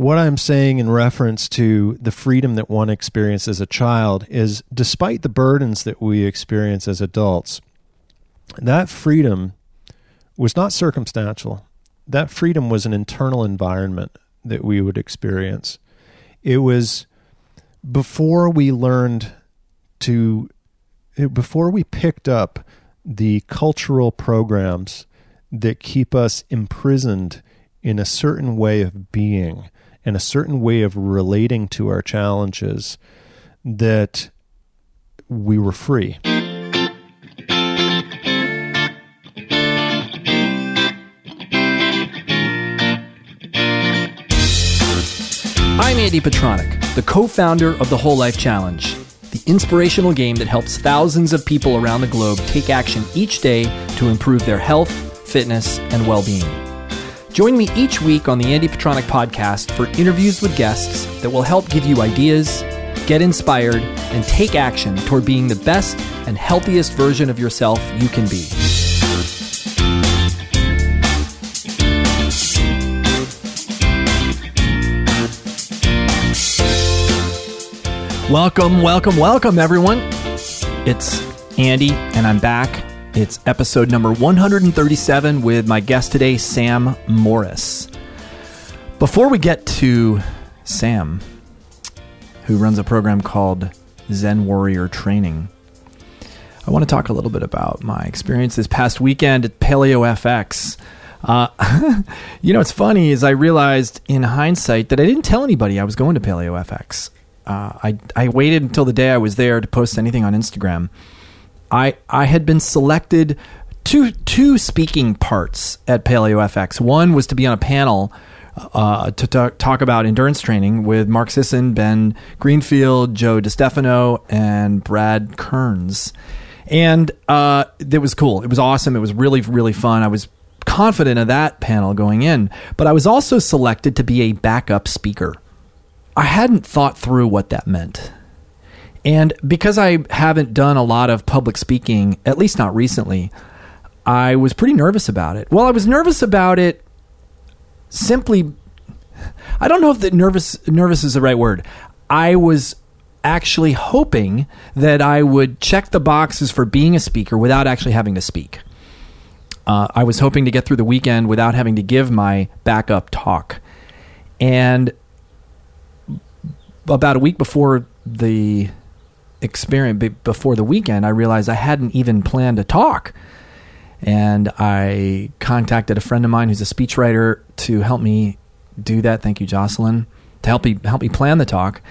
what I'm saying in reference to the freedom that one experienced as a child is despite the burdens that we experience as adults, that freedom was not circumstantial. That freedom was an internal environment that we would experience. It was before we learned to, before we picked up the cultural programs that keep us imprisoned in a certain way of being and a certain way of relating to our challenges that we were free. I'm Andy Petranek, the co founder of the Whole Life Challenge, the inspirational game that helps thousands of people around the globe take action each day to improve their health, fitness, and well being. Join me each week on the Andy Petranek podcast for interviews with guests that will help give you ideas, get inspired, and take action toward being the best and healthiest version of yourself you can be. Welcome, welcome, welcome, everyone. It's Andy, and I'm back it's episode number 137 with my guest today, Sam Morris. Before we get to Sam, who runs a program called Zen Warrior Training, I want to talk a little bit about my experience this past weekend at Paleo FX. Uh, you know, what's funny is I realized in hindsight that I didn't tell anybody I was going to Paleo FX. Uh, I, I waited until the day I was there to post anything on Instagram. I I had been selected two two speaking parts at Paleo FX. One was to be on a panel uh, to talk, talk, about endurance training with Mark Sisson, Ben Greenfield, Joe DeStefano, and Brad Kearns. And uh, it was cool. It was awesome. It was really, really fun. I was confident of that panel going in, but I was also selected to be a backup speaker. I hadn't thought through what that meant. And because I haven't done a lot of public speaking, at least not recently, I was pretty nervous about it. Well, I was nervous about it simply I don't know if the nervous nervous is the right word. I was actually hoping that I would check the boxes for being a speaker without actually having to speak. Uh, I was hoping to get through the weekend without having to give my backup talk. And about a week before the experience before the weekend, I realized I hadn't even planned to talk. And I contacted a friend of mine who's a speechwriter to help me do that. Thank you, Jocelyn, to help me help me plan the talk.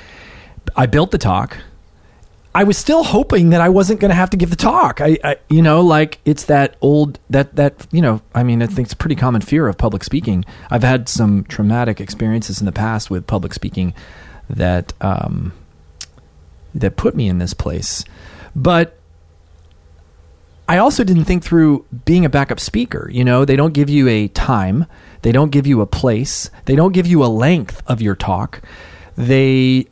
I built the talk. I was still hoping that I wasn't going to have to give the talk. I, I, you know, like it's that old that that you know. I mean, I think it's pretty common fear of public speaking. I've had some traumatic experiences in the past with public speaking that um, that put me in this place. But I also didn't think through being a backup speaker. You know, they don't give you a time, they don't give you a place, they don't give you a length of your talk. They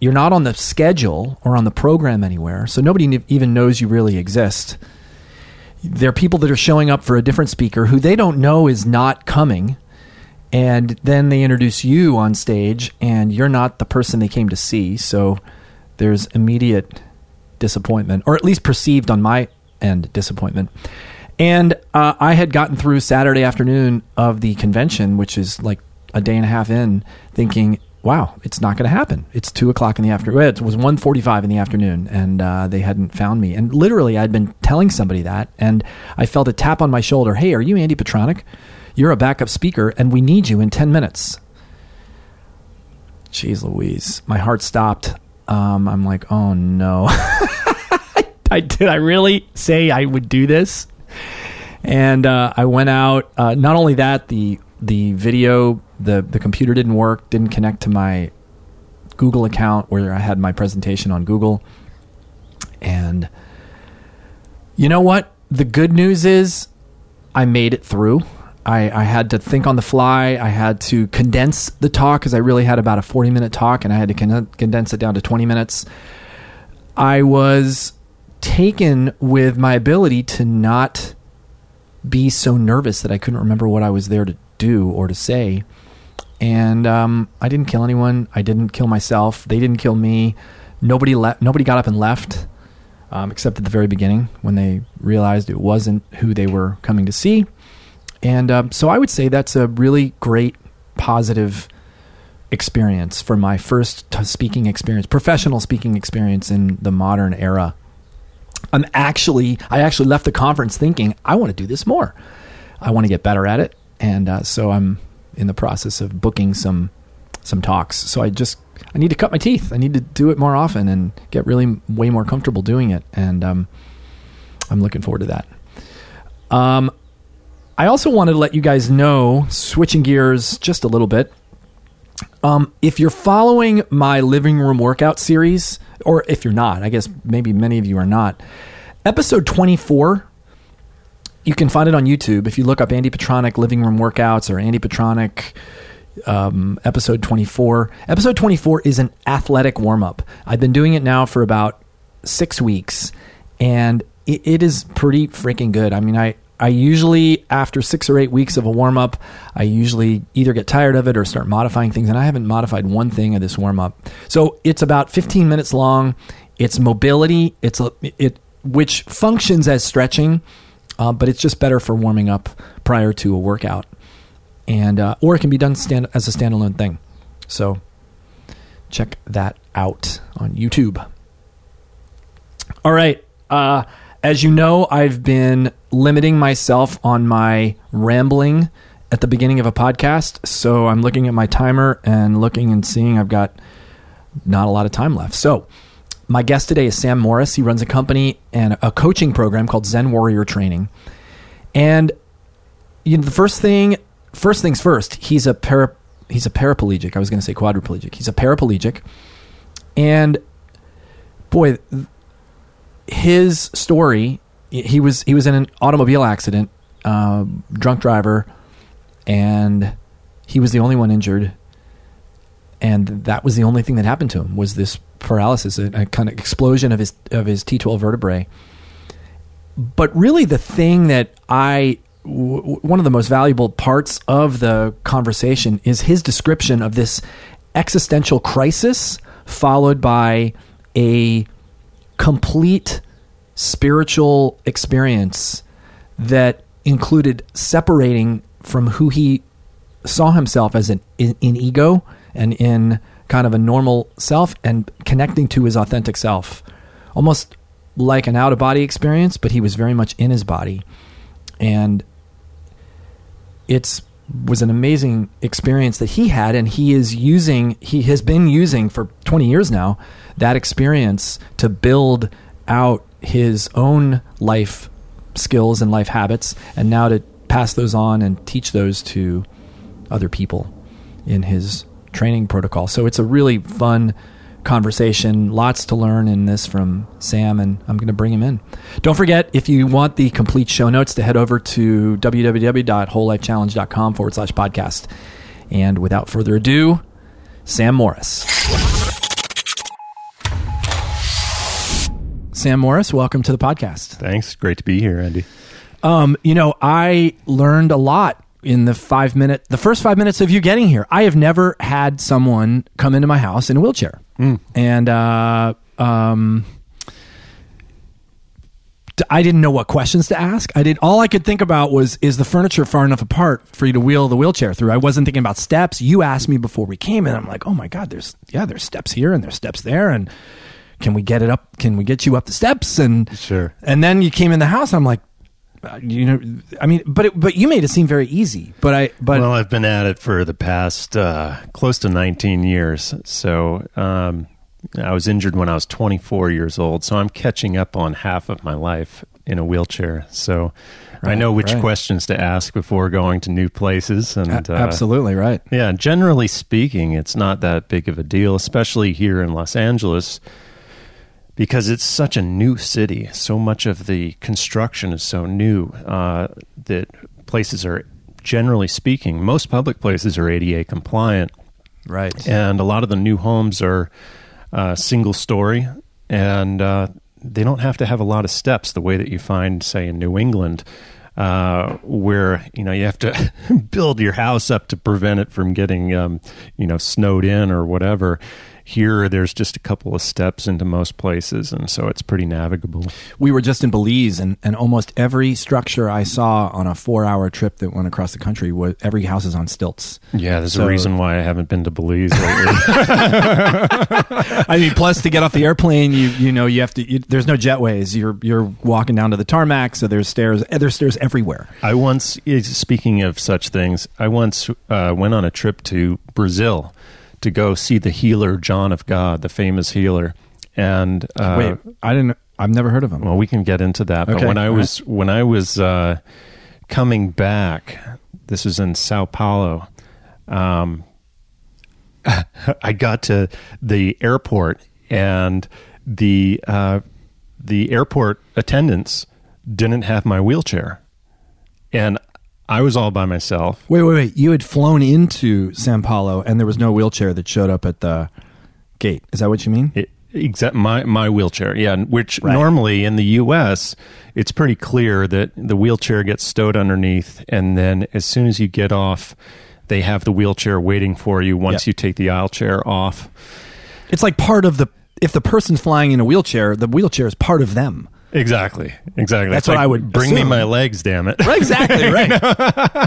you're not on the schedule or on the program anywhere, so nobody even knows you really exist. There are people that are showing up for a different speaker who they don't know is not coming, and then they introduce you on stage, and you're not the person they came to see. So there's immediate disappointment, or at least perceived on my end disappointment. And uh, I had gotten through Saturday afternoon of the convention, which is like a day and a half in, thinking, "Wow, it's not going to happen. It's two o'clock in the afternoon. It was one forty-five in the afternoon, and uh, they hadn't found me. And literally, I'd been telling somebody that, and I felt a tap on my shoulder. Hey, are you Andy Petranek? You're a backup speaker, and we need you in ten minutes. Jeez Louise, my heart stopped um, I'm like, oh no. I did I really say I would do this? And uh, I went out. Uh, not only that, the the video, the the computer didn't work, didn't connect to my Google account where I had my presentation on Google. And you know what? The good news is I made it through. I, I had to think on the fly. I had to condense the talk because I really had about a 40 minute talk and I had to con- condense it down to 20 minutes. I was taken with my ability to not be so nervous that I couldn't remember what I was there to do or to say. and um, I didn't kill anyone. I didn't kill myself. They didn't kill me. Nobody left. Nobody got up and left, um, except at the very beginning when they realized it wasn't who they were coming to see. And um, so I would say that's a really great, positive experience for my first t- speaking experience, professional speaking experience in the modern era. I'm actually, I actually left the conference thinking I want to do this more. I want to get better at it, and uh, so I'm in the process of booking some some talks. So I just I need to cut my teeth. I need to do it more often and get really way more comfortable doing it. And um, I'm looking forward to that. Um, I also wanted to let you guys know, switching gears just a little bit. Um, if you're following my living room workout series, or if you're not, I guess maybe many of you are not. Episode 24 you can find it on YouTube if you look up Andy Petranek living room workouts or Andy Petranek um, episode 24. Episode 24 is an athletic warm up. I've been doing it now for about six weeks, and it, it is pretty freaking good. I mean, I I usually after six or eight weeks of a warm up, I usually either get tired of it or start modifying things, and I haven't modified one thing of this warm up. So it's about 15 minutes long. It's mobility. It's a, it which functions as stretching uh, but it's just better for warming up prior to a workout, and uh, or it can be done stand as a standalone thing. So check that out on YouTube. All right. Uh, as you know, I've been limiting myself on my rambling at the beginning of a podcast. So I'm looking at my timer and looking and seeing I've got not a lot of time left. So my guest today is Sam Morris. He runs a company and a coaching program called Zen Warrior Training. And you know, the first thing, first things first, he's a para, he's a paraplegic. I was going to say quadriplegic. He's a paraplegic, and boy, his story. He was he was in an automobile accident, uh, drunk driver, and he was the only one injured. And that was the only thing that happened to him was this paralysis, a, a kind of explosion of his of his T12 vertebrae. But really, the thing that I w- one of the most valuable parts of the conversation is his description of this existential crisis followed by a complete spiritual experience that included separating from who he saw himself as an in, in ego and in kind of a normal self and connecting to his authentic self. Almost like an out of body experience, but he was very much in his body. And it's was an amazing experience that he had and he is using he has been using for 20 years now that experience to build out his own life skills and life habits and now to pass those on and teach those to other people in his training protocol. So it's a really fun conversation. Lots to learn in this from Sam, and I'm going to bring him in. Don't forget, if you want the complete show notes, to head over to www.wholelifechallenge.com forward slash podcast. And without further ado, Sam Morris. Sam Morris, welcome to the podcast. Thanks. Great to be here, Andy. Um, you know, I learned a lot in the five minute, the first five minutes of you getting here. I have never had someone come into my house in a wheelchair, Mm. and uh, um, I didn't know what questions to ask. I did all I could think about was is the furniture far enough apart for you to wheel the wheelchair through. I wasn't thinking about steps. You asked me before we came, and I'm like, oh my god, there's yeah, there's steps here and there's steps there, and can we get it up? Can we get you up the steps? And Sure. and then you came in the house. I'm like, you know, I mean, but it, but you made it seem very easy. But I, but well, I've been at it for the past uh, close to 19 years. So um, I was injured when I was 24 years old. So I'm catching up on half of my life in a wheelchair. So I know which right. questions to ask before going to new places. And A- uh, absolutely right. Yeah, generally speaking, it's not that big of a deal, especially here in Los Angeles, because it's such a new city. So much of the construction is so new uh, that places are, generally speaking, most public places are ADA compliant, Right. and a lot of the new homes are uh, single story, and uh, they don't have to have a lot of steps the way that you find, say, in New England. uh, where you know you have to build your house up to prevent it from getting um, you know snowed in or whatever. Here, there's just a couple of steps into most places, and so it's pretty navigable. We were just in Belize, and, and almost every structure I saw on a four hour trip that went across the country, was, every house is on stilts. Yeah, there's So- a reason why I haven't been to Belize lately. I mean, plus to get off the airplane, you you know you have to. You, there's no jetways. You're you're walking down to the tarmac, so there's stairs. eh, There's stairs everywhere. I once, eh, speaking of such things, I once uh, went on a trip to Brazil to go see the healer John of God, the famous healer. And uh, Wait, I didn't. I've never heard of him. well, we can get into that. But when I was when I was uh, coming back, this was in Sao Paulo. Um, I got to the airport, and the uh, the airport attendants didn't have my wheelchair, and I was all by myself. Wait, wait, wait. You had flown into Sao Paulo, and there was no wheelchair that showed up at the gate. Is that what you mean? It, except my my wheelchair, yeah. Which Right. normally in the U.S. it's pretty clear that the wheelchair gets stowed underneath, and then as soon as you get off, they have the wheelchair waiting for you. Once Yep. you take the aisle chair off, It's like part of the. If the person's flying in a wheelchair, the wheelchair is part of them. Exactly, exactly. That's It's what like, I would bring me my legs, damn it. Right, exactly. Right.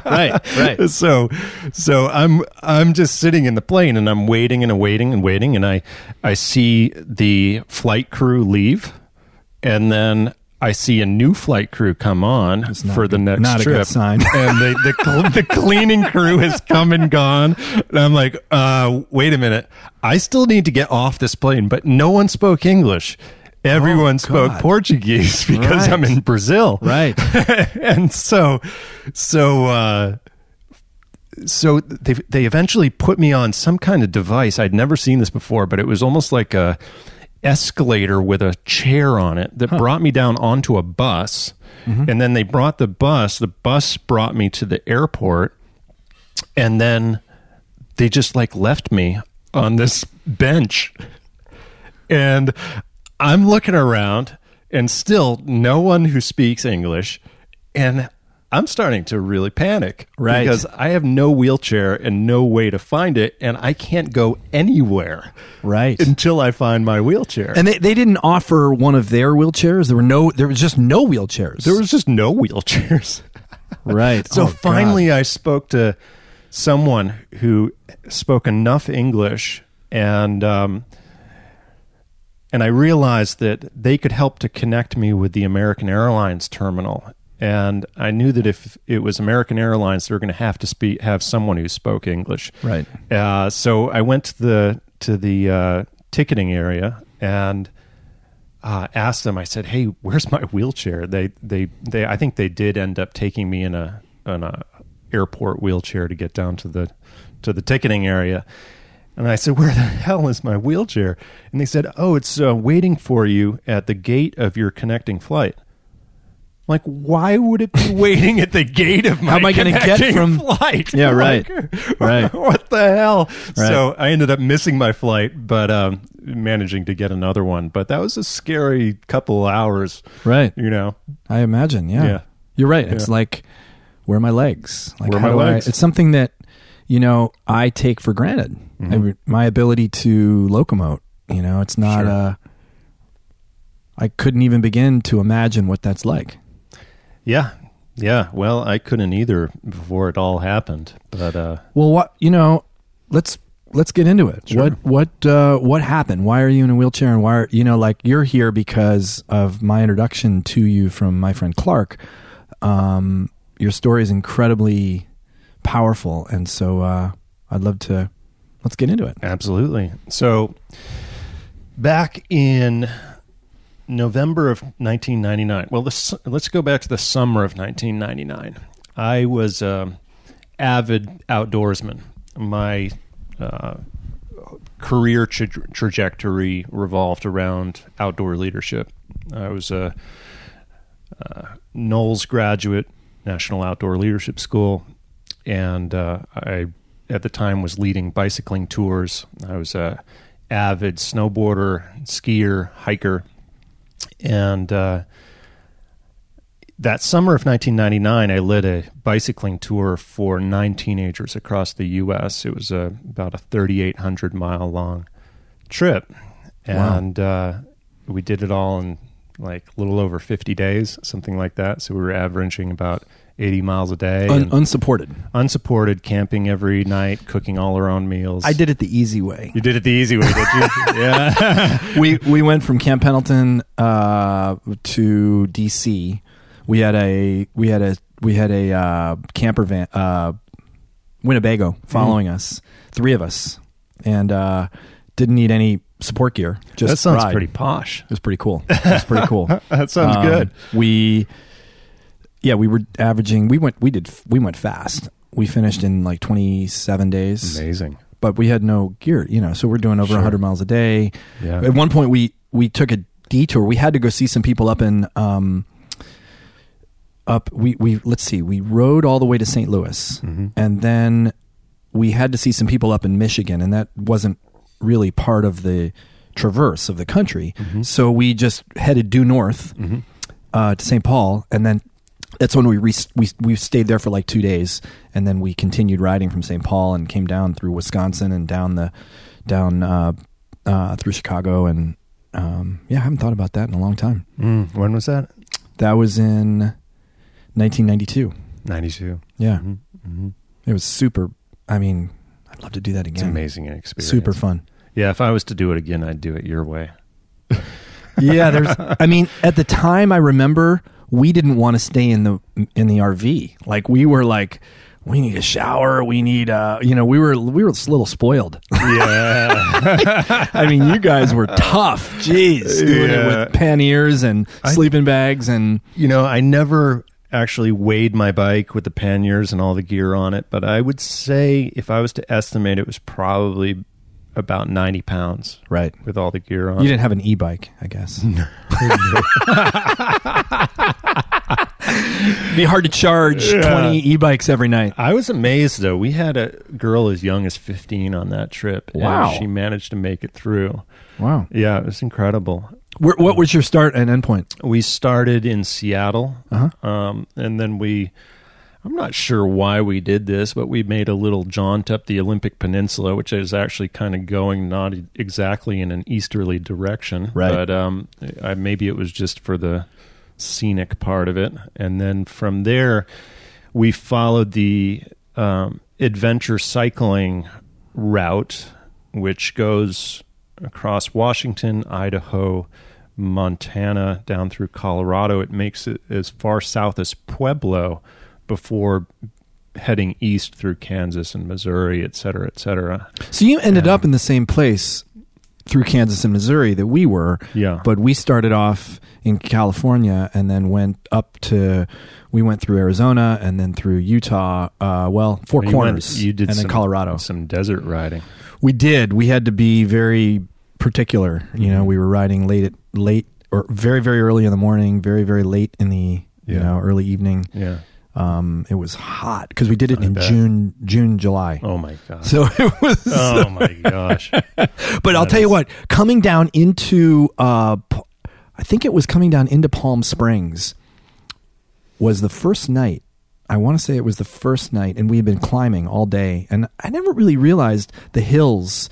right. Right. so so I'm I'm just sitting in the plane and I'm waiting and waiting and waiting and I I see the flight crew leave and then I see a new flight crew come on not for the next not a trip. good sign. and the the, cl- the cleaning crew has come and gone. And I'm like, uh, wait a minute. I still need to get off this plane, but no one spoke English. Everyone spoke Oh, God. Portuguese because Right. I'm in Brazil. Right. and so so uh so they they eventually put me on some kind of device. I'd never seen this before but it was almost like a escalator with a chair on it that brought me down onto a bus. And then they brought the bus. The bus brought me to the airport. And then they just like left me on this bench. And I'm looking around and still no one who speaks English and I'm starting to really panic Right. because I have no wheelchair and no way to find it and I can't go anywhere Right. until I find my wheelchair. And they, they didn't offer one of their wheelchairs. There were no. There was just no wheelchairs. there was just no wheelchairs. right. So Oh, finally, I spoke to someone who spoke enough English, and um, and I realized that they could help to connect me with the American Airlines terminal. And I knew that if it was American Airlines, they were going to have to speak have someone who spoke English. Right. Uh, so I went to the to the uh, ticketing area and uh, asked them. I said, "Hey, where's my wheelchair?" They they they. I think they did end up taking me in a in a airport wheelchair to get down to the to the ticketing area. And I said, "Where the hell is my wheelchair?" And they said, "Oh, it's uh, waiting for you at the gate of your connecting flight." Like, why would it be waiting at the gate of my How am I gonna get connecting from- flight? Yeah, right. Like, Right. What the hell? Right. So I ended up missing my flight, but um, managing to get another one. But that was a scary couple hours. Right. You know, I imagine. Yeah. Yeah. You're right. It's Yeah. like where are my legs? Like Where are how my do I- legs? it's something that you know I take for granted. Mm-hmm. I my ability to locomote. You know, it's not Sure. uh I couldn't even begin to imagine what that's like. yeah, yeah. Well, I couldn't either before it all happened. But uh, Well, what you know, let's let's get into it. Sure. What what uh, what happened? Why are you in a wheelchair? And why are you know like you're here because of my introduction to you from my friend Clark. Um, your story is incredibly powerful, and so uh, I'd love to let's get into it. Absolutely. So, back in November of 1999, well, this, let's go back to the summer of 1999. I was an avid outdoorsman. My uh, career tra- trajectory revolved around outdoor leadership. I was a uh, NOLS graduate, National Outdoor Leadership School, and uh, I at the time was leading bicycling tours. I was a avid snowboarder, skier, hiker, and uh, that summer of 1999, I led a bicycling tour for nine teenagers across the U.S. It was a, about a 3,800 mile long trip, Wow. and uh, we did it all in like a little over 50 days, something like that. So we were averaging about 80 miles a day, Un- unsupported. unsupported, camping every night, cooking all our own meals. I did it the easy way. You did it the easy way, did you? yeah. we we went from Camp Pendleton uh, to DC. We had a we had a we had a uh, camper van uh, Winnebago following us, three of us, and uh, didn't need any support gear. Just that sounds ride. pretty posh. It was pretty cool. It was pretty cool. That sounds Um, good. We, yeah, we were averaging. We went. We did. We went fast. We finished in like twenty seven days, Amazing. but we had no gear. You know, so we're doing over Sure. hundred miles a day. Yeah. At one point, we we took a detour. We had to go see some people up in um up. We we let's see. We rode all the way to St. Louis, Mhm. and then we had to see some people up in Michigan, and that wasn't really part of the traverse of the country. Mhm. So we just headed due north Mhm. uh, to St. Paul, and then that's when we re- we we stayed there for like two days, and then we continued riding from St. Paul and came down through Wisconsin and down the down uh, uh, through Chicago, and um, yeah, I haven't thought about that in a long time. Mm, when was that? That was in 1992. 92. Yeah, Mhm. Mhm. it was super. I mean, I'd love to do that again. It's again. amazing experience. Super fun. Yeah, if I was to do it again, I'd do it your way. yeah there's i mean at the time i remember we didn't want to stay in the in the rv like we were like we need a shower we need uh you know we were we were a little spoiled Yeah. i mean you guys were tough jeez doing it Yeah. with panniers and I- sleeping bags and you know, I never actually weighed my bike with the panniers and all the gear on it, but I would say if I was to estimate, it was probably about 90 pounds right with all the gear on. you didn't have an e-bike i guess be hard to charge Yeah. 20 e-bikes every night I was amazed though. We had a girl as young as 15 on that trip. and Wow. she managed to make it through. wow Yeah, it was incredible. Where, what was your start and end point We started in Seattle, uh-huh um, and then we. I'm not sure why we did this, but we made a little jaunt up the Olympic Peninsula, which is actually kind of going not exactly in an easterly direction. Right. But um, I, maybe it was just for the scenic part of it. And then from there, we followed the um, adventure cycling route, which goes across Washington, Idaho, Montana, down through Colorado. It makes it as far south as Pueblo before heading east through Kansas and Missouri, et cetera, et cetera. So you ended Yeah. up in the same place through Kansas and Missouri that we were, Yeah. but we started off in California and then went up to we went through Arizona and then through Utah. Uh, well, Four You went- Corners, you did and then some- Colorado. Some desert riding. We did. We had to be very particular. You know, we were riding late at late or very very early in the morning, very very late in the you know early evening. Yeah. Um, it was hot because we did it I in bet. June June July. Oh my god. So it was oh my gosh. But I'll That tell you what, coming down into, uh, I think it was coming down into Palm Springs, was the first night. I want to say it was the first night, and we had been climbing all day, and I never really realized the hills,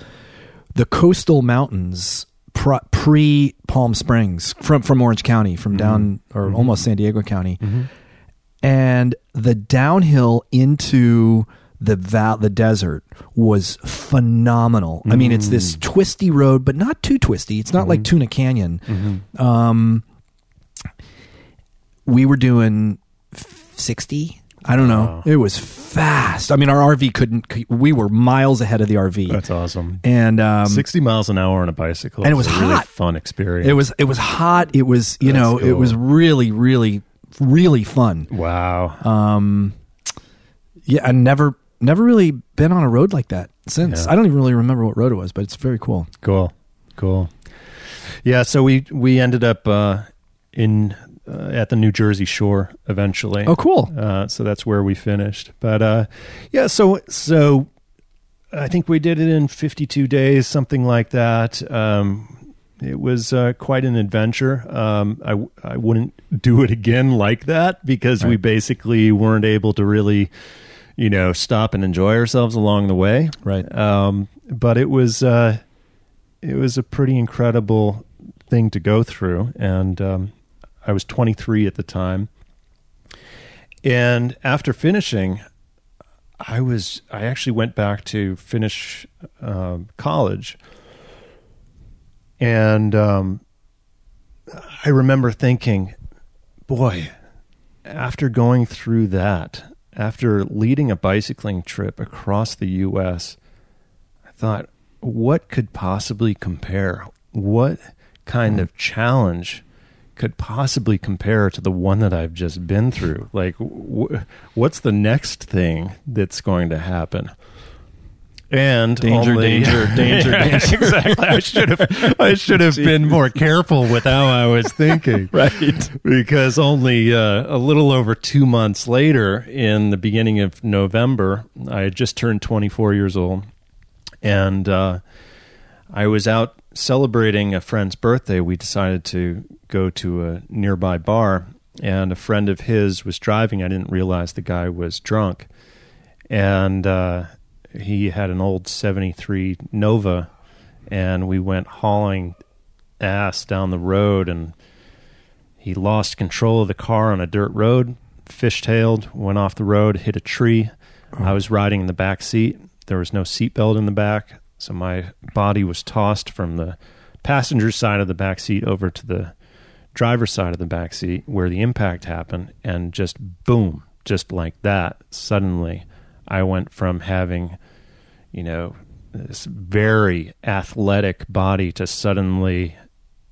the coastal mountains pre Palm Springs from from Orange County, from down or Mhm. almost San Diego County, Mhm. And the downhill into the val- the desert was phenomenal. I mean, it's this Mm. twisty road, but not too twisty. It's not like Mhm. Tuna Canyon. Mhm. Um, we were doing sixty. I don't know. It was fast. I mean, our RV couldn't. We were miles ahead of the RV, That's awesome. and um, 60 miles an hour on a bicycle. and it was a really hot. fun experience. it was it was hot. It was you That's know it was really really really fun. wow. Um, yeah, I never never really been on a road like that since. Yeah. I don't even really remember what road it was, but it's very cool. Cool. Cool. Yeah, so we we ended up uh, in uh, at the New Jersey shore eventually. Oh, cool. Uh, so that's where we finished. But uh, yeah, so so I think we did it in 52 days, something like that. Um, it was uh, quite an adventure. Um, I I wouldn't do it again like that because we basically weren't able to really, you know, stop and enjoy ourselves along the way. Right. Um, but it was uh, it was a pretty incredible thing to go through, and um, I was 23 at the time. And after finishing, I was I actually went back to finish um, college, and um, I remember thinking, boy, after going through that, after leading a bicycling trip across the U.S., I thought, what could possibly compare? What kind of challenge could possibly compare to the one that I've just been through? Like, wh- what's the next thing that's going to happen? And Danger, only- danger, danger, Yeah, danger. Exactly. I should have. I should have been more careful with how I was thinking Right. because only uh, a little over two months later, in the beginning of November, I had just turned 24 years old, and uh, I was out celebrating a friend's birthday. We decided to go to a nearby bar, and a friend of his was driving. I didn't realize the guy was drunk, and uh, he had an old 73 Nova, and we went hauling ass down the road and he lost control of the car on a dirt road, fishtailed, went off the road, hit a tree. I was riding in the back seat. There was no seatbelt in the back, so my body was tossed from the passenger side of the back seat over to the driver's side of the back seat where the impact happened, and just boom, just like that, suddenly I went from having, you know, this very athletic body to suddenly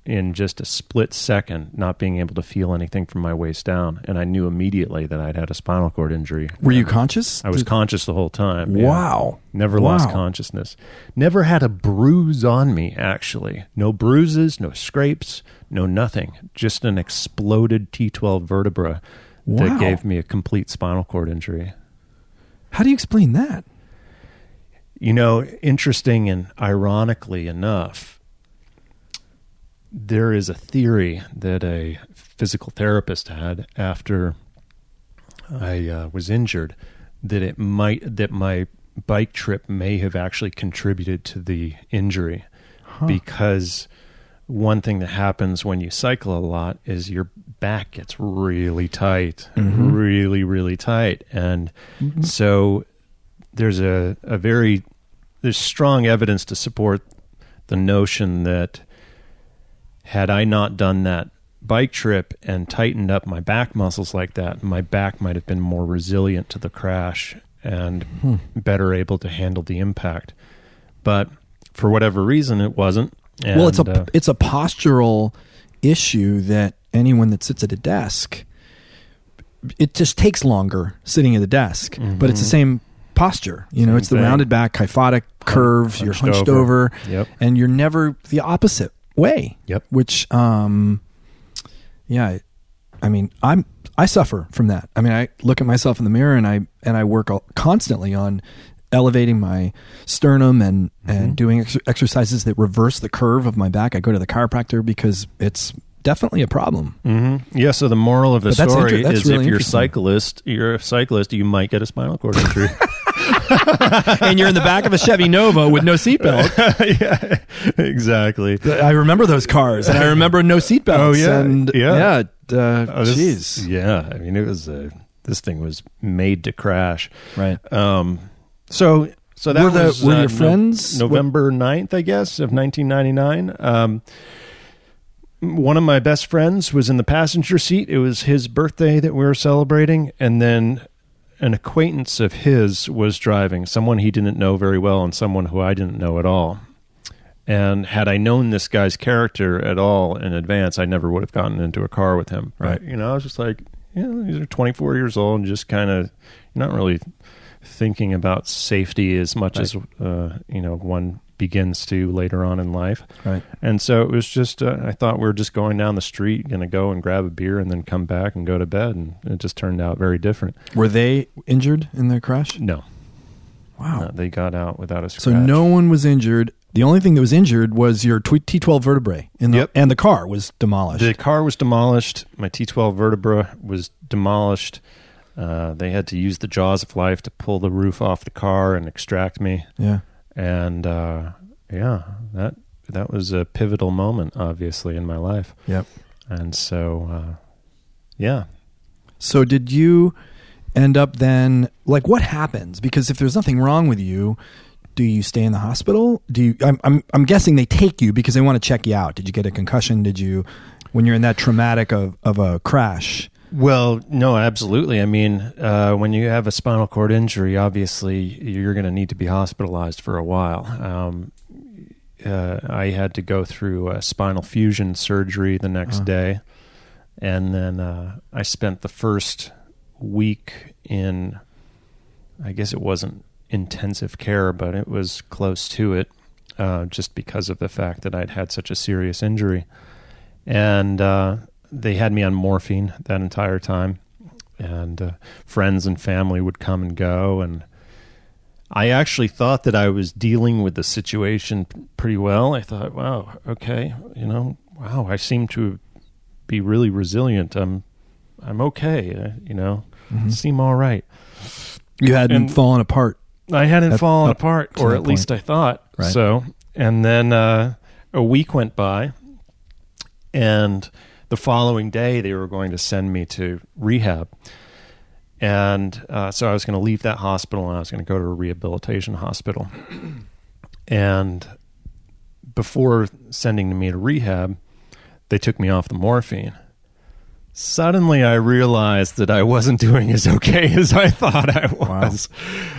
in just a split second not being able to feel anything from my waist down and i knew immediately that i'd had a spinal cord injury Were you conscious? i was conscious the whole time yeah. Wow. never lost consciousness never had a bruise on me actually no bruises no scrapes no nothing just an exploded t12 vertebra Wow. that gave me a complete spinal cord injury How do you explain that? You know, interesting and ironically enough, there is a theory that a physical therapist had after I uh, was injured that it might that my bike trip may have actually contributed to the injury because one thing that happens when you cycle a lot is your back gets really tight, mm-hmm. really, really tight. And mm-hmm. so there's a, a very, there's strong evidence to support the notion that had I not done that bike trip and tightened up my back muscles like that, my back might have been more resilient to the crash and hmm. better able to handle the impact. But for whatever reason, it wasn't. And, well, it's a uh, it's a postural issue that anyone that sits at a desk, it just takes longer sitting at a desk, but it's the same posture. You know, Same it's the thing. rounded back, kyphotic curves. you're hunched hunched over. over, Yep. and you're never the opposite way. Yep. Which, um, yeah, I mean, I'm I suffer from that. I mean, I look at myself in the mirror and I and I work constantly on elevating my sternum and and doing ex- exercises that reverse the curve of my back. I go to the chiropractor because it's definitely a problem. hmm Yeah. So the moral of the that's story inter- that's is really if you're a cyclist, you're a cyclist, you might get a spinal cord injury. and you're in the back of a Chevy Nova with no seatbelt. yeah, exactly. I remember those cars, and I remember no seatbelts. Oh, yeah. and Yeah. yeah. Uh, Oh, jeez, Yeah. I mean, it was a, this thing was made to crash. right. Um, so, so that Were the- was were your uh, friends- November 9th, I guess, of 1999. Um, one of my best friends was in the passenger seat. It was his birthday that we were celebrating, and then an acquaintance of his was driving, someone he didn't know very well, and someone who I didn't know at all. And had I known this guy's character at all in advance, I never would have gotten into a car with him. Right. You know, I was just like, you know, these are 24 years old, and just kind of, not really thinking about safety as much as, uh, you know, one begins to later on in life. Right. And so it was just, uh, I thought we were just going down the street, going to go and grab a beer and then come back and go to bed. And it just turned out very different. Were they injured in their crash? No, Wow. no, they got out without a scratch. So no one was injured The only thing that was injured was your T12 vertebrae, in the, Yep. and the car was demolished. The car was demolished. My T12 vertebra was demolished. Uh, they had to use the jaws of life to pull the roof off the car and extract me. yeah. And uh, yeah, that that was a pivotal moment, obviously, in my life. Yep. And so, uh, yeah, So did you end up then like what happens? Because if there's nothing wrong with you, do you stay in the hospital? Do you I'm I'm I'm guessing they take you because they want to check you out. Did you get a concussion? Did you when you're in that traumatic of, of a crash? Well, no, absolutely. I mean, uh, when you have a spinal cord injury, obviously you're going to need to be hospitalized for a while. Um, uh, I had to go through a spinal fusion surgery the next Uh. day, and then uh, I spent the first week in, I guess it wasn't intensive care, but it was close to it, uh, just because of the fact that I'd had such a serious injury, and uh, they had me on morphine that entire time, and uh, friends and family would come and go, and I actually thought that I was dealing with the situation pretty well. I thought, wow, okay, you know, wow, I seem to be really resilient. I'm, I'm okay. Uh, you know, Mhm. seem all right. You hadn't And- fallen apart. I hadn't Up- fallen up apart, or at least I thought Right. so. And then uh, a week went by, and the following day they were going to send me to rehab. And uh, so I was going to leave that hospital and I was going to go to a rehabilitation hospital. And before sending me to rehab, they took me off the morphine. Suddenly, I realized that I wasn't doing as okay as I thought I was.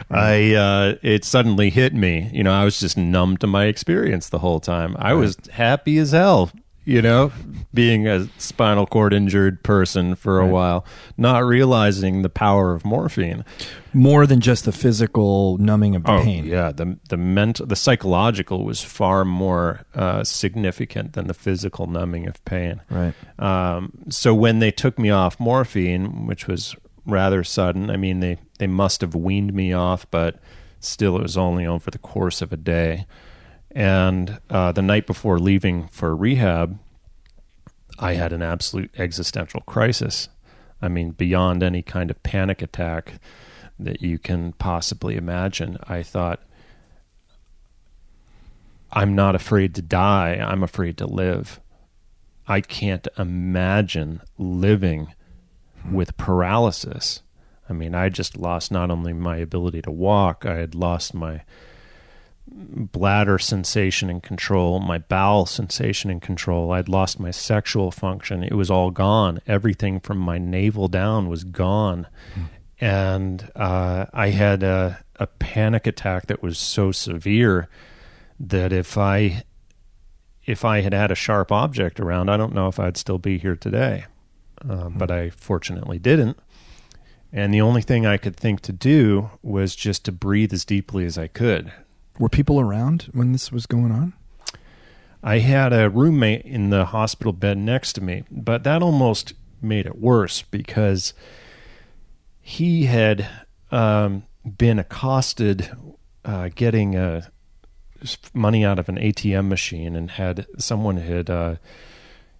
I uh, it suddenly hit me. You know, I was just numb to my experience the whole time. I was happy as hell. You know, being a spinal cord injured person for a Right. while, not realizing the power of morphine. More than just the physical numbing of the Oh, pain. yeah, the the mental, the psychological was far more uh, significant than the physical numbing of pain. Right. Um, so when they took me off morphine, which was rather sudden, I mean they they must have weaned me off, but still it was only over the course of a day. And uh, the night before leaving for rehab, I had an absolute existential crisis. I mean, beyond any kind of panic attack that you can possibly imagine. I thought, I'm not afraid to die. I'm afraid to live. I can't imagine living with paralysis. I mean, I just lost not only my ability to walk, I had lost my bladder sensation and control, my bowel sensation and control. I'd lost my sexual function. It was all gone. Everything from my navel down was gone. And uh, I had a, a panic attack that was so severe that if I if I had had a sharp object around, I don't know if I'd still be here today. Uh, But I fortunately didn't. And the only thing I could think to do was just to breathe as deeply as I could. Were people around when this was going on? I had a roommate in the hospital bed next to me, but that almost made it worse because he had um, been accosted uh, getting uh, money out of an ATM machine and had someone had uh,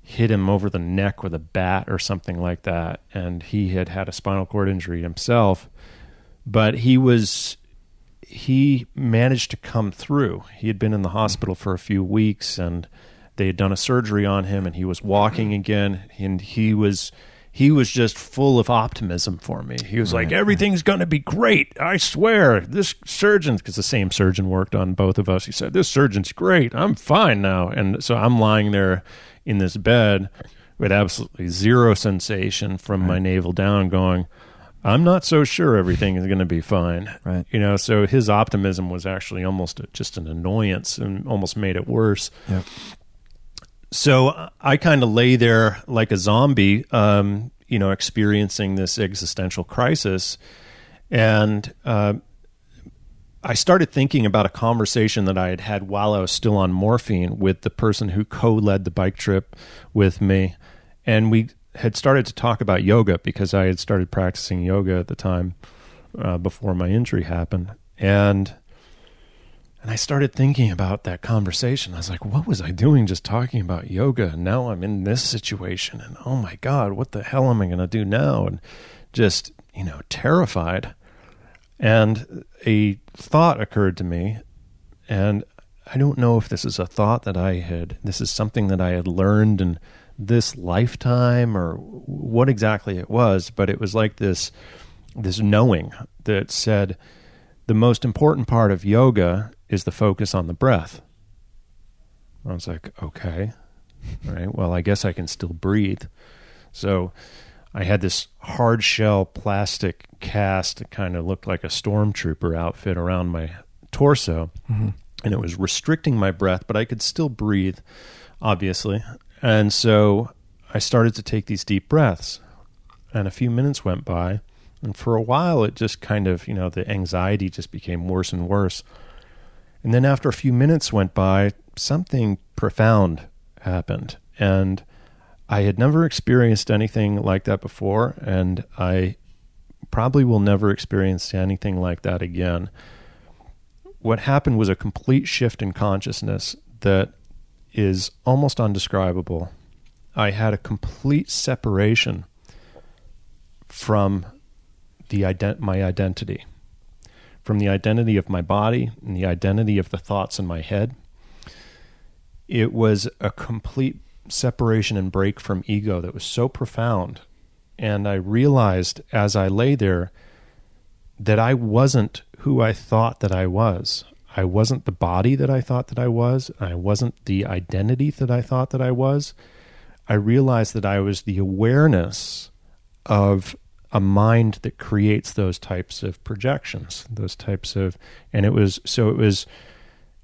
hit him over the neck with a bat or something like that, and he had had a spinal cord injury himself, but he was he managed to come through. He had been in the hospital for a few weeks and they had done a surgery on him and he was walking again and he was he was just full of optimism for me. He was like Right. everything's going to be great. I swear. This surgeon because the same surgeon worked on both of us. He said this surgeon's great. I'm fine now. And so I'm lying there in this bed with absolutely zero sensation from my navel down going I'm not so sure everything is going to be fine. Right. You know, so his optimism was actually almost a, just an annoyance and almost made it worse. Yep. So I kind of lay there like a zombie, um, you know, experiencing this existential crisis. And uh, I started thinking about a conversation that I had had while I was still on morphine with the person who co led the bike trip with me. And we had started to talk about yoga because I had started practicing yoga at the time uh, before my injury happened. And And I started thinking about that conversation. I was like, what was I doing just talking about yoga? And now I'm in this situation. And oh my God, what the hell am I going to do now? And just, you know, terrified. And a thought occurred to me. And I don't know if this is a thought that I had, this is something that I had learned in this lifetime or what exactly it was, but it was like this, this knowing that said, the most important part of yoga is the focus on the breath. I was like, okay, all right. Well, I guess I can still breathe. So I had this hard shell plastic cast that kind of looked like a stormtrooper outfit around my torso. Mm-hmm. And it was restricting my breath, but I could still breathe, obviously. And so I started to take these deep breaths. And a few minutes went by. And for a while, it just kind of, you know, the anxiety just became worse and worse. And then after a few minutes went by, something profound happened. And I had never experienced anything like that before. And I probably will never experience anything like that again. What happened was a complete shift in consciousness that is almost undescribable. I had a complete separation from the ident- my identity, from the identity of my body and the identity of the thoughts in my head. It was a complete separation and break from ego that was so profound. And I realized as I lay there that I wasn't who I thought that I was. I wasn't the body that I thought that I was. I wasn't the identity that I thought that I was. I realized that I was the awareness of a mind that creates those types of projections, those types of, and it was, so it was,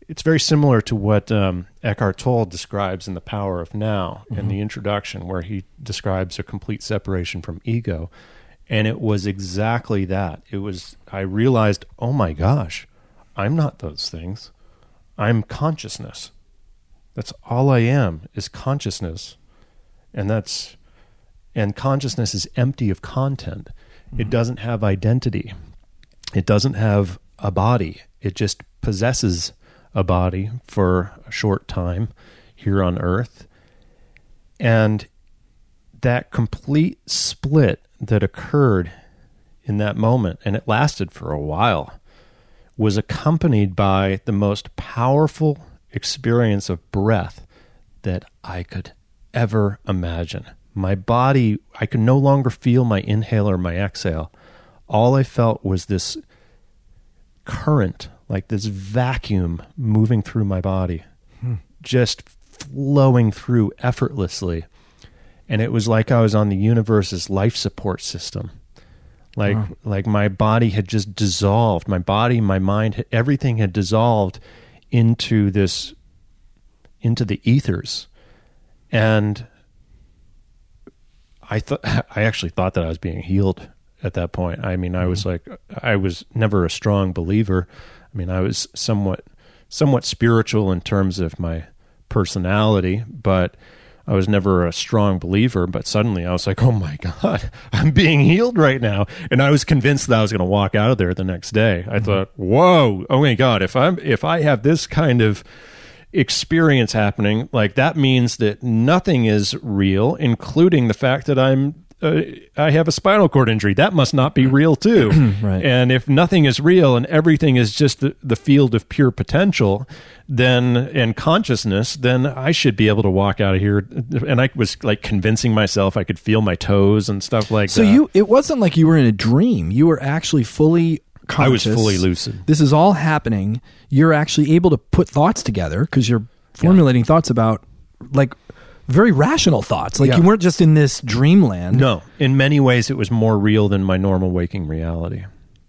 it's very similar to what um, Eckhart Tolle describes in The Power of Now mm-hmm. in the introduction, where he describes a complete separation from ego. And it was exactly that. It was, I realized, oh my gosh, I'm not those things. I'm consciousness. That's all I am is consciousness. And that's and consciousness is empty of content. Mm-hmm. It doesn't have identity. It doesn't have a body. It just possesses a body for a short time here on earth. And that complete split that occurred in that moment, and it lasted for a while, was accompanied by the most powerful experience of breath that I could ever imagine. My body, I could no longer feel my inhale or my exhale. All I felt was this current, like this vacuum moving through my body, hmm. just flowing through effortlessly. And it was like I was on the universe's life support system like wow. like my body had just dissolved my body my mind everything had dissolved into this into the ethers and i thought i actually thought that i was being healed at that point i mean i mm-hmm. was like i was never a strong believer i mean i was somewhat somewhat spiritual in terms of my personality but I was never a strong believer, but suddenly I was like, oh my God, I'm being healed right now. And I was convinced that I was going to walk out of there the next day. I mm-hmm. thought, whoa, oh my God, if I'm, if I have this kind of experience happening, like that means that nothing is real, including the fact that I'm uh, I have a spinal cord injury. That must not be real too. right. And if nothing is real and everything is just the, the field of pure potential, then and consciousness, then I should be able to walk out of here. And I was like convincing myself I could feel my toes and stuff like so that. So you, it wasn't like you were in a dream. You were actually fully conscious. I was fully lucid. This is all happening. You're actually able to put thoughts together because you're formulating yeah. thoughts about like very rational thoughts. Like yeah. you weren't just in this dreamland. No, in many ways, it was more real than my normal waking reality.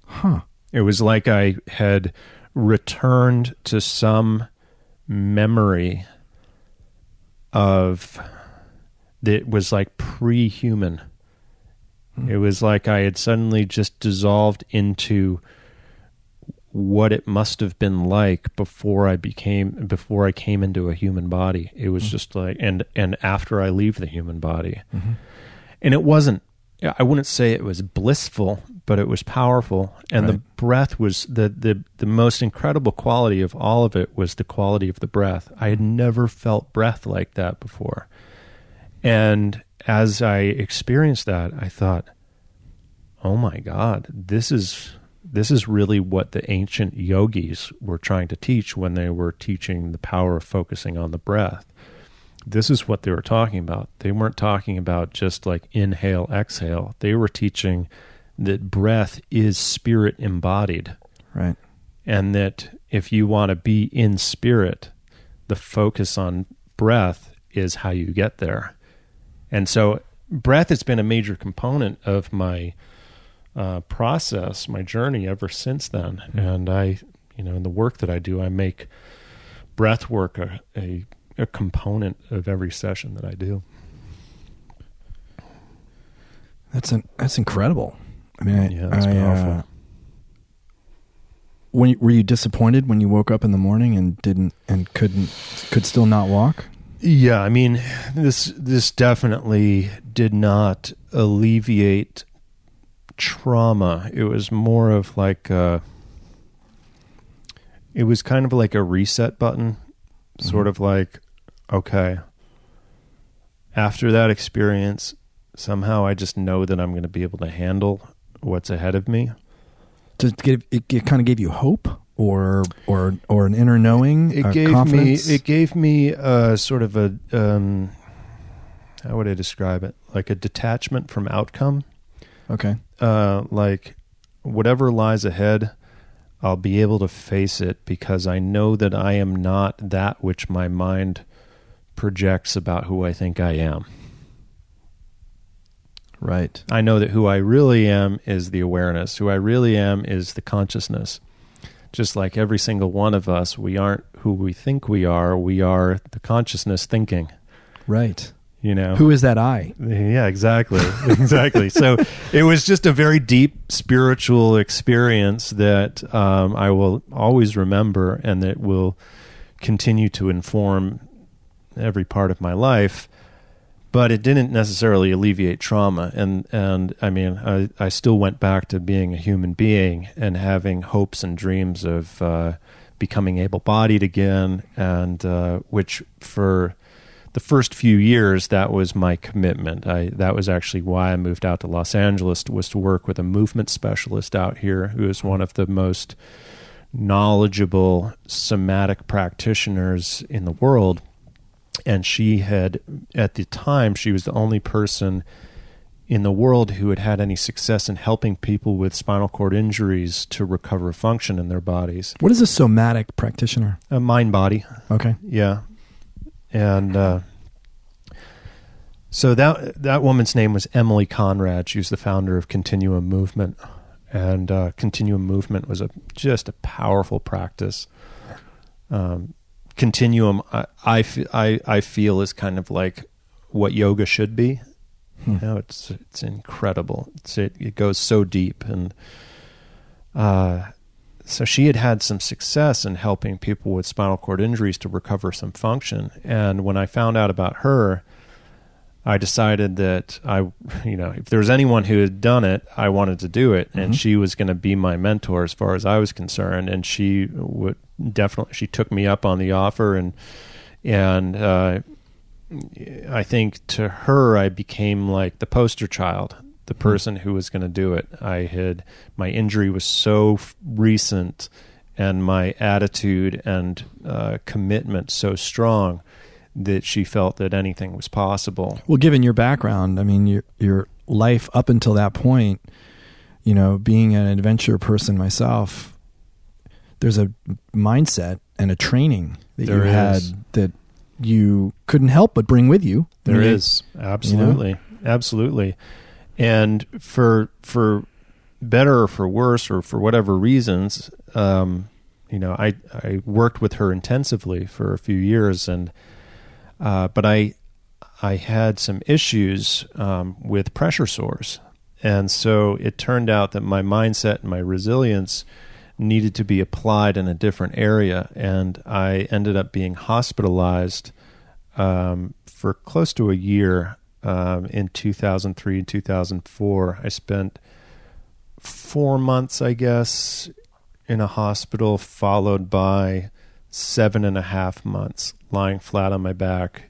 Huh. It was like I had returned to some memory of that was like pre-human. Hmm. It was like I had suddenly just dissolved into what it must have been like before I became before I came into a human body. It was mm-hmm. just like and and after I leave the human body. Mm-hmm. And it wasn't I wouldn't say it was blissful, but it was powerful. And the breath was the, the the most incredible quality of all of it was the quality of the breath. I had never felt breath like that before. And as I experienced that, I thought, "Oh my god, this is this is really what the ancient yogis were trying to teach when they were teaching the power of focusing on the breath." this is what they were talking about. They weren't talking about just like inhale, exhale. They were teaching that breath is spirit embodied, Right. and that if you want to be in spirit, the focus on breath is how you get there. And so, breath has been a major component of my uh, process, my journey ever since then. And I, you know, in the work that I do, I make breath work a, a a component of every session that I do. That's an, that's incredible. I mean, I, Yeah, it's I, powerful. uh, when you, were you disappointed when you woke up in the morning and didn't and couldn't could still not walk? Yeah, I mean, this this definitely did not alleviate trauma. It was more of like a, it was kind of like a reset button, sort Mhm. of like, okay, after that experience, somehow I just know that I'm going to be able to handle what's ahead of me. It give it, it kind of gave you hope or or or an inner knowing? it a gave confidence? me it gave me uh, sort of a um, how would I describe it? Like a detachment from outcome. Okay. Uh, like whatever lies ahead, I'll be able to face it because I know that I am not that which my mind projects about who I think I am. Right. I know that who I really am is the awareness. Who I really am is the consciousness. Just like every single one of us, we aren't who we think we are. We are the consciousness thinking. Right. You know. Who is that I? Yeah, exactly. exactly. So it was just a very deep spiritual experience that um, I will always remember and that will continue to inform every part of my life. But it didn't necessarily alleviate trauma. And, and I mean, I, I still went back to being a human being and having hopes and dreams of uh, becoming able bodied again, and uh, which for the first few years that was my commitment. I that was actually why i moved out to los angeles was to work with a movement specialist out here who is one of the most knowledgeable somatic practitioners in the world. And she had at the time she was the only person in the world who had had any success in helping people with spinal cord injuries to recover function in their bodies. What is a somatic practitioner? a mind body. Okay. yeah, and uh, so that that woman's name was Emilie Conrad. She was the founder of Continuum Movement, and uh, Continuum Movement was a just a powerful practice. Um, continuum, I, I, I, I feel is kind of like what yoga should be. Hmm. You know, it's it's incredible. It's, it it goes so deep, and uh, so she had had some success in helping people with spinal cord injuries to recover some function. And when I found out about her, I decided that I, you know, if there was anyone who had done it, I wanted to do it, and Mhm. she was going to be my mentor as far as I was concerned. And she would definitely, she took me up on the offer, and and uh, I think to her, I became like the poster child, the person who was going to do it. I had my injury was so f- recent, and my attitude and uh, commitment so strong that she felt that anything was possible. Well, given your background, I mean, your your life up until that point, you know, being an adventure person myself, there's a mindset and a training that There you had that you couldn't help but bring with you. I mean, is absolutely, absolutely, and for for better or for worse or for whatever reasons, um, you know, I I worked with her intensively for a few years, and uh, but I I had some issues um, with pressure sores, and so it turned out that my mindset and my resilience needed to be applied in a different area, and I ended up being hospitalized um, for close to a year um, in 2003 and 2004. I spent four months, I guess, in a hospital, followed by seven and a half months lying flat on my back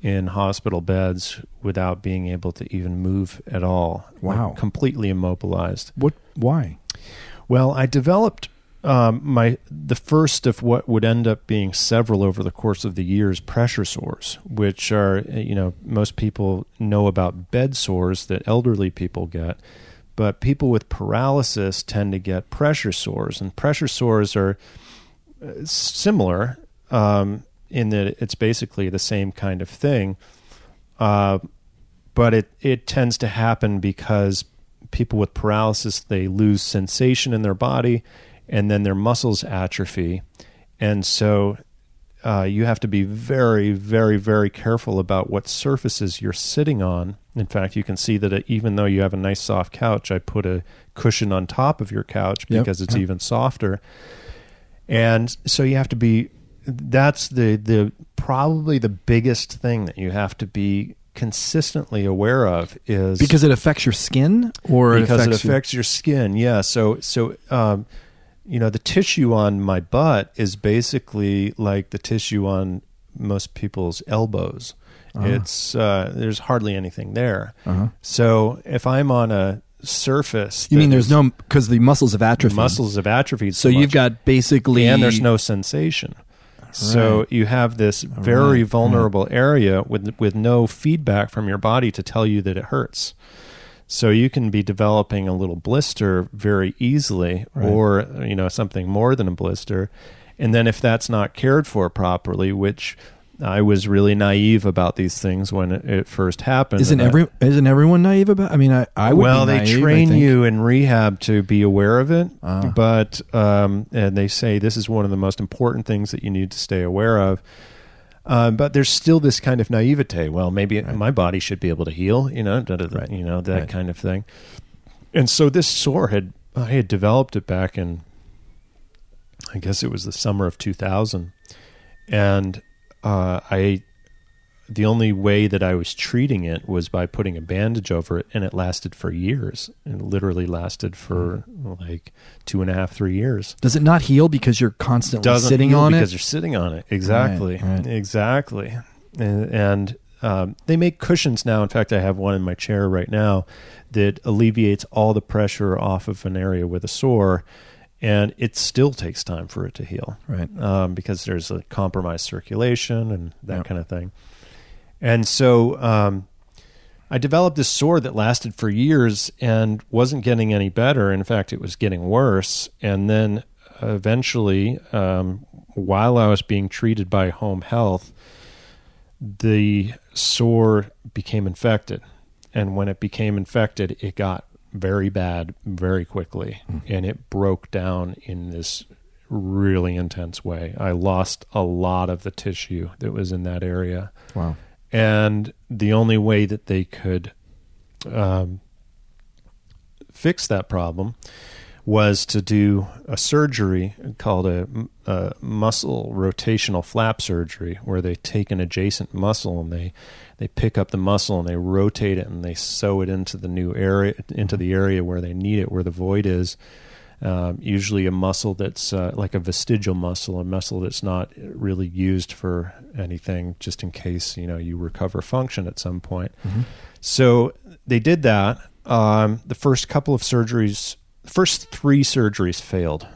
in hospital beds without being able to even move at all. Wow. Like, completely immobilized. What? Why? Well, I developed um, my the first of what would end up being several over the course of the years pressure sores, which are you know most people know about bed sores that elderly people get, but people with paralysis tend to get pressure sores, and pressure sores are uh, similar um, in that it's basically the same kind of thing, uh, but it it tends to happen because people with paralysis they lose sensation in their body and then their muscles atrophy. And so uh, you have to be very, very, very careful about what surfaces you're sitting on. In fact, you can see that even though you have a nice soft couch, I put a cushion on top of your couch Yep. because it's Yep. even softer. And so you have to be. That's the the probably the biggest thing that you have to be consistently aware of is Because it affects your skin, or because it it affects, you- affects your skin. Yeah. So so um, you know the tissue on my butt is basically like the tissue on most people's elbows. Uh-huh. It's uh, there's hardly anything there. Uh-huh. So if I'm on a surface, You mean there's no because the muscles have atrophied. muscles have atrophied. So much, you've got basically and there's no sensation. So you have this very right, vulnerable area with with no feedback from your body to tell you that it hurts. So you can be developing a little blister very easily, Right. or you know something more than a blister. And then if that's not cared for properly, which I was really naive about these things when it, it first happened. Isn't I- every isn't everyone naive about? I mean, I I would well, be they naive, train you in rehab to be aware of it, Ah. but um, and they say this is one of the most important things that you need to stay aware of. Um, but there's still this kind of naivete. Well, maybe my body should be able to heal, you know, Right. you know that Right. kind of thing. And so this sore had I had developed it back in, I guess it was the summer of 2000, and uh, I the only way that I was treating it was by putting a bandage over it, and it lasted for years. It literally lasted for like two and a half, three years. Does it not heal because you're constantly Doesn't sitting on because it? Because you're sitting on it. Exactly, right. exactly. And, and um, they make cushions now. In fact, I have one in my chair right now that alleviates all the pressure off of an area with a sore. And it still takes time for it to heal Right. um, because there's a compromised circulation and that Yep. kind of thing. And so um, I developed this sore that lasted for years and wasn't getting any better. In fact, it was getting worse. And then eventually, um, while I was being treated by home health, the sore became infected. And when it became infected, it got very bad very quickly and it broke down in this really intense way. I lost a lot of the tissue that was in that area. Wow. And the only way that they could um, fix that problem was to do a surgery called a, a muscle rotational flap surgery, where they take an adjacent muscle and they they pick up the muscle and they rotate it and they sew it into the new area into the area where they need it, where the void is. Um, usually, a muscle that's uh, like a vestigial muscle, a muscle that's not really used for anything, just in case you know you recover function at some point. So they did that. Um, the first couple of surgeries, the first three surgeries failed.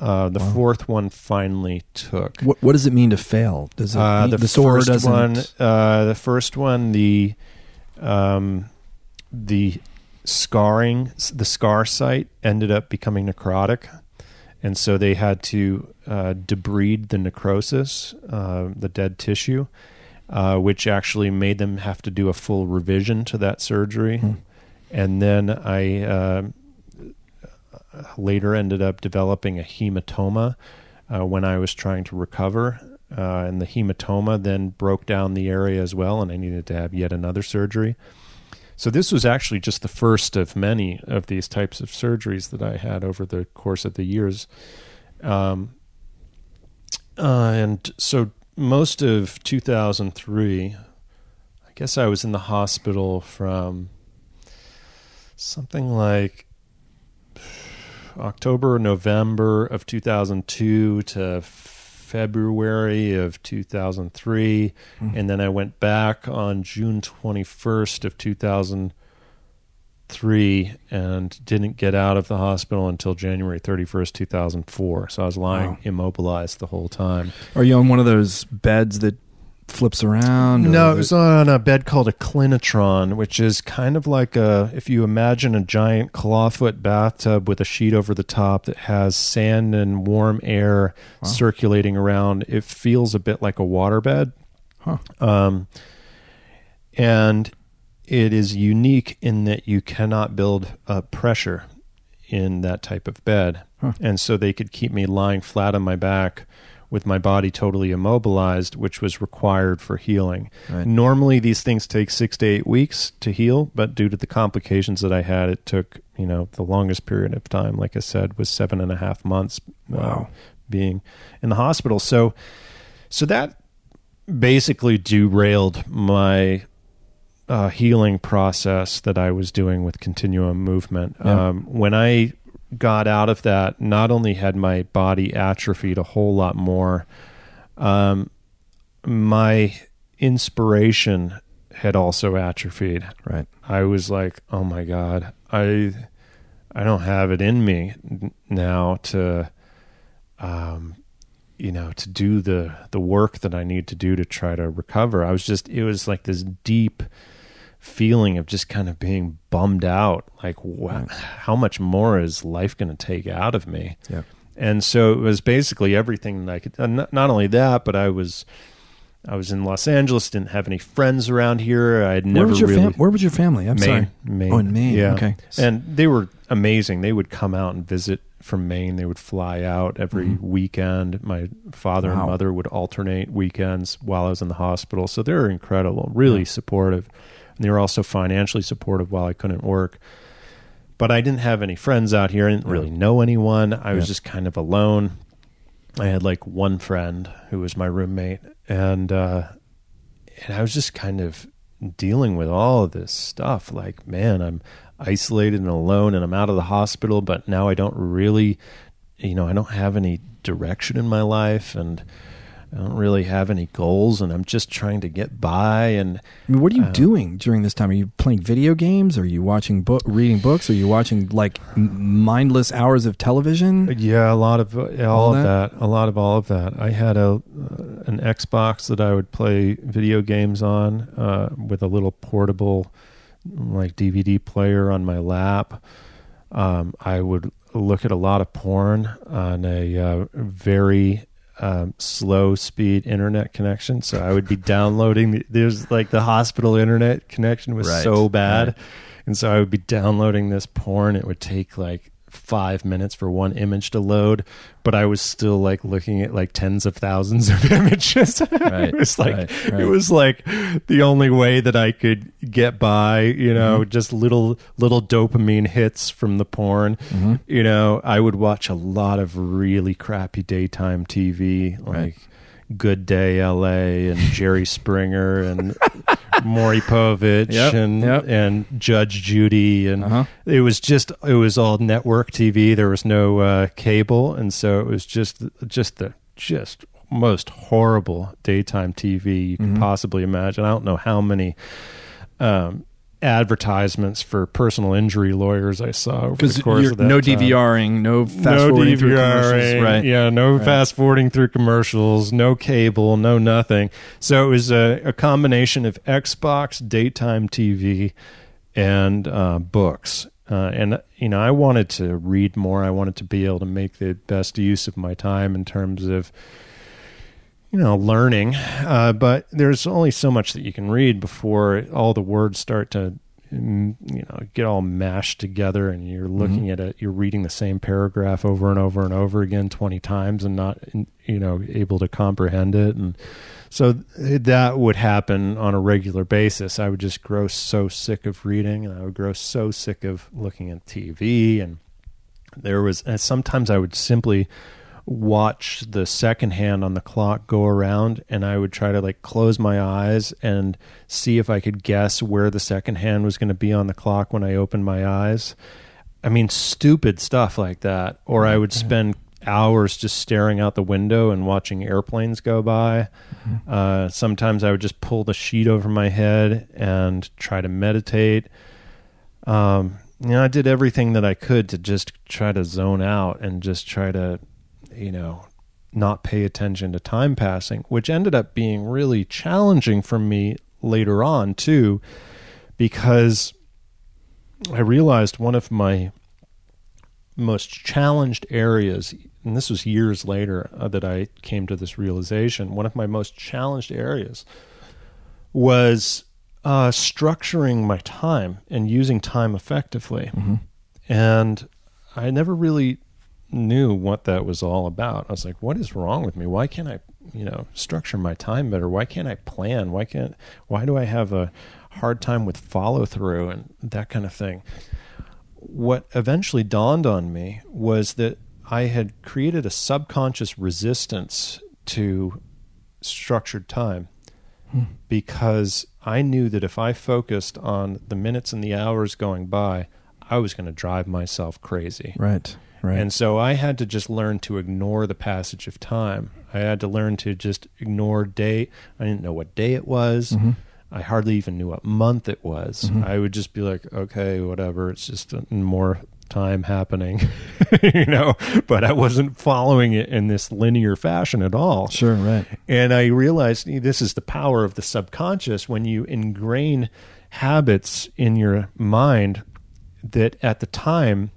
Uh, the Wow. fourth one finally took. What What does it mean to fail? Does it Uh, mean the, the sore first one, uh, the first one, the um, the scarring, the scar site ended up becoming necrotic, and so they had to uh, debride the necrosis, uh, the dead tissue, uh, which actually made them have to do a full revision to that surgery. Hmm. And then I uh, later ended up developing a hematoma uh, when I was trying to recover. Uh, and the hematoma then broke down the area as well, and I needed to have yet another surgery. So this was actually just the first of many of these types of surgeries that I had over the course of the years. Um, uh, and so most of 2003, I guess I was in the hospital from something like October, November of 2002 to February of 2003. Mhm. And then I went back on June 21st of 2003 and didn't get out of the hospital until January 31st, 2004. So I was lying Wow. immobilized the whole time. Are you on one of those beds that flips around? No, it was on a bed called a clinitron, which is kind of like a if you imagine a giant clawfoot bathtub with a sheet over the top that has sand and warm air Wow. circulating around. It feels a bit like a waterbed. Huh. Um, and it is unique in that you cannot build up pressure in that type of bed. Huh. And so they could keep me lying flat on my back with my body totally immobilized, which was required for healing. Right. Normally, these things take six to eight weeks to heal, but due to the complications that I had, it took, you know, the longest period of time, like I said, was seven and a half months uh, Wow. being in the hospital. So, so that basically derailed my uh, healing process that I was doing with continuum movement. Yeah. Um, when I got out of that, not only had my body atrophied a whole lot more, um, my inspiration had also atrophied. Right. I was like, oh my god, I I don't have it in me now to um you know to do the the work that I need to do to try to recover. I was just it was like this deep feeling of just kind of being bummed out like wow, Right. how much more is life going to take out of me? Yeah. And so it was basically everything that I could not, not only that, but I was I was in Los Angeles, didn't have any friends around here. I had never where was your really fam- Where was your family? I'm Maine, sorry. Maine. Oh, in Maine. Yeah. Okay. And they were amazing. They would come out and visit from Maine. They would fly out every Mhm. weekend. My father Wow. and mother would alternate weekends while I was in the hospital. So they were incredible, really Yeah. supportive. And they were also financially supportive while I couldn't work. But I didn't have any friends out here. I didn't really know anyone. I was Yeah. just kind of alone. I had like one friend who was my roommate, and uh, and I was just kind of dealing with all of this stuff. Like, man, I'm isolated and alone, and I'm out of the hospital, but now I don't really, you know, I don't have any direction in my life, and I don't really have any goals, and I'm just trying to get by. And I mean, what are you Uh, doing during this time? Are you playing video games? Are you watching book, reading books? Are you watching like mindless hours of television? yeah, a lot of uh, all, All of that? that? a lot of all of that. I had a uh, an Xbox that I would play video games on uh, with a little portable like DVD player on my lap. Um, I would look at a lot of porn on a uh, very um, slow speed internet connection. So I would be downloading. The, there's like the hospital internet connection was Right, so bad, right. and so I would be downloading this porn. It would take like five minutes for one image to load, but I was still like looking at like tens of thousands of images. Right, it was like right, right. it was like the only way that I could get by. You know, Mm-hmm. just little little dopamine hits from the porn. Mhm. You know, I would watch a lot of really crappy daytime TV, like. Good Day LA and Jerry Springer and Maury Povich Yep, and yep. and Judge Judy and Uh-huh. it was just it was all network TV. There was no uh, cable, and so it was just just the just most horrible daytime TV you could Mhm. possibly imagine. I don't know how many um, advertisements for personal injury lawyers I saw over Because the course of that no time. DVRing, no fast no forwarding through commercials, right? Yeah, no Right. fast forwarding through commercials, no cable, no nothing. So it was a, a combination of Xbox, daytime TV, and uh, books. Uh, and you know, I wanted to read more. I wanted to be able to make the best use of my time in terms of you know learning. Uh, but there's only so much that you can read before all the words start to mm, you know get all mashed together and you're looking at it you're reading the same paragraph over and over and over again 20 times and not you know able to comprehend it. And so that would happen on a regular basis. I would just grow so sick of reading and i would grow so sick of looking at tv and there was and sometimes i would simply watch the second hand on the clock go around and I would try to like close my eyes and see if I could guess where the second hand was going to be on the clock when I opened my eyes. I mean, stupid stuff like that. Or I would spend hours just staring out the window and watching airplanes go by. Mm-hmm. Uh, sometimes I would just pull the sheet over my head and try to meditate. Um, you know, I did everything that I could to just try to zone out and just try to, you know, not pay attention to time passing, which ended up being really challenging for me later on, too, because I realized one of my most challenged areas, and this was years later uh, that I came to this realization, one of my most challenged areas was uh, structuring my time and using time effectively. And I never really knew what that was all about. I was like, what is wrong with me? Why can't I, you know, structure my time better? Why can't I plan? Why can't why do I have a hard time with follow through and that kind of thing? What eventually dawned on me was that I had created a subconscious resistance to structured time hmm. because I knew that if I focused on the minutes and the hours going by, I was going to drive myself crazy. Right. Right. And so I had to just learn to ignore the passage of time. I had to learn to just ignore date. I didn't know what day it was. Mm-hmm. I hardly even knew what month it was. I would just be like, okay, whatever. It's just more time happening, you know, but I wasn't following it in this linear fashion at all. sure. Right. And I realized this is the power of the subconscious when you ingrain habits in your mind that at the time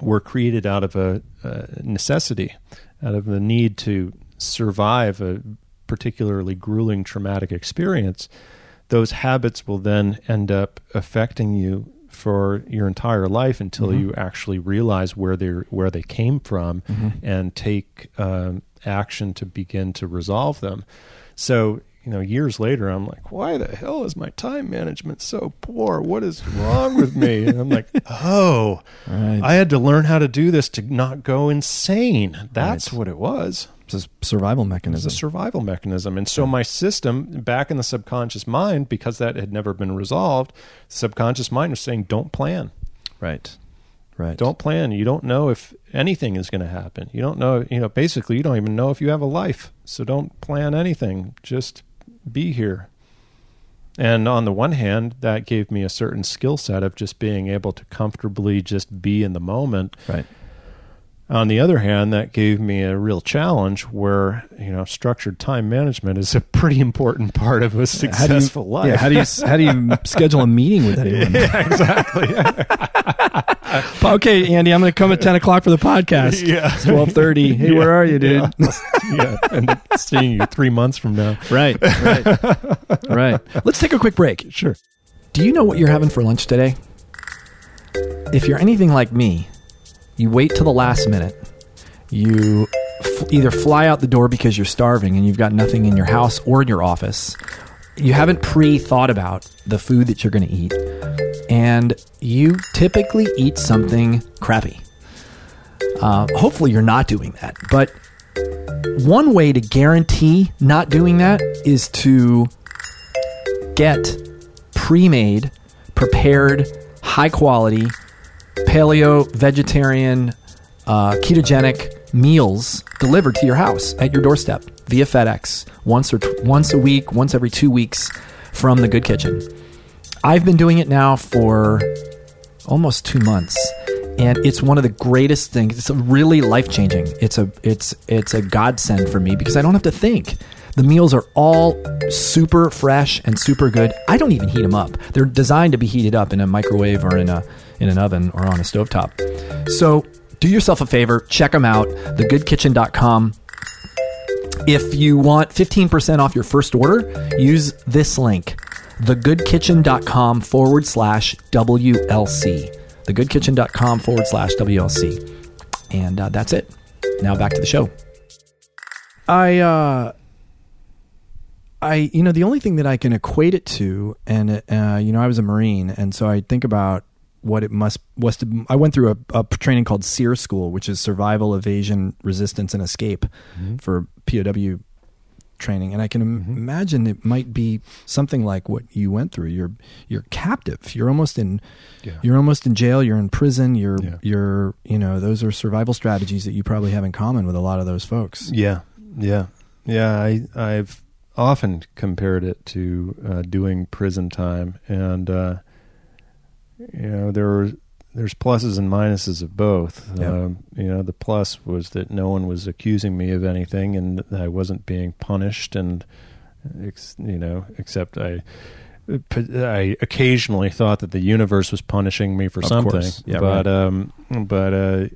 were created out of a, a necessity, out of the need to survive a particularly grueling traumatic experience. Those habits will then end up affecting you for your entire life until you actually realize where they where they came from and take um, action to begin to resolve them. So you know, years later, I'm like, why the hell is my time management so poor? What is wrong with me? And I'm like, oh, Right. I had to learn how to do this to not go insane. That's Right. what it was. it's a survival mechanism. It's a survival mechanism. And so my system back in the subconscious mind, because that had never been resolved, subconscious mind was saying, don't plan. right. Right. Don't plan. You don't know if anything is going to happen. You don't know, you know, basically, you don't even know if you have a life. So don't plan anything. Just be here. And on the one hand, that gave me a certain skill set of just being able to comfortably just be in the moment. Right. On the other hand, that gave me a real challenge where, you know, structured time management is a pretty important part of a How you- successful life. Yeah. How do you how do you schedule a meeting with anyone? Yeah, exactly. okay, Andy, I'm going to come at ten o'clock for the podcast. yeah. Twelve thirty. Hey, Yeah. where are you, dude? Yeah. yeah. And seeing you three months from now. Right. Right. right. Let's take a quick break. Sure. Do you know what you're having for lunch today? If you're anything like me, you wait till the last minute. You f- either fly out the door because you're starving and you've got nothing in your house or in your office. You haven't pre thought about the food that you're going to eat. And you typically eat something crappy. Uh, hopefully, you're not doing that. But one way to guarantee not doing that is to get pre-made, prepared, high quality, paleo, vegetarian, uh, ketogenic meals delivered to your house at your doorstep via FedEx once or t- once a week, once every two weeks from the Good Kitchen. I've been doing it now for almost two months, and it's one of the greatest things. It's really life changing. It's a it's it's a godsend for me because I don't have to think. The meals are all super fresh and super good. I don't even heat them up. They're designed to be heated up in a microwave or in a in an oven or on a stovetop. So do yourself a favor, check them out, thegoodkitchen.com. If you want 15% off your first order, use this link thegoodkitchen.com forward slash WLC. Thegoodkitchen.com forward slash WLC. And uh, that's it. Now back to the show. I uh I you know the only thing that I can equate it to and uh you know I was a marine and so I think about what it must was to. I went through a, a training called SERE School, which is Survival, Evasion, Resistance, and Escape Mm-hmm. for POW training, and I can Mhm. imagine it might be something like what you went through. You're you're captive. You're almost in Yeah. you're almost in jail. You're in prison. You're Yeah. you're you know those are survival strategies that you probably have in common with a lot of those folks. Yeah, yeah, yeah. I I've often compared it to uh, doing prison time, and uh, you know there were there's pluses and minuses of both. Yeah. Um, you know, the plus was that no one was accusing me of anything, and I wasn't being punished, and ex- you know, except I. I occasionally thought that the universe was punishing me for Of something. Yeah, but um, but uh,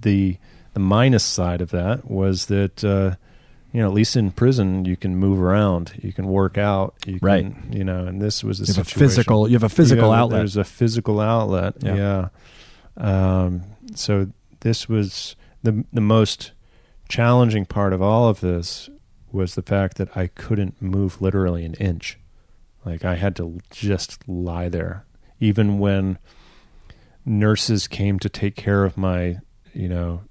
the the minus side of that was that uh, you know at least in prison you can move around, you can work out, you can, Right. You know, and this was a You have a physical. You have a physical outlet. There's a physical outlet. Yeah. Yeah. Um, so this was the the most challenging part of all of this was the fact that I couldn't move literally an inch. Like I had to just lie there, even when nurses came to take care of my, you know,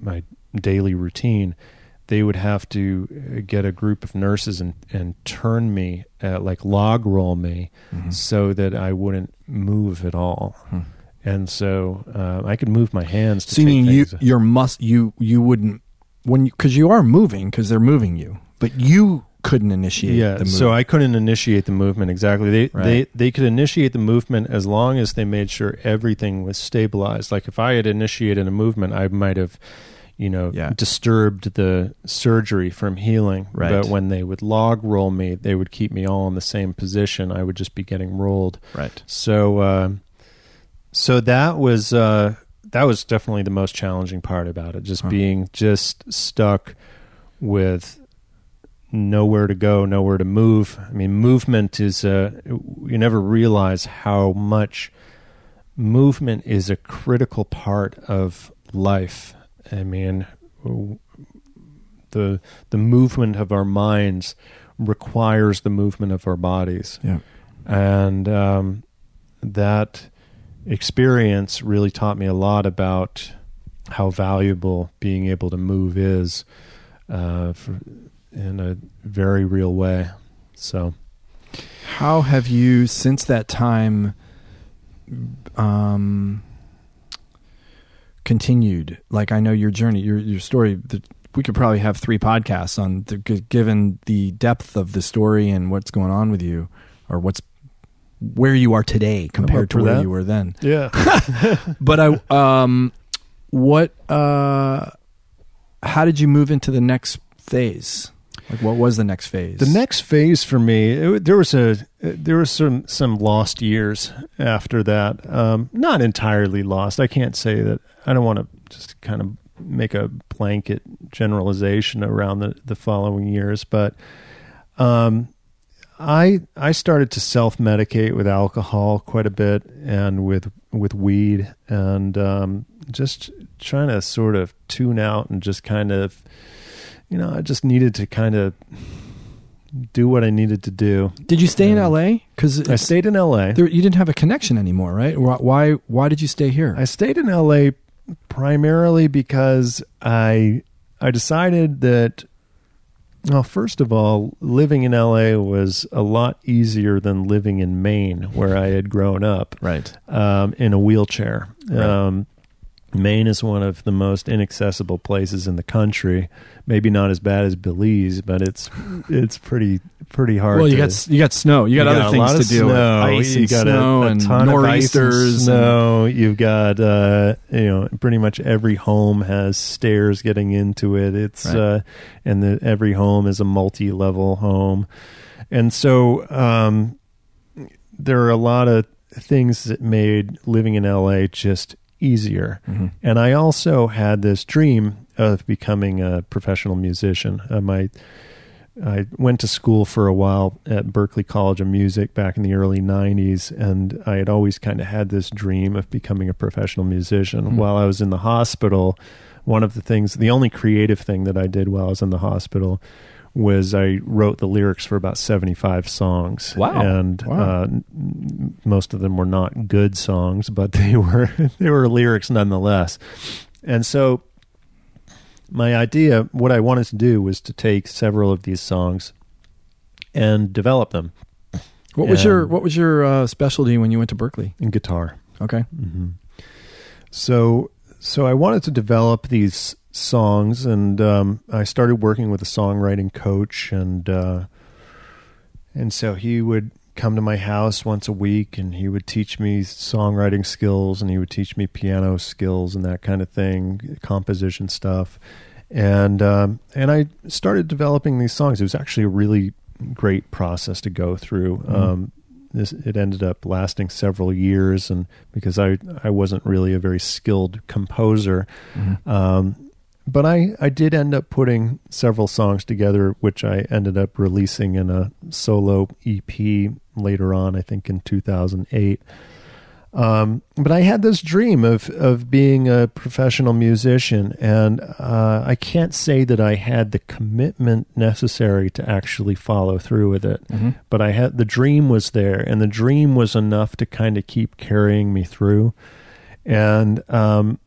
my daily routine. They would have to uh, get a group of nurses and, and turn me, uh, like log roll me, Mhm. so that I wouldn't move at all. Hmm. And so uh, I could move my hands. To So you mean you your must you you wouldn't when because you, are moving because they're moving you, but you couldn't initiate. yeah. So I couldn't initiate the movement exactly. They Right. they they could initiate the movement as long as they made sure everything was stabilized. Like if I had initiated a movement, I might have, you know, Yeah. disturbed the surgery from healing. Right. But when they would log roll me, they would keep me all in the same position. I would just be getting rolled. right. So, uh, so that was uh, that was definitely the most challenging part about it. Just Huh. being just stuck with nowhere to go, nowhere to move. I mean, movement is you never realize how much movement is a critical part of life. I mean, the the movement of our minds requires the movement of our bodies Yeah. and um, that experience really taught me a lot about how valuable being able to move is uh, for, in a very real way. So, How have you since that time um continued? Like I know your journey, your your story. The, we could probably have three podcasts on the, given the depth of the story and what's going on with you, or what's where you are today compared to where that. you were then. yeah, But I um, what uh, how did you move into the next phase? Like what was the next phase? the next phase for me, it, there was a there was some some lost years after that. Um, not entirely lost. I can't say that. I don't want to just kind of make a blanket generalization around the the following years, but um, I I started to self medicate with alcohol quite a bit and with with weed and um, just trying to sort of tune out and just kind of you know I just needed to kind of do what I needed to do. Did you stay in L.A.? Because I stayed in L.A. There, you didn't have a connection anymore, right? Why? Why, why did you stay here? I stayed in LA primarily because I I decided that well, first of all, living in LA was a lot easier than living in Maine, where I had grown up right. um, in a wheelchair. Right. Um, Maine is one of the most inaccessible places in the country. Maybe not as bad as Belize, but it's it's pretty pretty hard. Well, you to, got you got snow. You got you other got things to do. Snow. Ice you got snow a, a ton nor'easters. of and- snow. You've got uh, you know pretty much every home has stairs getting into it. It's Right. uh, and the, every home is a multi-level home, and so um, there are a lot of things that made living in LA just easier. Mhm. And I also had this dream of becoming a professional musician. Uh, my I went to school for a while at Berklee College of Music back in the early 90s, and I had always kind of had this dream of becoming a professional musician. Hmm. While I was in the hospital, one of the things, the only creative thing that I did while I was in the hospital was I wrote the lyrics for about 75 songs. Wow. And Wow. Uh, most of them were not good songs, but they were they were lyrics nonetheless. And so my idea, what I wanted to do was to take several of these songs and develop them What was your What was your uh, specialty when you went to Berklee? in guitar. Okay. hmm So, so I wanted to develop these songs, and um, I started working with a songwriting coach, and uh, and so he would come to my house once a week, and he would teach me songwriting skills, and he would teach me piano skills and that kind of thing, composition stuff, and um, and I started developing these songs. It was actually a really great process to go through. Mhm. Um, this it ended up lasting several years, and because I I wasn't really a very skilled composer, Mhm. um, but I I did end up putting several songs together, which I ended up releasing in a solo EP later on. I think in 2008. Um, but I had this dream of of being a professional musician, and uh, I can't say that I had the commitment necessary to actually follow through with it Mhm. but I had the dream was there, and the dream was enough to kind of keep carrying me through. And um,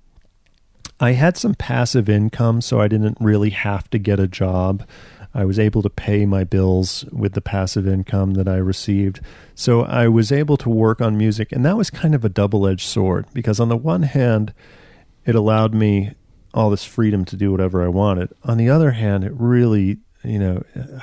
I had some passive income, so I didn't really have to get a job. I was able to pay my bills with the passive income that I received. So I was able to work on music, and that was kind of a double edged sword because, on the one hand, it allowed me all this freedom to do whatever I wanted. On the other hand, it really, you know, uh,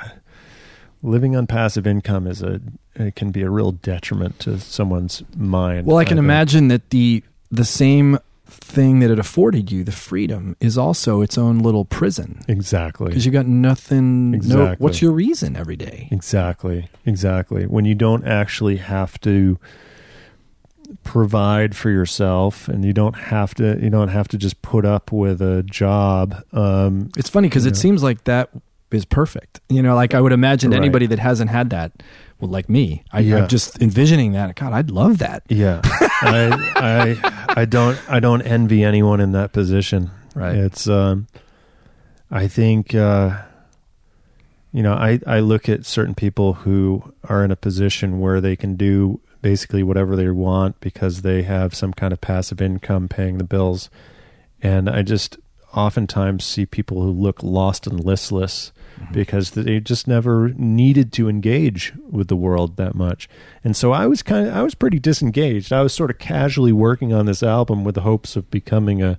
living on passive income is a it can be a real detriment to someone's mind. Well, I can think. imagine that the the same thing that it afforded you, the freedom, is also its own little prison exactly because you got nothing. No, what's your reason every day? exactly exactly when you don't actually have to provide for yourself and you don't have to you don't have to just put up with a job um It's funny because it Yeah. seems like that is perfect. You know, like I would imagine Right. anybody that hasn't had that, well, like me, I, Yeah. I'm just envisioning that. God, I'd love that. yeah i i i don't i don't envy anyone in that position Right. It's um I think uh you know, I I look at certain people who are in a position where they can do basically whatever they want because they have some kind of passive income paying the bills. And I just oftentimes see people who look lost and listless because they just never needed to engage with the world that much. And so I was kind of I was pretty disengaged. I was sort of casually working on this album with the hopes of becoming a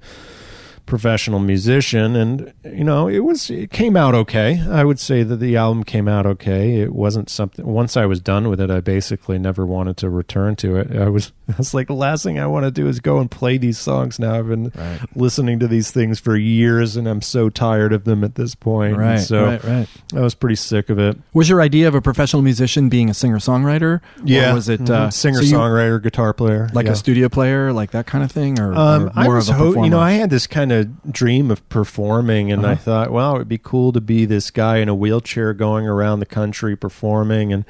professional musician and you know it was it came out okay i would say that the album came out okay it wasn't something once i was done with it i basically never wanted to return to it i was i was like the last thing i want to do is go and play these songs now i've been Right. listening to these things for years and i'm so tired of them at this point Right. so right. Right. i was pretty sick of it Was your idea of a professional musician being a singer songwriter? yeah Or was it Mhm. uh, singer so guitar player like yeah. a studio player, like that kind of thing, or, Um, or I more was, of a ho- you know, I had this kind of dream of performing, and I Uh-huh. thought, wow, it would be cool to be this guy in a wheelchair going around the country performing. And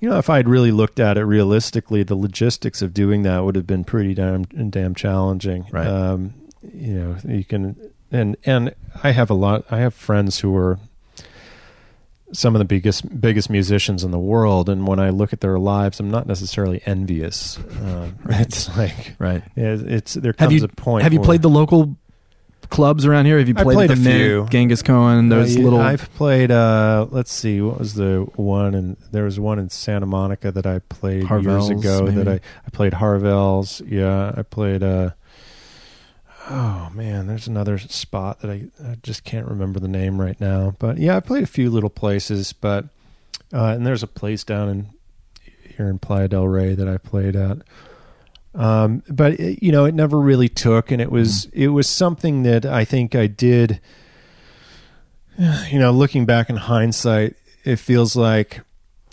you know, if I'd really looked at it realistically, the logistics of doing that would have been pretty damn damn challenging. Right. Um, you know, you can and and I have a lot. I have friends who are some of the biggest biggest musicians in the world, and when I look at their lives, I'm not necessarily envious. Um, It's like right. it, it's there comes you a point. have you where- played the local clubs around here? Have you I played, played the a Mint, few. Genghis Cohen? Those Uh, yeah, little. I've played. Uh, let's see, what was the one? And there was one in Santa Monica that I played Harvelle's, years ago. That? I I played Harvelle's. Yeah, I played. Uh, oh man, there's another spot that I, I just can't remember the name right now. But yeah, I played a few little places. But uh, and there's a place down in here in Playa del Rey that I played at. Um, but it, you know, it never really took, and it was it was something that I think I did. You know, looking back in hindsight, it feels like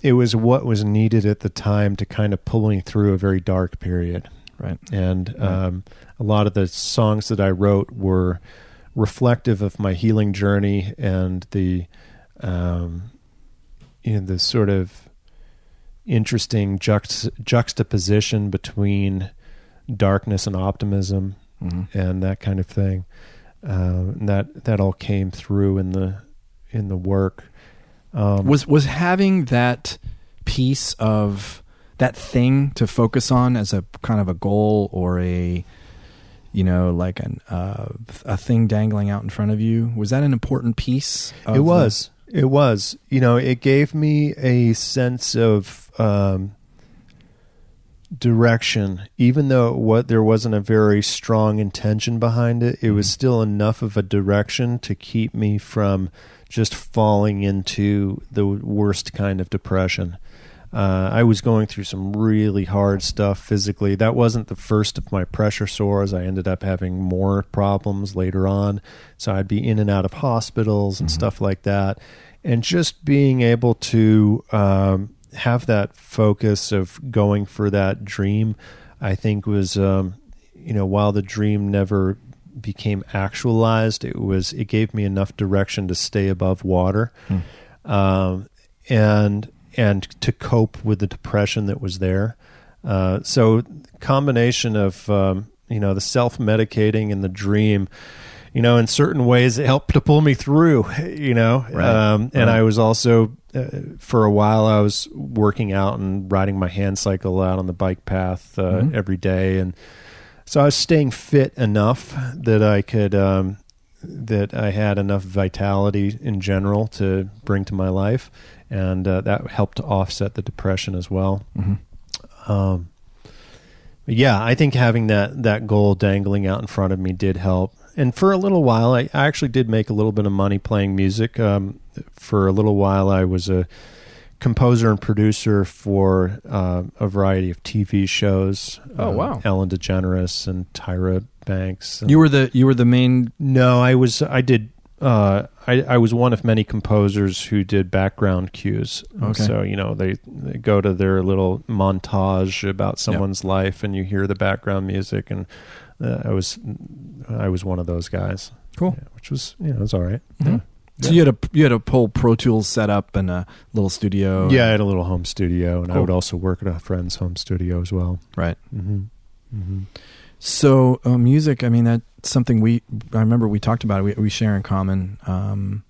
it was what was needed at the time to kind of pull me through a very dark period. right. And um, a lot of the songs that I wrote were reflective of my healing journey and the, um, you know, the sort of interesting juxt- juxtaposition between darkness and optimism Mhm. and that kind of thing. Uh, and that that all came through in the in the work. Um, was was having that piece of that thing to focus on as a kind of a goal or a you know like an uh, a thing dangling out in front of you was that an important piece of it was. It was. You know, it gave me a sense of um, direction, even though what there wasn't a very strong intention behind it. It was Mhm. still enough of a direction to keep me from just falling into the worst kind of depression. Uh, I was going through some really hard stuff physically. That wasn't the first of my pressure sores. I ended up having more problems later on. So I'd be in and out of hospitals and Mhm. stuff like that. And just being able to um, have that focus of going for that dream, I think was, um, you know, while the dream never became actualized, it was, it gave me enough direction to stay above water. Hmm. Um, and, and to cope with the depression that was there. Uh, so combination of um, you know the self medicating and the dream, you know, in certain ways it helped to pull me through. You know, Right. um, and Right. I was also uh, for a while I was working out and riding my hand cycle out on the bike path uh, Mhm. every day, and so I was staying fit enough that I could. Um, that I had enough vitality in general to bring to my life, and uh, that helped to offset the depression as well. Mhm. Um, yeah, I think having that that goal dangling out in front of me did help. And for a little while, I, I actually did make a little bit of money playing music. Um, for a little while, I was a composer and producer for uh, a variety of TV shows. Oh, Um, wow. Ellen DeGeneres and Tyra Banks. and- you were the you were the main no, I was. I did. Uh, I, I was one of many composers who did background cues. Okay. So you know they, they go to their little montage about someone's life, and you hear the background music. And uh, I was I was one of those guys. Cool. Yeah, which was you know it was all right. Mhm. so you had a you had a whole Pro Tools set up and a little studio Yeah, I had a little home studio, and I would also work at a friend's home studio as well. right Mm-hmm. Mm-hmm. So uh, music, I mean, that's something we. I remember we talked about. It, we we share in common. Um,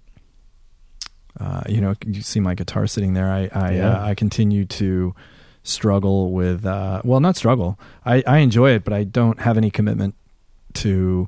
uh, you know, you see my guitar sitting there. I I, Yeah. uh, I continue to struggle with. Uh, well, not struggle. I I enjoy it, but I don't have any commitment to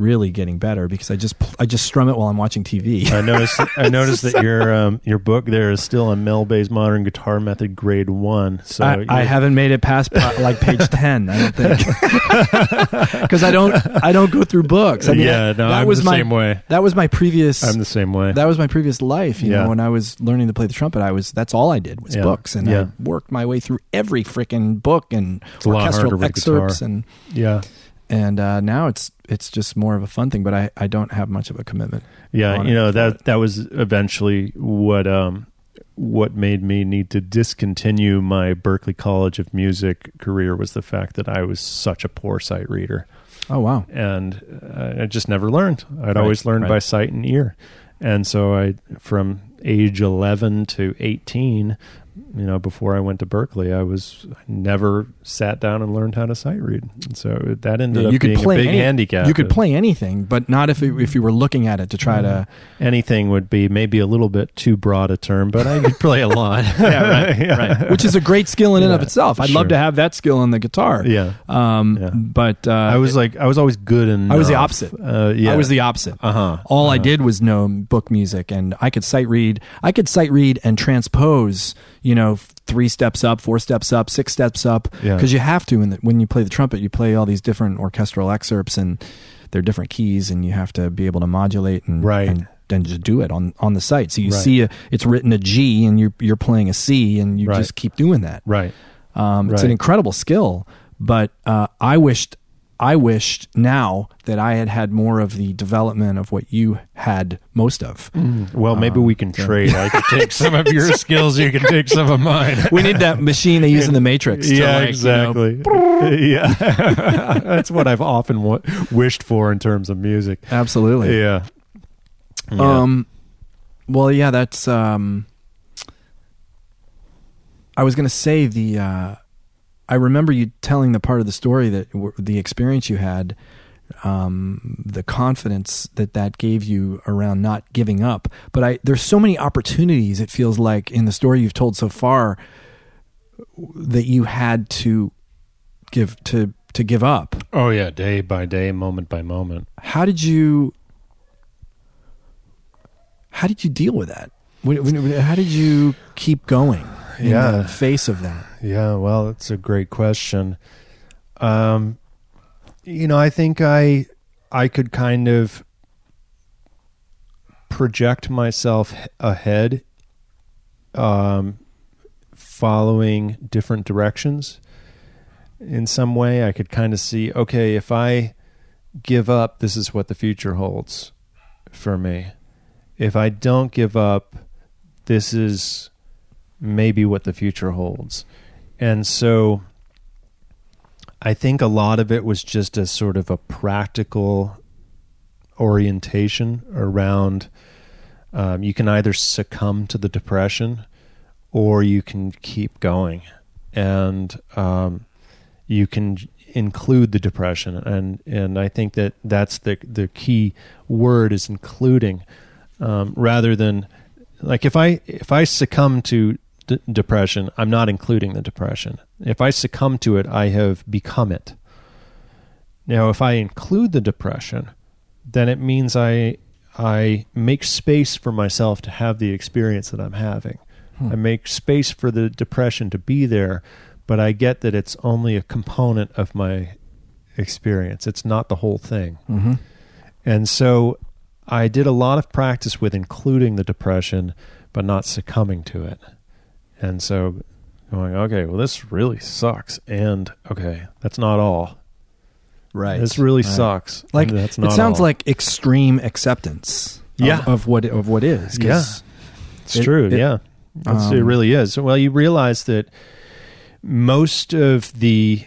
really getting better because I just I just strum it while I'm watching TV. I noticed. I noticed that your um, your book there is still a Mel Bay's Modern Guitar Method Grade One. So I, I haven't made it past like page ten. I don't think because I don't I don't go through books. I mean, yeah, no, that I'm was the my same way. that was my previous I'm the same way. that was my previous life. You Yeah. know, when I was learning to play the trumpet, I was that's all I did was Yeah. books, and Yeah. I worked my way through every freaking book and It's a lot harder orchestral excerpts, guitar. and yeah, and uh, now it's it's just more of a fun thing. But I I don't have much of a commitment. yeah. You know that that was eventually what um what made me need to discontinue my Berklee College of Music career was the fact that I was such a poor sight reader, Oh wow, and uh, I just never learned. I'd Right, always learned by sight and ear, and so I from age 11 to 18 you know before i went to berklee i was I never sat down and learned how to sight read and so that ended Yeah, up you could being play a big any- handicap you could play anything, but not if it, if you were looking at it to try to. anything would be maybe a little bit too broad a term but i could play a lot Yeah, right, Yeah. right. Which is a great skill in and of itself. I'd sure. love to have that skill on the guitar. yeah Um, Yeah. but uh, i was like i was always good enough I was the opposite. uh, yeah I was the opposite. uh-huh All I Uh-huh. did was know book music, and I could sight read. I could sight read and transpose. You know, three steps up, four steps up, six steps up, Yeah. because you have to. And when you play the trumpet, you play all these different orchestral excerpts, and they're different keys, and you have to be able to modulate and Right. and then just do it on on the sight. So you Right. see, a, it's written a G, and you're you're playing a C, and you Right. just keep doing that. right Um, It's Right. an incredible skill, but uh, I wished I wished now that I had had more of the development of what you had most of. well maybe Um, we can so- trade i could take some of your skills you can take some of mine We need that machine they use in the Matrix. to, yeah, like, you know, exactly. yeah, that's what I've often w- wished for in terms of music. absolutely. Yeah. Yeah. Um, well, yeah, that's. Um, I was going to say the. Uh, I remember you telling the part of the story that w- the experience you had um, the confidence that that gave you around not giving up. But I, there's so many opportunities. It feels like in the story you've told so far that you had to give to to give up. Oh yeah, day by day, moment by moment. How did you? How did you deal with that? When- when- How did you keep going in Yeah. the face of that? Yeah, well, it's a great question. Um, you know, I think I I could kind of project myself ahead, um, following different directions. In some way, I could kind of see, okay, if I give up, this is what the future holds for me. If I don't give up, this is maybe what the future holds. And so I think a lot of it was just a sort of a practical orientation around um, you can either succumb to the depression or you can keep going. And um, you can include the depression. And, and I think that that's the, the key word is including um, rather than like if I if I succumb to d- depression, I'm not including the depression. If I succumb to it, I have become it. Now, if I include the depression, then it means I I make space for myself to have the experience that I'm having. I make space for the depression to be there, but I get that it's only a component of my experience. It's not the whole thing. Mm-hmm. And so I did a lot of practice with including the depression, but not succumbing to it. And so going, okay, well, this really sucks. And okay, that's not all. Right. This really Right. sucks. Like that's it sounds all. like extreme acceptance. Of, Yeah. Of what of what is. 'cause- it's it- true. it- yeah. It's- it um, really is. Well, you realize that most of the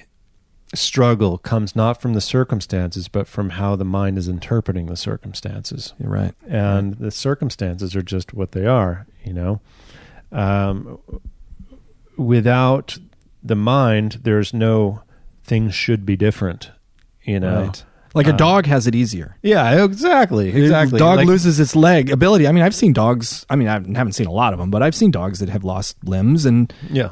struggle comes not from the circumstances, but from how the mind is interpreting the circumstances. You're right. and the circumstances are just what they are you know um, without the mind there's no things should be different you know Right. Like a Um, dog has it easier. yeah exactly exactly Dog Like- loses its leg ability. I mean, I've seen dogs. I mean, I haven't seen a lot of them, but I've seen dogs that have lost limbs and yeah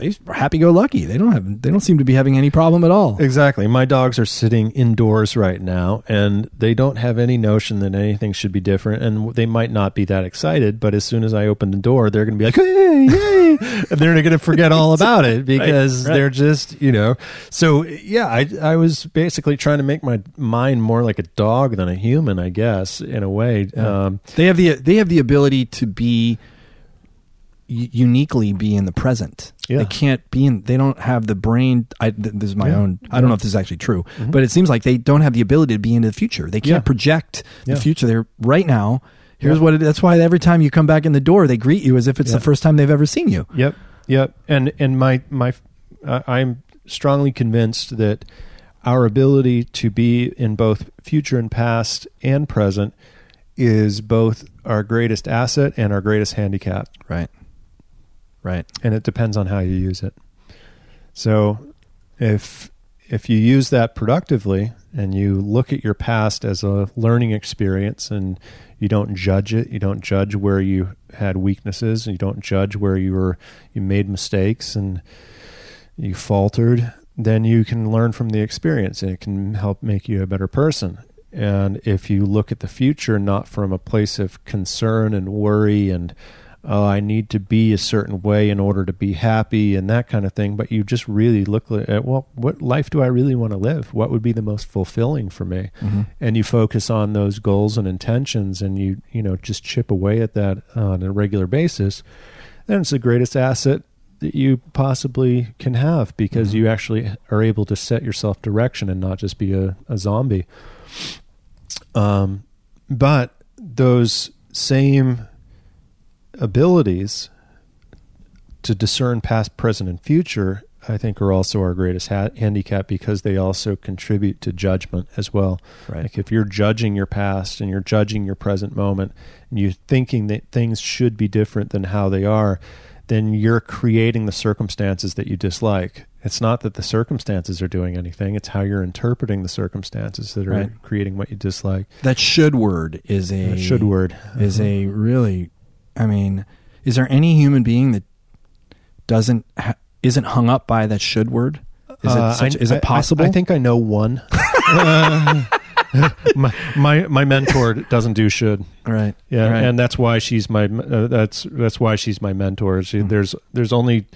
they happy go lucky. They don't have. They don't seem to be having any problem at all. exactly my dogs are sitting indoors right now and they don't have any notion that anything should be different and they might not be that excited but as soon as i open the door they're going to be like hey yay and they're going to forget all about it because right. they're just you know so yeah i i was basically trying to make my mind more like a dog than a human i guess in a way um They have the they have the ability to be uniquely be in the present. Yeah. They can't be in. They don't have the brain. I, th- this is my Yeah. own. I don't know if this is actually true, Mhm. but it seems like they don't have the ability to be into the future. They can't project the future. They're right now. Here's what. It, that's why every time you come back in the door, they greet you as if it's the first time they've ever seen you. Yep, yep. And and my my, I I'm strongly convinced that our ability to be in both future and past and present is both our greatest asset and our greatest handicap, Right. Right. and it depends on how you use it. So, if if you use that productively and you look at your past as a learning experience and you don't judge it, you don't judge where you had weaknesses, and you don't judge where you were you made mistakes and you faltered, then you can learn from the experience and it can help make you a better person. And if you look at the future not from a place of concern and worry and oh, I need to be a certain way in order to be happy and that kind of thing. But you just really look at, well, what life do I really want to live? What would be the most fulfilling for me? Mm-hmm. And you focus on those goals and intentions and you, you know, just chip away at that on a regular basis. Then it's the greatest asset that you possibly can have because Mhm. you actually are able to set yourself direction and not just be a, a zombie. Um, but those same abilities to discern past, present, and future, I think, are also our greatest ha- handicap because they also contribute to judgment as well. Right. Like if you're judging your past and you're judging your present moment and you're thinking that things should be different than how they are, then you're creating the circumstances that you dislike. It's not that the circumstances are doing anything, it's how you're interpreting the circumstances that are Right. creating what you dislike. That should word is a That should word is Uh-huh. a really. I mean, is there any human being that doesn't ha- isn't hung up by that should word? Is Uh, it such, I- is it possible? I, I think I know one. my, my my mentor doesn't do should. right. Yeah, right. and that's why she's my uh, that's that's why she's my mentor. She, Mhm. There's there's only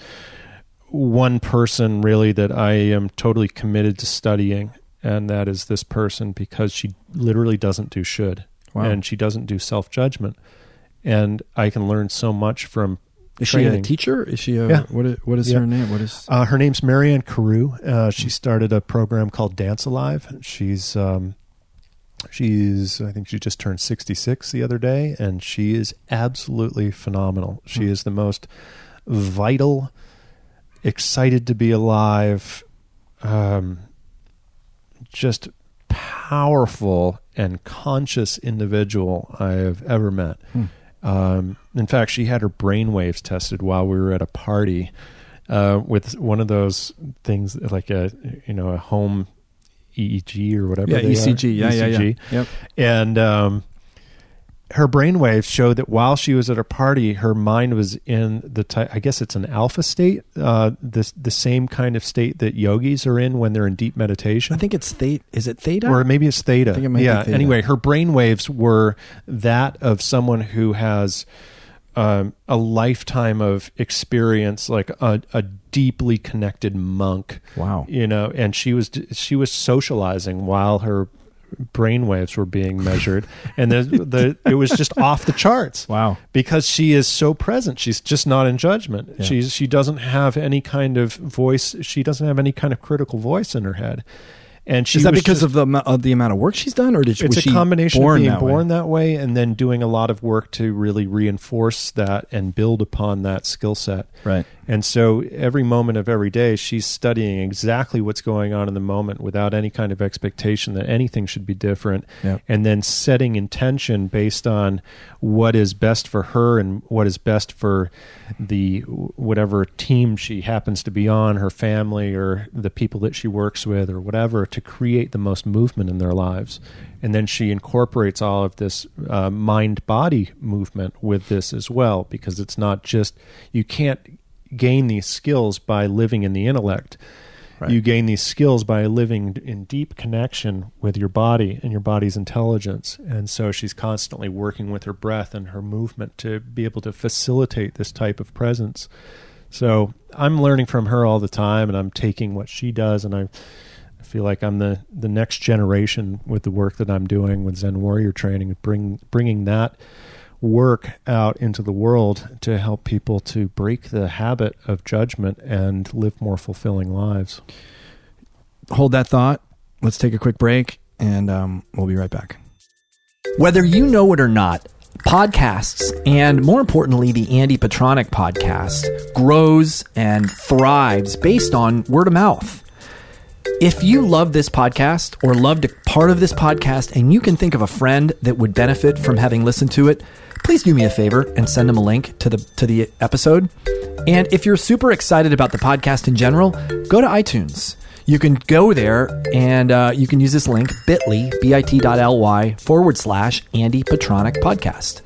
one person really that I am totally committed to studying, and that is this person because she literally doesn't do should, wow. and she doesn't do self judgment, and I can learn so much from. is she a teacher? Is she a Yeah. what? Is, what is Yeah. her name? What is? Uh, her name's Marianne Carew. Uh, she started a program called Dance Alive. She's um, she's I think she just turned 66 the other day, and she is absolutely phenomenal. She Hmm. is the most vital, excited to be alive, um, just powerful and conscious individual I have ever met. Hmm. Um, in fact, she had her brain waves tested while we were at a party uh, with one of those things like a you know a home EEG or whatever. yeah, they are. ECG. Yeah, yeah, yeah. Yep. And um, her brainwaves showed that while she was at her party, her mind was in the ty- I guess it's an alpha state, uh, this the same kind of state that yogis are in when they're in deep meditation I think it's theta. Is it theta? or maybe it's theta. I think it might be yeah. theta. Anyway, her brain waves were that of someone who has um, a lifetime of experience, like a, a deeply connected monk. wow. You know, and she was she was socializing while her brain waves were being measured, and the, the it was just off the charts Wow. because she is so present. She's just not in judgment. Yeah. She's she doesn't have any kind of voice. She doesn't have any kind of critical voice in her head. And she is that because just- of the of the amount of work she's done, or did she, it's a combination born of being that way? born that way and then doing a lot of work to really reinforce that and build upon that skill set. Right. And so every moment of every day, she's studying exactly what's going on in the moment without any kind of expectation that anything should be different. Yep. And then setting intention based on what is best for her and what is best for the whatever team she happens to be on, her family or the people that she works with or whatever, to create the most movement in their lives. And then she incorporates all of this uh, mind body movement with this as well, because it's not just, you can't gain these skills by living in the intellect. Right. You gain these skills by living in deep connection with your body and your body's intelligence. And so she's constantly working with her breath and her movement to be able to facilitate this type of presence. So I'm learning from her all the time and I'm taking what she does and I feel like I'm the, the next generation with the work that I'm doing with Zen Warrior training, bring, bringing that work out into the world to help people to break the habit of judgment and live more fulfilling lives. Hold that thought. Let's take a quick break, and um, we'll be right back. Whether you know it or not, podcasts, and more importantly, the Andy Petranek podcast, grows and thrives based on word of mouth. If you love this podcast or loved a part of this podcast and you can think of a friend that would benefit from having listened to it, please do me a favor and send them a link to the to the episode. And if you're super excited about the podcast in general, go to iTunes. You can go there and uh, you can use this link bit.ly, bit.ly forward slash Andy Petranek podcast.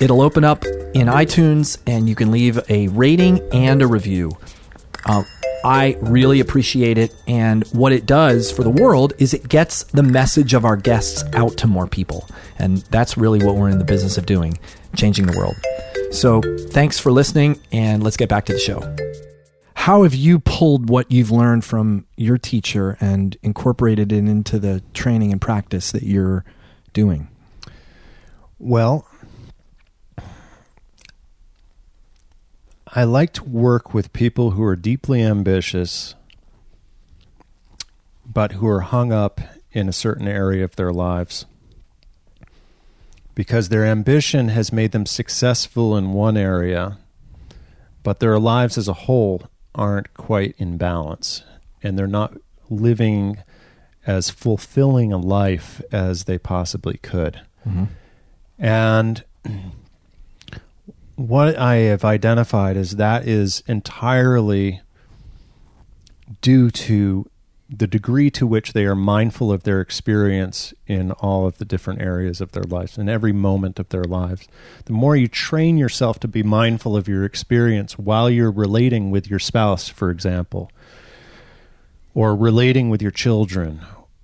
It'll open up in iTunes and you can leave a rating and a review. Uh, I really appreciate it. And what it does for the world is it gets the message of our guests out to more people. And that's really what we're in the business of doing changing the world. So thanks for listening, and let's get back to the show. How have you pulled what you've learned from your teacher and incorporated it into the training and practice that you're doing? Well, I like to work with people who are deeply ambitious, but who are hung up in a certain area of their lives. Because their ambition has made them successful in one area, but their lives as a whole aren't quite in balance. And they're not living as fulfilling a life as they possibly could. Mm-hmm. And what I have identified is that is entirely due to the degree to which they are mindful of their experience in all of the different areas of their lives, in every moment of their lives. The more you train yourself to be mindful of your experience while you're relating with your spouse, for example, or relating with your children,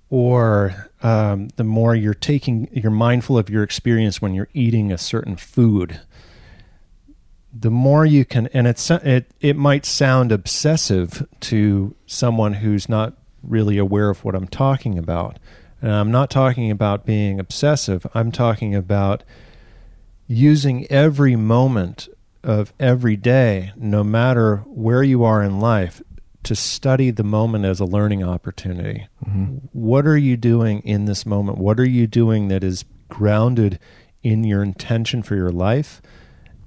or um, the more you're taking, you're mindful of your experience when you're eating a certain food. The more you can, and it's it it might sound obsessive to someone who's not really aware of what I'm talking about. And I'm not talking about being obsessive. I'm talking about using every moment of every day, no matter where you are in life, to study the moment as a learning opportunity. Mm-hmm. What are you doing in this moment? What are you doing that is grounded in your intention for your life?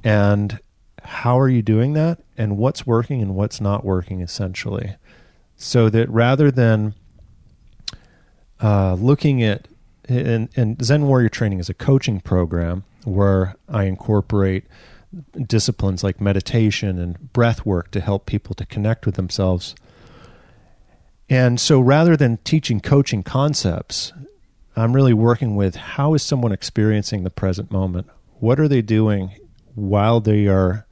And how are you doing that? And what's working and what's not working, essentially so that rather than uh, looking at and, and Zen Warrior Training is a coaching program where I incorporate disciplines like meditation and breath work to help people to connect with themselves. And so rather than teaching coaching concepts, I'm really working with how is someone experiencing the present moment? What are they doing while they are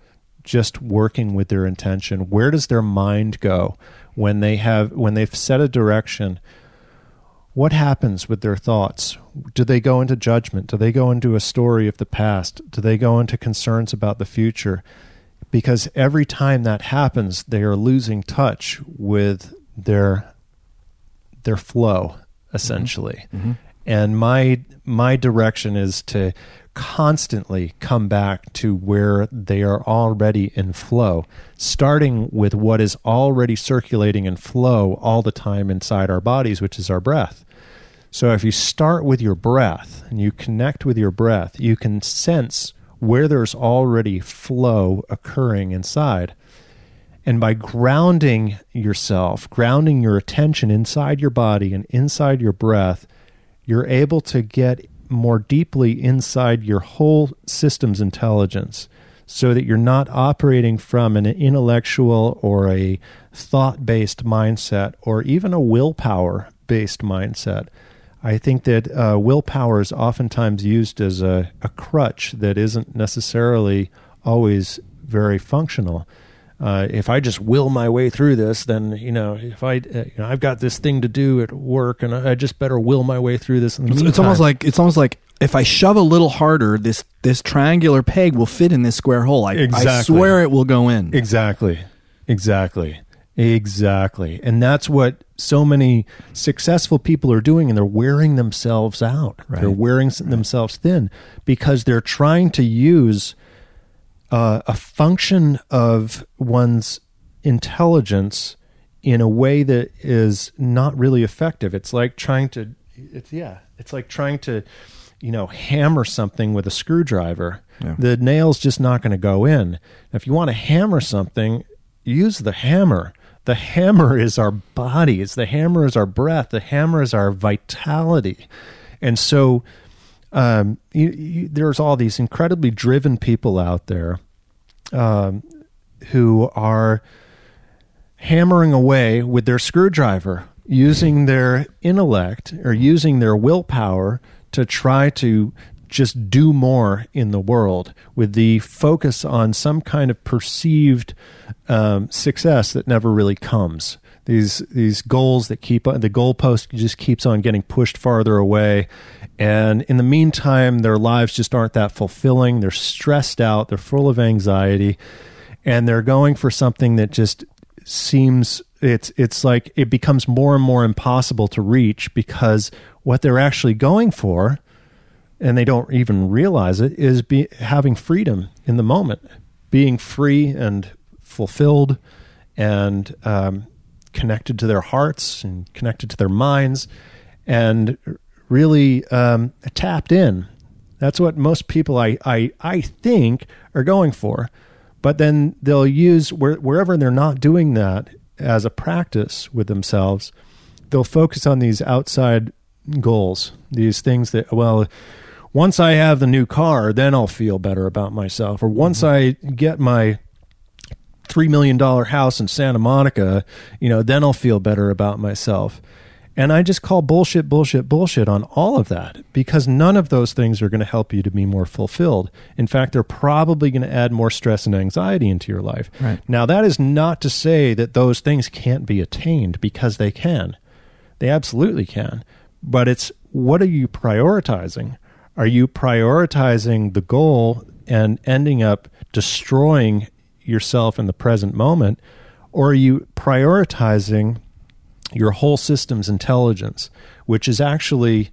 just working with their intention? Where does their mind go? when they have when they've set a direction what happens with their thoughts do they go into judgment do they go into a story of the past do they go into concerns about the future because every time that happens they are losing touch with their their flow essentially mm-hmm. Mm-hmm. and my my direction is to constantly come back to where they are already in flow, starting with what is already circulating in flow all the time inside our bodies, which is our breath. So if you start with your breath and you connect with your breath, you can sense where there's already flow occurring inside. And by grounding yourself, grounding your attention inside your body and inside your breath, you're able to get more deeply inside your whole system's intelligence so that you're not operating from an intellectual or a thought based mindset or even a willpower based mindset. I think that uh, willpower is oftentimes used as a, a crutch that isn't necessarily always very functional uh, if I just will my way through this, then you know, if I, uh, you know, I've got this thing to do at work, and I just better will my way through this. It's, it's, almost like it's almost like if I shove a little harder, this this triangular peg will fit in this square hole. I, exactly. I swear it will go in. Exactly, exactly, exactly, and that's what so many successful people are doing, and they're wearing themselves out. Right. They're wearing right. themselves thin because they're trying to use uh, a function of one's intelligence in a way that is not really effective. It's like trying to, it's yeah, it's like trying to, you know, hammer something with a screwdriver. Yeah. The nail's just not going to go in. If you want to hammer something, use the hammer. The hammer is our bodies. The hammer is our breath. The hammer is our vitality. And so, um, you, you, there's all these incredibly driven people out there um, who are hammering away with their screwdriver, using their intellect or using their willpower to try to just do more in the world with the focus on some kind of perceived um, success that never really comes. These these goals that keep the goalpost just keeps on getting pushed farther away, and in the meantime, their lives just aren't that fulfilling. They're stressed out, they're full of anxiety, and they're going for something that just seems it's it's like it becomes more and more impossible to reach because what they're actually going for and they don't even realize it is be, having freedom in the moment being free and fulfilled and um, connected to their hearts and connected to their minds and really um, tapped in. That's what most people I, I, I think are going for. But then they'll use where, wherever they're not doing that as a practice with themselves, they'll focus on these outside goals, these things that, well, once I have the new car, then I'll feel better about myself. Or once mm-hmm. I get my three million dollar house in Santa Monica, you know, then I'll feel better about myself. And I just call bullshit, bullshit, bullshit on all of that because none of those things are going to help you to be more fulfilled. In fact, they're probably going to add more stress and anxiety into your life. Right. Now, that is not to say that those things can't be attained because they can. They absolutely can. But it's what are you prioritizing? Are you prioritizing the goal and ending up destroying yourself in the present moment? Or are you prioritizing your whole system's intelligence, which is actually,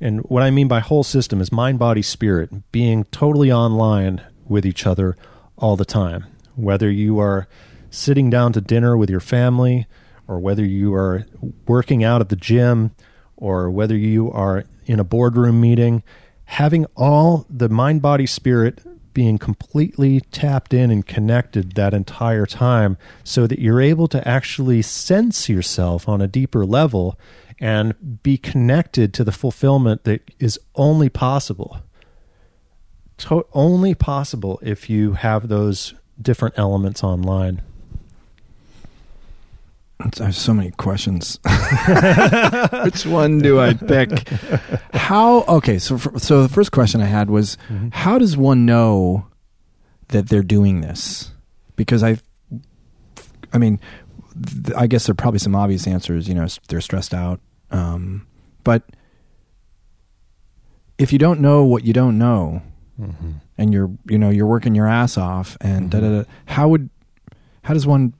and what I mean by whole system is mind, body, spirit, being totally online with each other all the time. Whether you are sitting down to dinner with your family, or whether you are working out at the gym, or whether you are in a boardroom meeting, having all the mind, body, spirit being completely tapped in and connected that entire time so that you're able to actually sense yourself on a deeper level and be connected to the fulfillment that is only possible. To- only possible if you have those different elements online. I have so many questions. Which one do I pick? How? Okay, so for, so the first question I had was, Mm-hmm. how does one know that they're doing this? Because I, I mean, th- I guess there are probably some obvious answers. You know, they're stressed out, um, but if you don't know what you don't know, Mm-hmm. and you're you know you're working your ass off, and da da da, how would how does one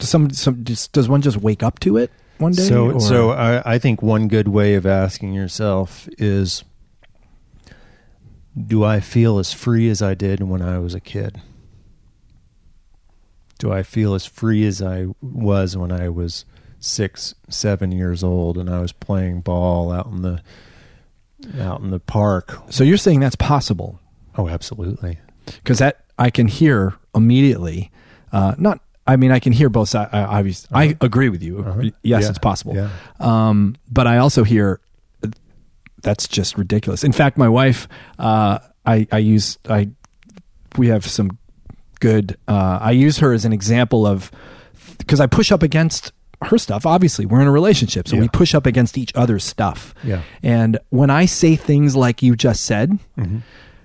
does some some does, does one just wake up to it one day? So, or- so I, I think one good way of asking yourself is, do I feel as free as I did when I was a kid? Do I feel as free as I was when I was six, seven years old and I was playing ball out in the out in the park? so you're saying that's possible Oh, absolutely. because that I can hear immediately. Uh, not, I mean, I can hear both sides. I, obviously, I agree with you. Uh-huh. Yes, Yeah, it's possible. yeah. Um, but I also hear that's just ridiculous. In fact, my wife, uh, I, I use, I, we have some good. Uh, I use her as an example of because I push up against her stuff. Obviously, we're in a relationship, so Yeah. we push up against each other's stuff. Yeah. And when I say things like you just said, Mm-hmm.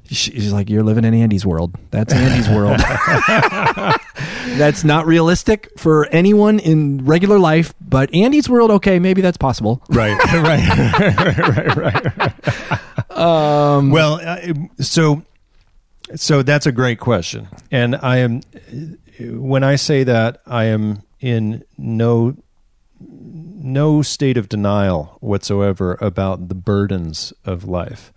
She's like, "You're living in Andy's world. That's Andy's world. that's not realistic for anyone in regular life, but Andy's world, okay, maybe that's possible." Right, right, right, right, right. Um, Well, uh, so so that's a great question, and I am when I say that I am in no no state of denial whatsoever about the burdens of life.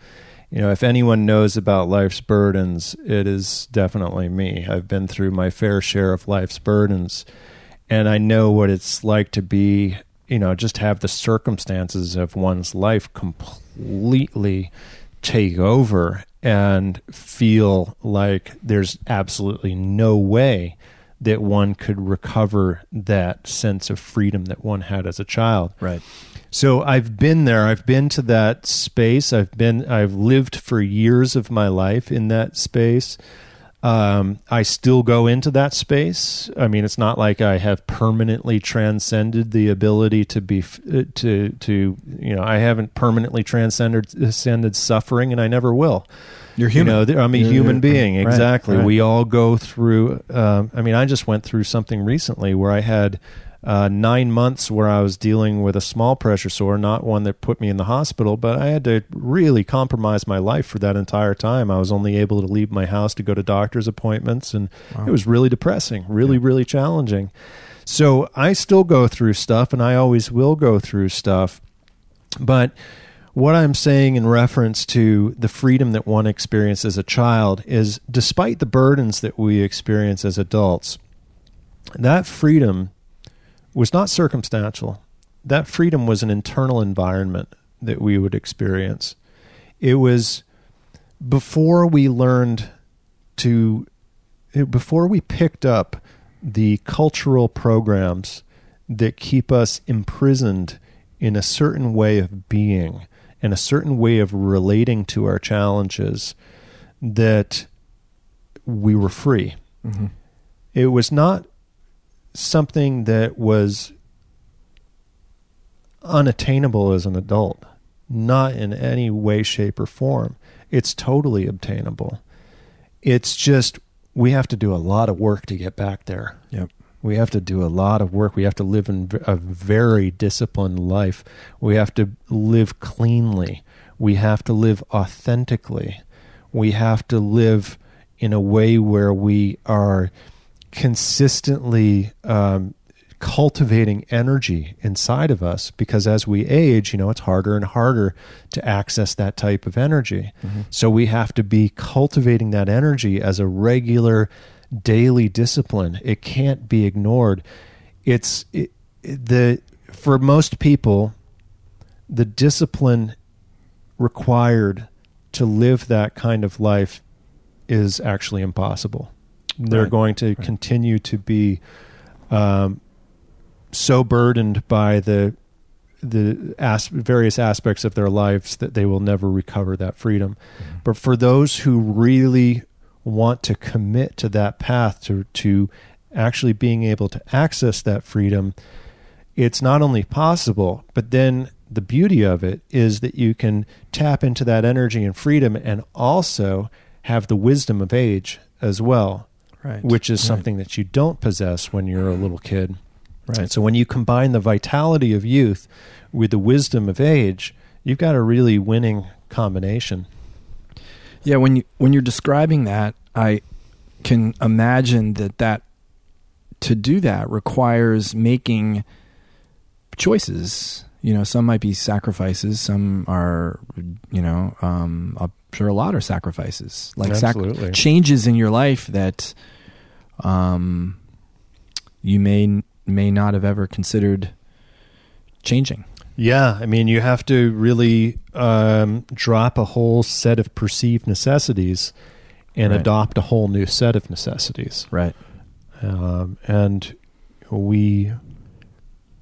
You know, if anyone knows about life's burdens, it is definitely me. I've been through my fair share of life's burdens, and I know what it's like to be, you know, just have the circumstances of one's life completely take over and feel like there's absolutely no way that one could recover that sense of freedom that one had as a child. right. So I've been there. I've been to that space. I've been. I've lived for years of my life in that space. Um, I still go into that space. I mean, it's not like I have permanently transcended the ability to be uh, to to you know. I haven't permanently transcended transcended suffering, and I never will. You're You human. know, I'm a You're- human being. right, exactly. right. We all go through. Um, I mean, I just went through something recently where I had uh, nine months where I was dealing with a small pressure sore, not one that put me in the hospital, but I had to really compromise my life for that entire time. I was only able to leave my house to go to doctor's appointments, and it was really depressing, really, really challenging. So I still go through stuff, and I always will go through stuff. But what I'm saying in reference to the freedom that one experiences as a child is despite the burdens that we experience as adults, that freedom was not circumstantial. That freedom was an internal environment that we would experience. It was before we learned to, before we picked up the cultural programs that keep us imprisoned in a certain way of being and a certain way of relating to our challenges that we were free. Mm-hmm. it was not something that was unattainable as an adult, not in any way, shape, or form. It's totally obtainable. It's just we have to do a lot of work to get back there. Yep. We have to do a lot of work. We have to live in a very disciplined life. We have to live cleanly. We have to live authentically. We have to live in a way where we are consistently um, cultivating energy inside of us because as we age, you know, it's harder and harder to access that type of energy. Mm-hmm. So we have to be cultivating that energy as a regular daily discipline. It can't be ignored. It's it, the for most people the discipline required to live that kind of life is actually impossible. They're Right. going to Right. continue to be um, so burdened by the the as- various aspects of their lives that they will never recover that freedom. But for those who really want to commit to that path to to actually being able to access that freedom, it's not only possible, but then the beauty of it is that you can tap into that energy and freedom and also have the wisdom of age as well, Right. which is Right. something that you don't possess when you're a little kid. Right. So when you combine the vitality of youth with the wisdom of age, you've got a really winning combination. Yeah, when you when you're describing that, I can imagine that that to do that requires making choices. You know, some might be sacrifices, some are, you know, um, I'm sure a lot are sacrifices, like sac- changes in your life that um, you may may not have ever considered changing. Yeah, I mean, you have to really um, drop a whole set of perceived necessities and Right. adopt a whole new set of necessities. Right. um, and we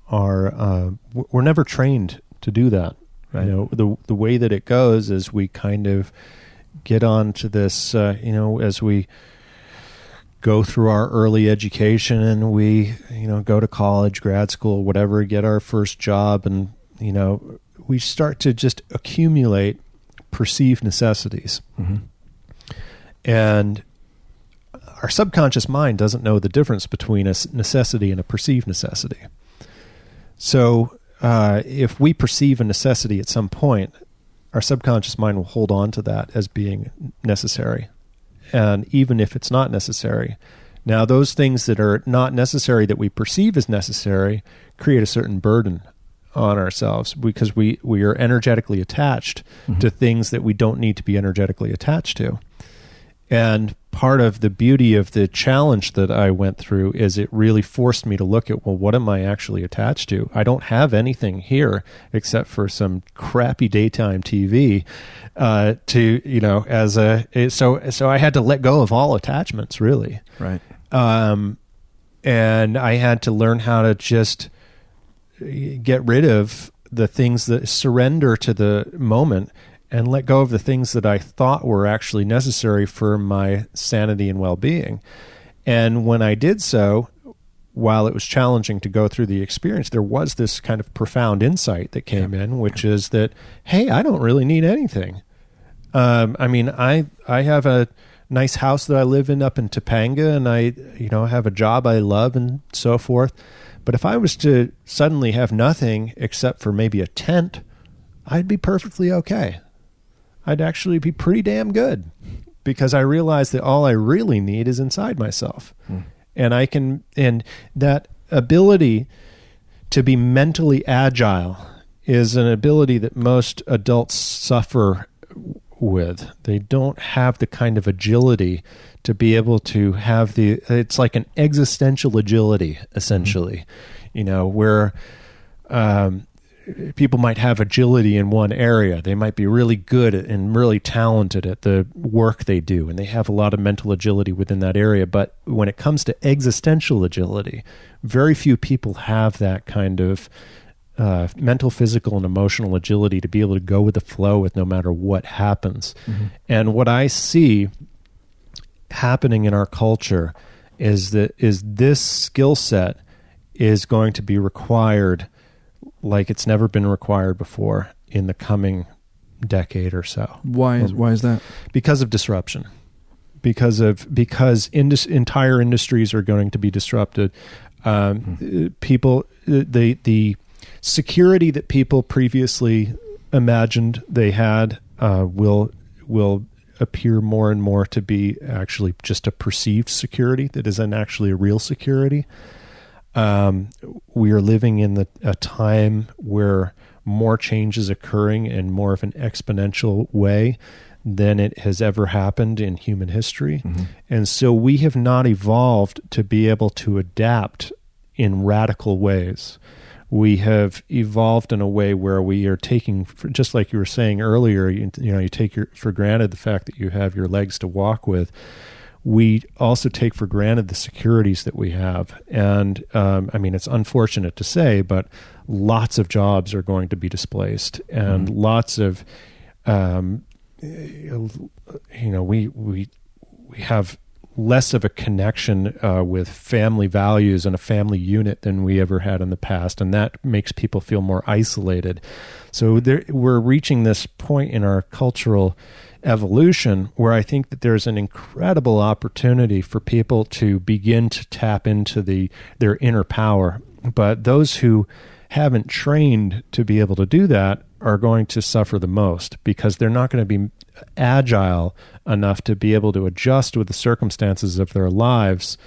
are uh, we're never trained to do that. Right. You know, the the way that it goes is we kind of get onto this. Uh, you know, as we go through our early education and we you know go to college, grad school, whatever, get our first job, and you know we start to just accumulate perceived necessities Mm-hmm. and our subconscious mind doesn't know the difference between a necessity and a perceived necessity. So, uh, if we perceive a necessity at some point, our subconscious mind will hold on to that as being necessary. And even if it's not necessary, now those things that are not necessary that we perceive as necessary create a certain burden on ourselves because we, we are energetically attached Mhm. to things that we don't need to be energetically attached to. And part of the beauty of the challenge that I went through is it really forced me to look at, well, what am I actually attached to? I don't have anything here except for some crappy daytime TV. Uh, to you know, as a so so I had to let go of all attachments really Right. um, and I had to learn how to just get rid of the things that surrender to the moment and let go of the things that I thought were actually necessary for my sanity and well being. And when I did so, while it was challenging to go through the experience, there was this kind of profound insight that came in, which is that, hey, I don't really need anything. Um, I mean, I I have a nice house that I live in up in Topanga, and I you know have a job I love and so forth. But if I was to suddenly have nothing except for maybe a tent, I'd be perfectly okay. I'd actually be pretty damn good because I realize that all I really need is inside myself. And I can, and that ability to be mentally agile is an ability that most adults suffer with. They don't have the kind of agility to be able to have the, it's like an existential agility, essentially, you know, where, um, people might have agility in one area. They might be really good at, and really talented at the work they do, and they have a lot of mental agility within that area. But when it comes to existential agility, very few people have that kind of uh, mental, physical, and emotional agility to be able to go with the flow with no matter what happens. And what I see happening in our culture is that is this skill set is going to be required like it's never been required before in the coming decade or so. Why is why is that? because of disruption. Because of because indus- entire industries are going to be disrupted. Um, uh, people uh, the the security that people previously imagined they had uh, will will appear more and more to be actually just a perceived security that isn't actually a real security um, we are living in the, a time where more change is occurring in more of an exponential way than it has ever happened in human history. And so we have not evolved to be able to adapt in radical ways. We have evolved in a way where we are taking, just like you were saying earlier, you, you know, you take your, for granted the fact that you have your legs to walk with we also take for granted the securities that we have. And um, I mean, it's unfortunate to say, but lots of jobs are going to be displaced, and lots of, um, you know, we we we have less of a connection uh, with family values and a family unit than we ever had in the past, and that makes people feel more isolated. So there, we're reaching this point in our cultural evolution where I think that there's an incredible opportunity for people to begin to tap into the their inner power. But those who haven't trained to be able to do that are going to suffer the most because they're not going to be agile enough to be able to adjust with the circumstances of their lives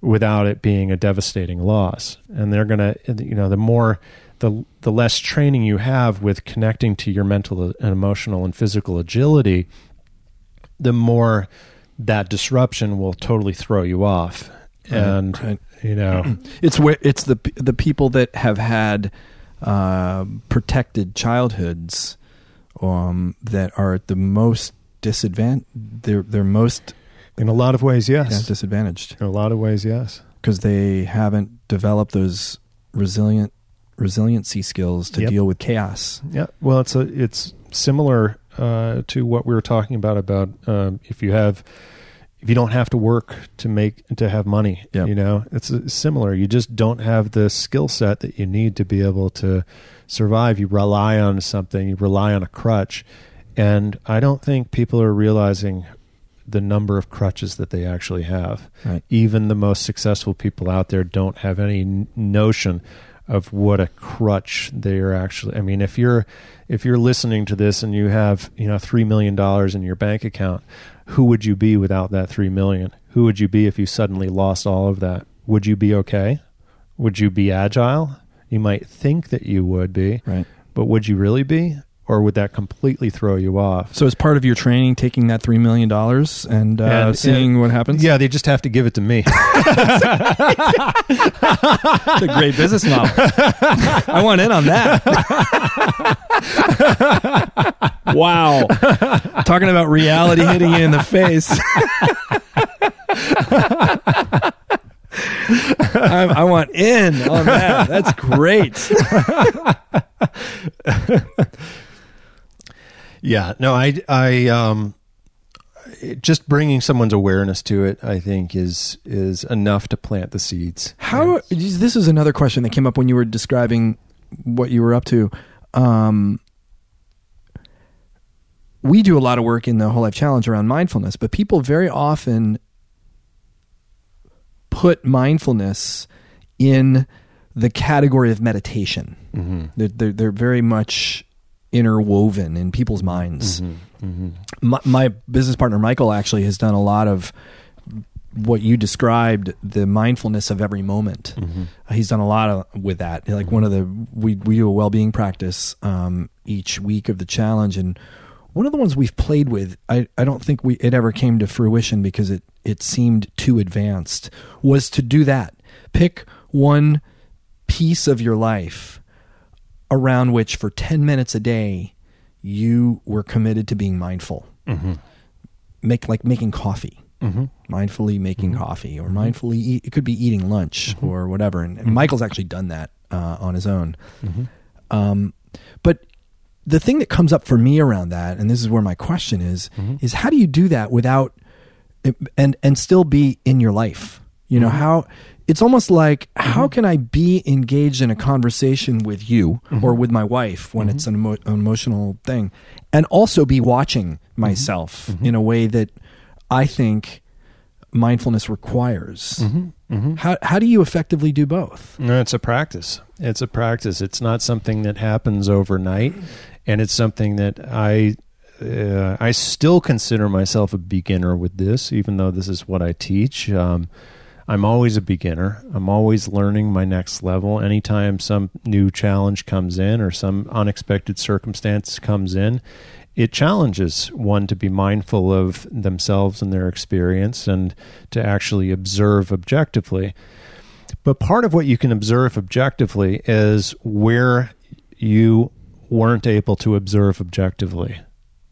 without it being a devastating loss. And they're going to, you know, the more, the, the less training you have with connecting to your mental and emotional and physical agility, the more that disruption will totally throw you off. And, right. you know, It's where it's the the people that have had uh, protected childhoods um, that are at the most disadvantaged. They're they're most in a lot of ways, yeah, yes. disadvantaged In a lot of ways, yes. because they haven't developed those resilient resiliency skills to Yep. deal with chaos. Yeah, well, it's a it's similar uh, to what we were talking about about um, if you have if you don't have to work to make to have money. Yep. You know, it's similar. You just don't have the skill set that you need to be able to survive. You rely on something. You rely on a crutch, and I don't think people are realizing the number of crutches that they actually have. Right. Even the most successful people out there don't have any notion of what a crutch they are actually. I mean, if you're if you're listening to this and you have you know three million dollars in your bank account, who would you be without that three million? Who would you be if you suddenly lost all of that? Would you be okay? Would you be agile? You might think that you would be, Right. but would you really be? Or would that completely throw you off? So as part of your training, taking that three million dollars and, uh, And- seeing what happens. Yeah, they just have to give it to me. it's a great business model. I want in on that. wow. Talking about reality hitting you in the face. I, I want in on that. That's great. Yeah, no, I, I, um, just bringing someone's awareness to it, I think, is is enough to plant the seeds. How this is another question that came up when you were describing what you were up to. Um, we do a lot of work in the Whole Life Challenge around mindfulness, but people very often put mindfulness in the category of meditation. Mm-hmm. They're, they're, they're very much interwoven in people's minds. Mm-hmm. My, my business partner Michael actually has done a lot of what you described the mindfulness of every moment. Mm-hmm. Uh, He's done a lot of, with that. Like one of the we we do a well being practice um, each week of the challenge, and one of the ones we've played with, I, I don't think we it ever came to fruition because it it seemed too advanced. Was to do that. Pick one piece of your life around which for ten minutes a day you were committed to being mindful. Mm-hmm. Make like making coffee Mm-hmm. mindfully making coffee or mindfully eat, it could be eating lunch or whatever and, and michael's actually done that uh, on his own Mm-hmm. um, but the thing that comes up for me around that and this is where my question is Mm-hmm. is how do you do that without and and still be in your life You know how it's almost like how Mhm. can I be engaged in a conversation with you or Mhm. with my wife when Mhm. it's an, emo- an emotional thing, and also be watching myself Mhm. in a way that I think mindfulness requires. Mm-hmm. Mm-hmm. How how do you effectively do both? No, it's a practice. It's a practice. It's not something that happens overnight, and it's something that I uh, I still consider myself a beginner with this, even though this is what I teach. Um, I'm always a beginner. I'm always learning my next level. Anytime some new challenge comes in or some unexpected circumstance comes in, it challenges one to be mindful of themselves and their experience and to actually observe objectively. But part of what you can observe objectively is where you weren't able to observe objectively.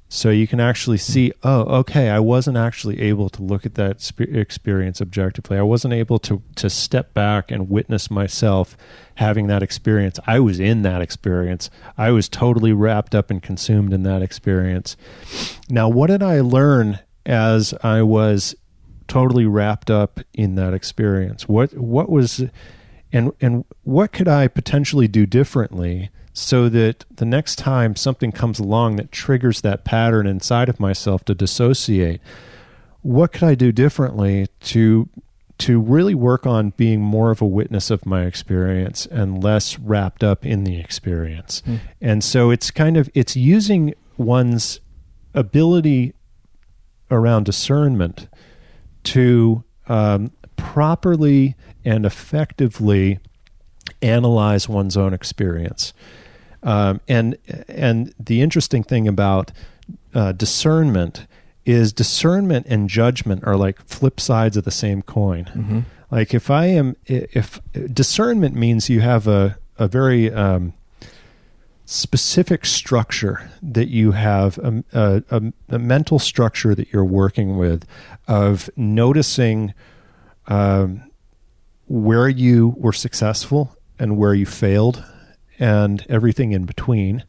So you can actually see, oh, okay, I wasn't actually able to look at that experience objectively. I wasn't able to to step back and witness myself having that experience. I was in that experience. I was totally wrapped up and consumed in that experience. Now, what did I learn as I was totally wrapped up in that experience? What what was and and what could I potentially do differently so that the next time something comes along that triggers that pattern inside of myself to dissociate, what could I do differently to to really work on being more of a witness of my experience and less wrapped up in the experience. Hmm. And so it's kind of it's using one's ability around discernment to um, properly and effectively analyze one's own experience. Um, and and the interesting thing about uh, discernment is discernment and judgment are like flip sides of the same coin. Mm-hmm. Like if I am, if discernment means you have a a very um, specific structure that you have a, a, a, a mental structure that you're working with of noticing um, where you were successful and where you failed and everything in between.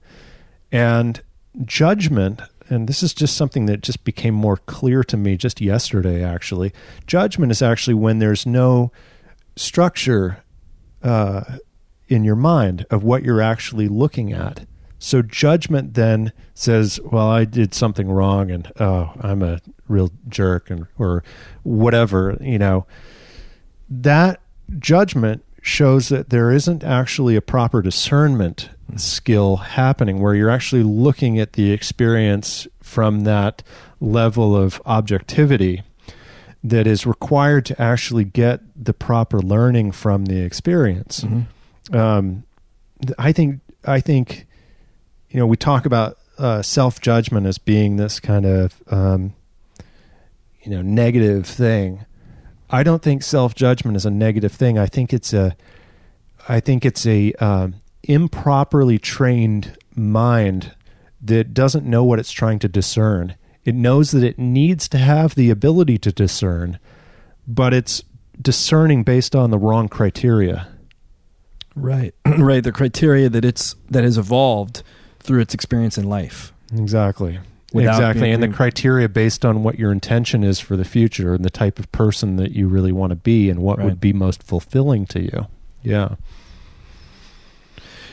And judgment and this is just something that just became more clear to me just yesterday actually. Judgment is actually when there's no structure uh, in your mind of what you're actually looking at. So judgment then says well i did something wrong and oh i'm a real jerk and or whatever you know. That judgment shows that there isn't actually a proper discernment skill happening where you're actually looking at the experience from that level of objectivity that is required to actually get the proper learning from the experience. Mm-hmm. Um, I think I think you know we talk about uh, self judgment as being this kind of um, you know negative thing. I don't think self judgment is a negative thing. I think it's a I think it's a um, improperly trained mind that doesn't know what it's trying to discern. It knows that it needs to have the ability to discern, but it's discerning based on the wrong criteria. Right, right. The criteria that it's that has evolved through its experience in life. Exactly. Without exactly. and the criteria based on what your intention is for the future and the type of person that you really want to be and what Right. would be most fulfilling to you. Yeah.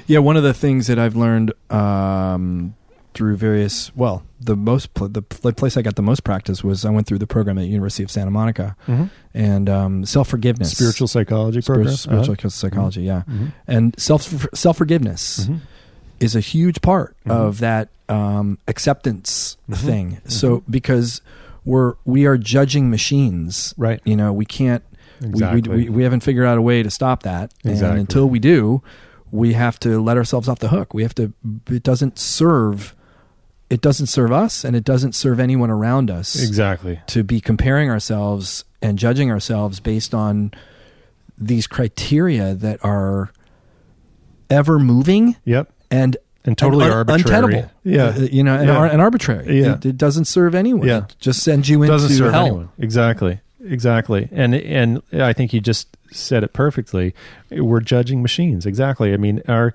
Yeah, one of the things that I've learned um, through various, well, the most pl- the pl- place I got the most practice was I went through the program at the University of Santa Monica Mm-hmm. and um, self forgiveness, Spiritual psychology program. spiritual psychology, yeah, Uh-huh. and self self forgiveness Mhm. Is a huge part Mhm. of that um, acceptance Mhm. thing. So because we're we are judging machines, Right. you know, we can't Exactly. we, we, we, we haven't figured out a way to stop that. Exactly. And until we do, we have to let ourselves off the hook. We have to, it doesn't serve, it doesn't serve us and it doesn't serve anyone around us exactly. to be comparing ourselves and judging ourselves based on these criteria that are ever moving Yep. And And totally un- arbitrary. untenable. Yeah. Uh, you know, and, Yeah. ar- and arbitrary. Yeah. It, it doesn't serve anyone. Yeah. It just sends you into doesn't serve hell. anyone. Exactly. Exactly. And and I think you just said it perfectly. We're judging machines. Exactly. I mean, our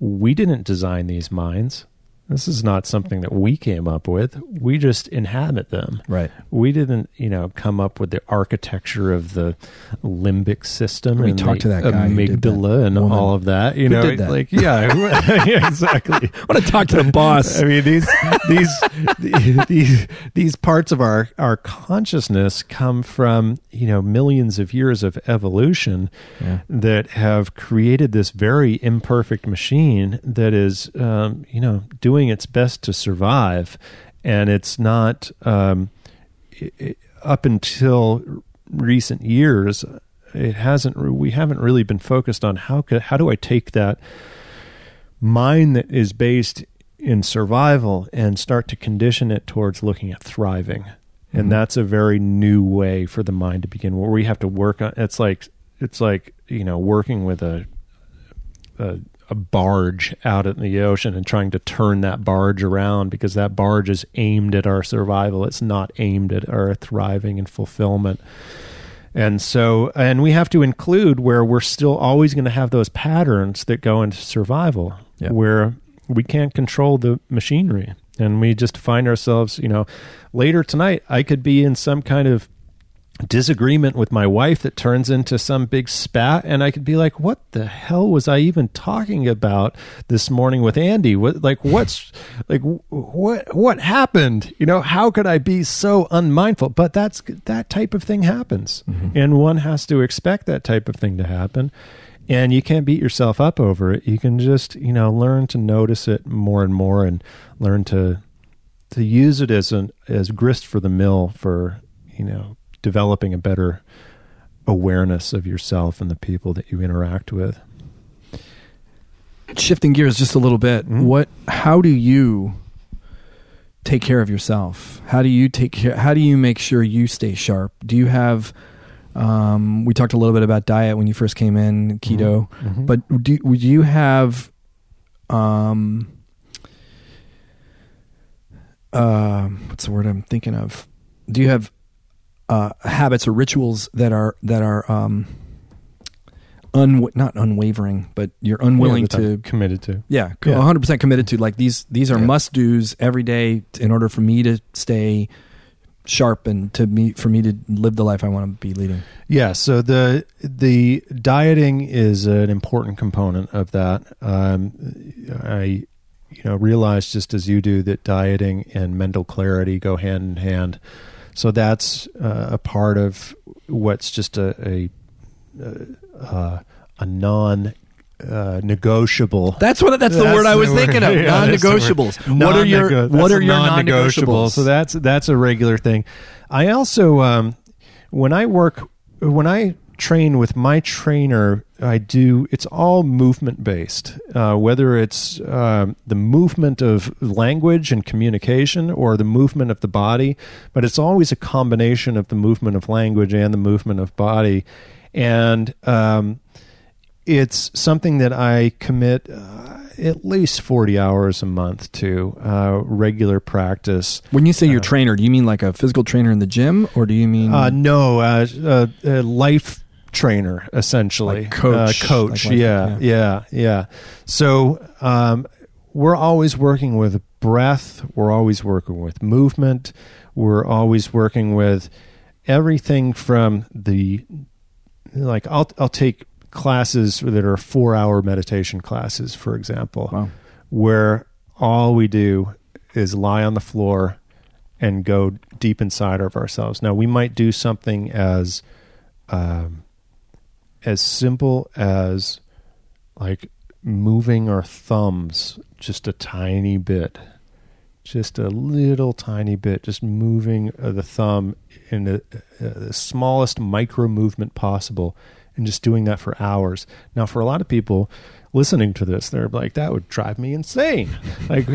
we didn't design these minds. This is not something that we came up with. We just inhabit them. Right. We didn't, you know, come up with the architecture of the limbic system We and talked to that guy did that amygdala and woman. all of that. You Who know, that? like yeah, yeah, exactly. I want to talk to the boss. I mean these these these these parts of our our consciousness come from you know millions of years of evolution Yeah. that have created this very imperfect machine that is um, you know doing its best to survive, and it's not um, i i up until recent years. It hasn't. We haven't really been focused on how could, how do I take that mind that is based in survival and start to condition it towards looking at thriving. Mhm. And that's a very new way for the mind to begin where we have to work on it's like it's like, you know, working with a a, a barge out in the ocean and trying to turn that barge around because that barge is aimed at our survival. It's not aimed at our thriving and fulfillment. And so, and we have to include where we're still always going to have those patterns that go into survival, Yeah. where we can't control the machinery. And we just find ourselves, you know, later tonight, I could be in some kind of disagreement with my wife that turns into some big spat and I could be like what the hell was I even talking about this morning with Andy? What like what's like what what happened? You know how could I be so unmindful? But that's that type of thing happens. Mm-hmm. And one has to expect that type of thing to happen. And you can't beat yourself up over it. You can just you know learn to notice it more and more and learn to to use it as an as grist for the mill for you know developing a better awareness of yourself and the people that you interact with Shifting gears just a little bit. Mhm. What? How do you take care of yourself? How do you take care? How do you make sure you stay sharp? Do you have? Um, we talked a little bit about diet when you first came in keto, Mhm. but do would you have? Um, uh, what's the word I'm thinking of? Do you have uh, habits or rituals that are that are um, un not unwavering, but you're unwilling Yeah, to committed to yeah, Yeah. 100 percent committed to like these. These are Yeah. must dos every day in order for me to stay sharp and to me for me to live the life I want to be leading. Yeah, so the the dieting is an important component of that. Um, I you know realize just as you do that dieting and mental clarity go hand in hand. So that's uh, a part of what's just a a uh, a non uh, negotiable. That's what that's, the That's word I was word. thinking of. Yeah, that's the word. non-negotiables. What are your what are a your non-negotiable? non-negotiables? So that's that's a regular thing. I also um, when I work when I train with my trainer, I do it's all movement based. Uh, whether it's um, the movement of language and communication or the movement of the body, but it's always a combination of the movement of language and the movement of body, and um, it's something that I commit uh, at least 40 hours a month to uh, regular practice. when you say your uh, trainer, do you mean like a physical trainer in the gym, or do you mean Uh, no, uh, uh, a life trainer, essentially. Like coach, Uh, coach, like life- yeah, yeah, yeah. So um, we're always working with breath. We're always working with movement. We're always working with everything from the like I'll I'll take classes that are four hour meditation classes, for example, Wow. where all we do is lie on the floor and go deep inside of ourselves. Now we might do something as um, as simple as like moving our thumbs just a tiny bit, just a little tiny bit, just moving uh, the thumb in the, uh, the smallest micro movement possible, and just doing that for hours. Now, for a lot of people listening to this, they're like, "That would drive me insane." Like,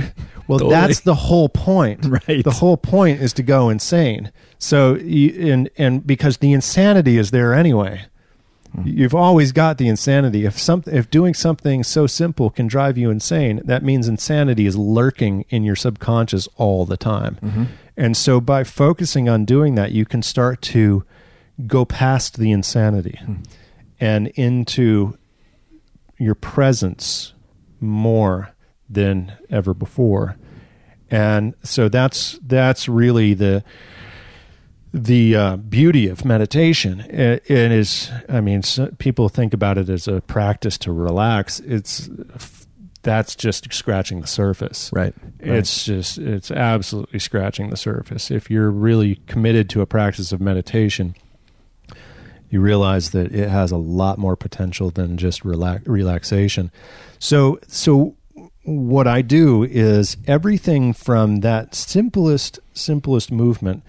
well, Totally. that's the whole point. Right. The whole point is to go insane. So, and and because the insanity is there anyway. You've always got the insanity. If some, if doing something so simple can drive you insane, that means insanity is lurking in your subconscious all the time. Mm-hmm. And so, by focusing on doing that, you can start to go past the insanity and into your presence more than ever before. and so that's that's really the the uh, beauty of meditation it, it is i mean so people think about it as a practice to relax. It's that's just scratching the surface. Right. it's just it's absolutely scratching the surface. If you're really committed to a practice of meditation you realize that it has a lot more potential than just relax, relaxation. So so what i do is everything from that simplest simplest movement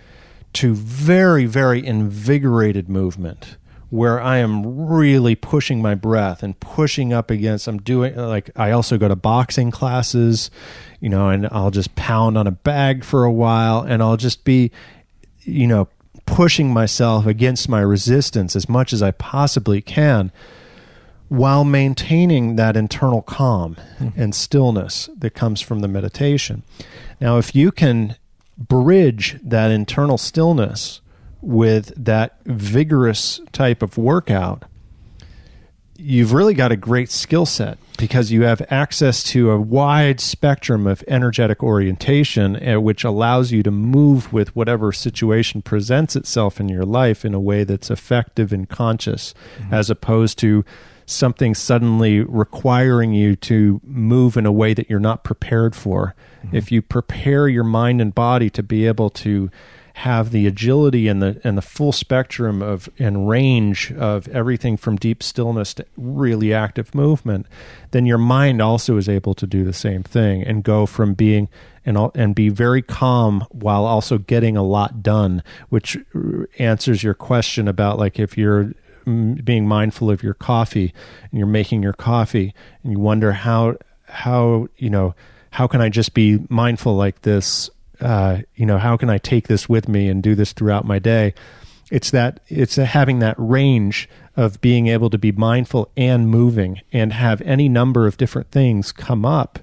to very very invigorated movement where I am really pushing my breath and pushing up against I'm doing like I also go to boxing classes you know and I'll just pound on a bag for a while and I'll just be you know pushing myself against my resistance as much as I possibly can while maintaining that internal calm mm-hmm. and stillness that comes from the meditation. Now, if you can bridge that internal stillness with that vigorous type of workout, you've really got a great skill set because you have access to a wide spectrum of energetic orientation, uh, which allows you to move with whatever situation presents itself in your life in a way that's effective and conscious, as opposed to something suddenly requiring you to move in a way that you're not prepared for. Mm-hmm. If you prepare your mind and body to be able to have the agility and the and the full spectrum of and range of everything from deep stillness to really active movement, then your mind also is able to do the same thing and go from being and and be very calm while also getting a lot done, which answers your question about like if you're being mindful of your coffee and you're making your coffee and you wonder how how you know how can I just be mindful like this uh, you know how can I take this with me and do this throughout my day? It's that it's having that range of being able to be mindful and moving and have any number of different things come up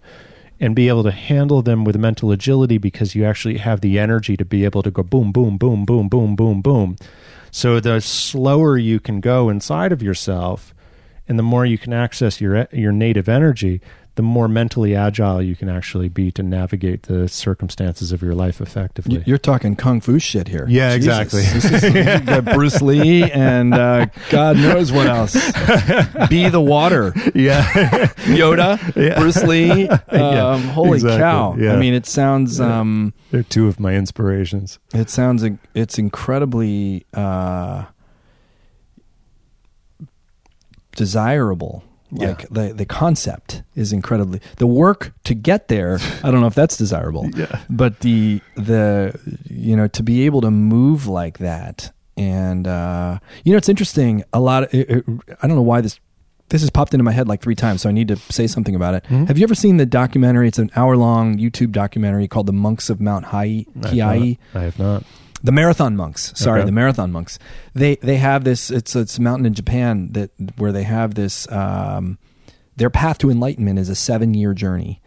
and be able to handle them with mental agility because you actually have the energy to be able to go boom boom boom boom boom boom boom so the slower you can go inside of yourself and the more you can access your your native energy the more mentally agile you can actually be to navigate the circumstances of your life effectively You- You're talking kung fu shit here. Yeah, Jesus. exactly. This is- you Bruce Lee and uh, God knows what else. Be the water. yeah Yoda, Yeah. Bruce Lee. Um, Yeah, holy exactly. cow! Yeah. I mean, it sounds um, they're two of my inspirations it sounds it's incredibly uh, desirable. Yeah. Like the the concept is incredibly the work to get there. I don't know if that's desirable. yeah but the the you know to be able to move like that and uh you know it's interesting a lot of it, it- i don't know why this this has popped into my head like three times so i need to say something about it Mhm. have you ever seen the documentary it's an hour long youtube documentary called the monks of mount Hai- I have not. I have not the marathon monks. Sorry Okay. the marathon monks. They they have this it's it's a mountain in japan that where they have this um their path to enlightenment is a seven year journey.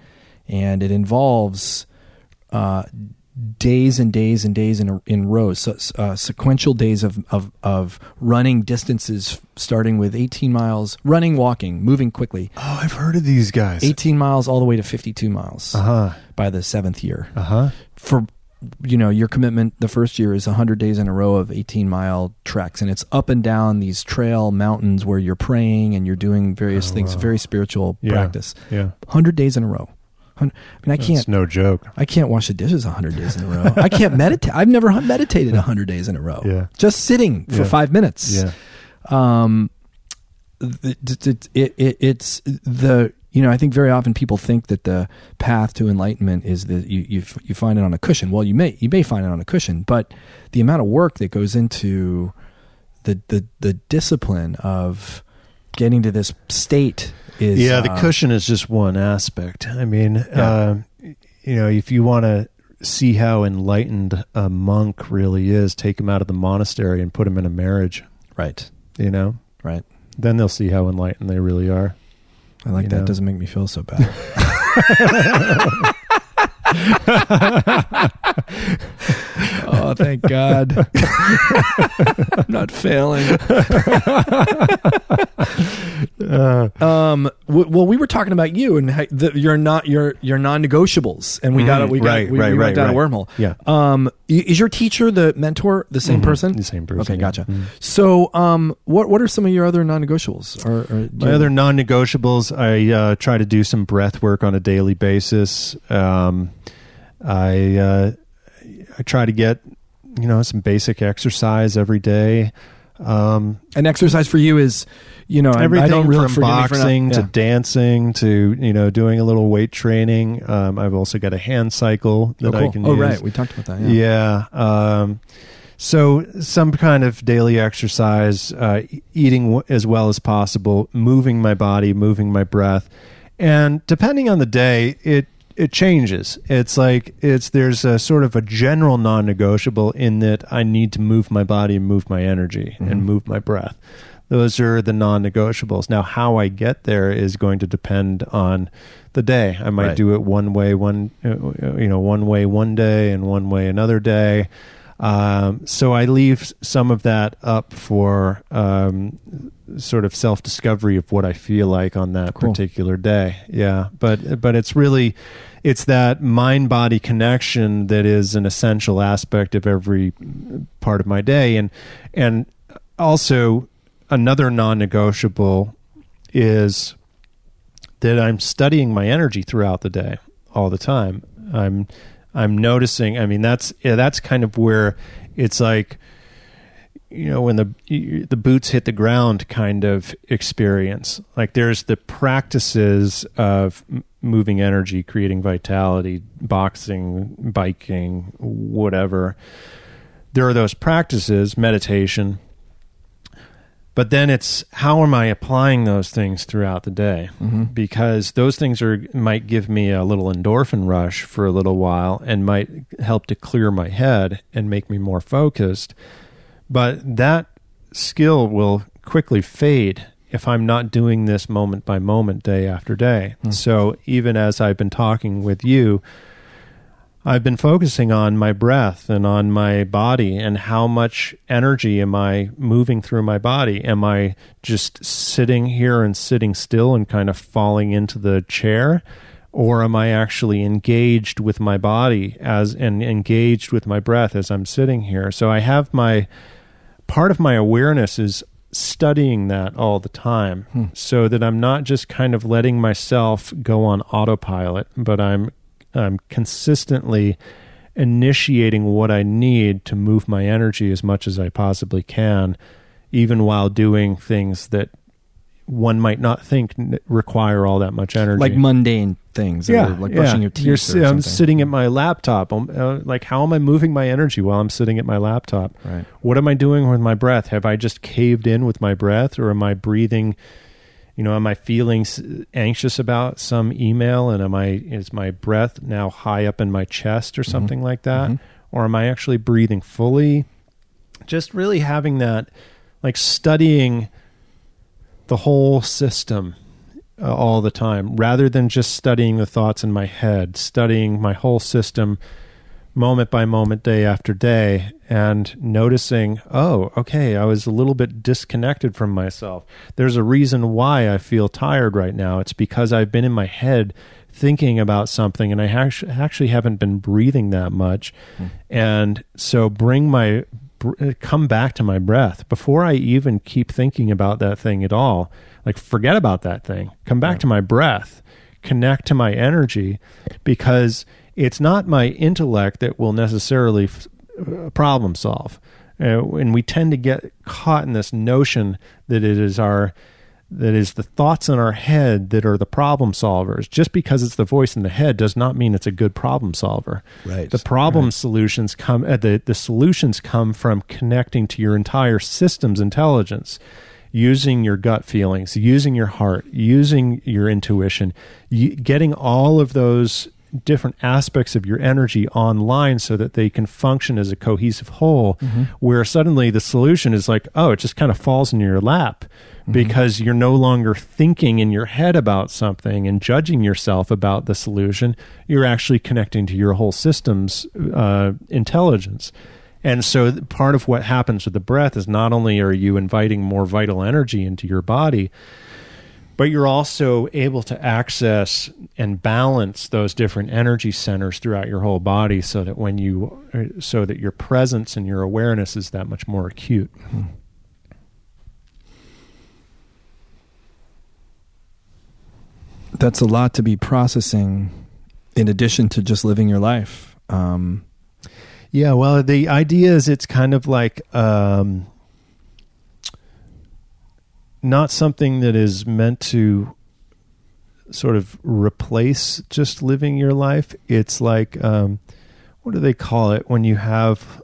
And it involves uh days and days and days in in rows so, uh, sequential days of, of of running distances starting with 18 miles running walking moving quickly. Oh i've heard of these guys. 18 miles all the way to 52 miles uh-huh. by the seventh year. Uh-huh. For you know your commitment the first year is 100 days in a row of 18 mile treks and it's up and down these trail mountains where you're praying and you're doing various Oh, things wow. very spiritual Yeah. practice yeah 100 days in a row i mean i can't no joke i can't wash the dishes 100 days in a row i can't meditate i've never meditated 100 days in a row Yeah. just sitting for Yeah. five minutes yeah um, it, it, it, it's the you know I think very often people think that the path to enlightenment is that you, you f- you find it on a cushion. Well, you may you may find it on a cushion, but the amount of work that goes into the the the discipline of getting to this state is yeah the uh, cushion is just one aspect i mean Yeah. um, you know if you want to see how enlightened a monk really is take him out of the monastery and put him in a marriage right you know right. then they'll see how enlightened they really are I like that. know. Doesn't make me feel so bad. oh, thank God. I'm not failing. Uh, Um. w- well, we were talking about you and how, the, you're not your your non-negotiables, and we got Mhm. we got Right, we, right, we right, down right. a wormhole. Yeah. Um. Is your teacher the mentor the same Mhm. person? The same person. Okay, yeah. gotcha. Mhm. So, um, what what are some of your other non-negotiables? Or, or My you- other non-negotiables, I uh, try to do some breath work on a daily basis. Um, I uh, I try to get you know some basic exercise every day. Um, an exercise for you is, you know, everything I don't really from not- boxing to yeah. dancing to you know doing a little weight training. Um, I've also got a hand cycle that oh, cool. I can oh, use. right, we talked about that. Yeah. Yeah. Um, so some kind of daily exercise, uh, eating w- as well as possible, moving my body, moving my breath, and depending on the day, it it changes. It's like it's there's a sort of a general non-negotiable in that I need to move my body and move my energy Mhm. and move my breath. Those are the non-negotiables. Now, how I get there is going to depend on the day. I might Right. do it one way, one uh, you know, one way one day, and one way another day. Um, so I leave some of that up for um, sort of self discovery of what I feel like on that Cool. particular day. Yeah, but but it's really it's that mind body connection that is an essential aspect of every part of my day, and and also another non negotiable is that I'm studying my energy throughout the day all the time. I'm I'm noticing. I mean, that's yeah, that's kind of where it's like you know when the the boots hit the ground kind of experience. Like there's the practices of moving energy, creating vitality, boxing, biking, whatever. There are those practices, meditation. But then it's how am I applying those things throughout the day? Mhm. because those things are might give me a little endorphin rush for a little while and might help to clear my head and make me more focused but that skill will quickly fade if I'm not doing this moment by moment day after day Hmm. so even as I've been talking with you I've been focusing on my breath and on my body and how much energy am I moving through my body? Am I just sitting here and sitting still and kind of falling into the chair? Or am I actually engaged with my body as and engaged with my breath as I'm sitting here? So I have my part of my awareness is studying that all the time Hmm. so that I'm not just kind of letting myself go on autopilot, but I'm I'm consistently initiating what I need to move my energy as much as I possibly can, even while doing things that one might not think require all that much energy. like mundane things, or like brushing your teeth. I'm sitting at my laptop. Um, uh, like, how am I moving my energy while I'm sitting at my laptop? Right. What am I doing with my breath? Have I just caved in with my breath, or am I breathing? You know, am I feeling anxious about some email, and am I is my breath now high up in my chest or something like that, Mhm. or am I actually breathing fully? Just really having that, like studying the whole system uh, all the time rather than just studying the thoughts in my head, studying my whole system moment by moment, day after day, and noticing, oh, okay, I was a little bit disconnected from myself. There's a reason why I feel tired right now. It's because I've been in my head thinking about something and I actu- actually haven't been breathing that much. Hmm. And so bring my come back to my breath before I even keep thinking about that thing at all. Like forget about that thing. Come back Yeah. to my breath. Connect to my energy because it's not my intellect that will necessarily f- uh, problem solve. Uh, and we tend to get caught in this notion that it is our that is the thoughts in our head that are the problem solvers. Just because it's the voice in the head does not mean it's a good problem solver. Right. The problem solutions come uh, the the solutions come from connecting to your entire system's intelligence, using your gut feelings, using your heart, using your intuition, you, getting all of those different aspects of your energy online so that they can function as a cohesive whole Mm-hmm. where suddenly the solution is like oh it just kind of falls in your lap Mm-hmm. because you're no longer thinking in your head about something and judging yourself about the solution you're actually connecting to your whole system's uh, intelligence and so part of what happens with the breath is not only are you inviting more vital energy into your body but you're also able to access and balance those different energy centers throughout your whole body so that when you uh, so that your presence and your awareness is that much more acute That's a lot to be processing in addition to just living your life. Um, yeah well the idea is it's kind of like um not something that is meant to sort of replace just living your life. It's like um what do they call it when you have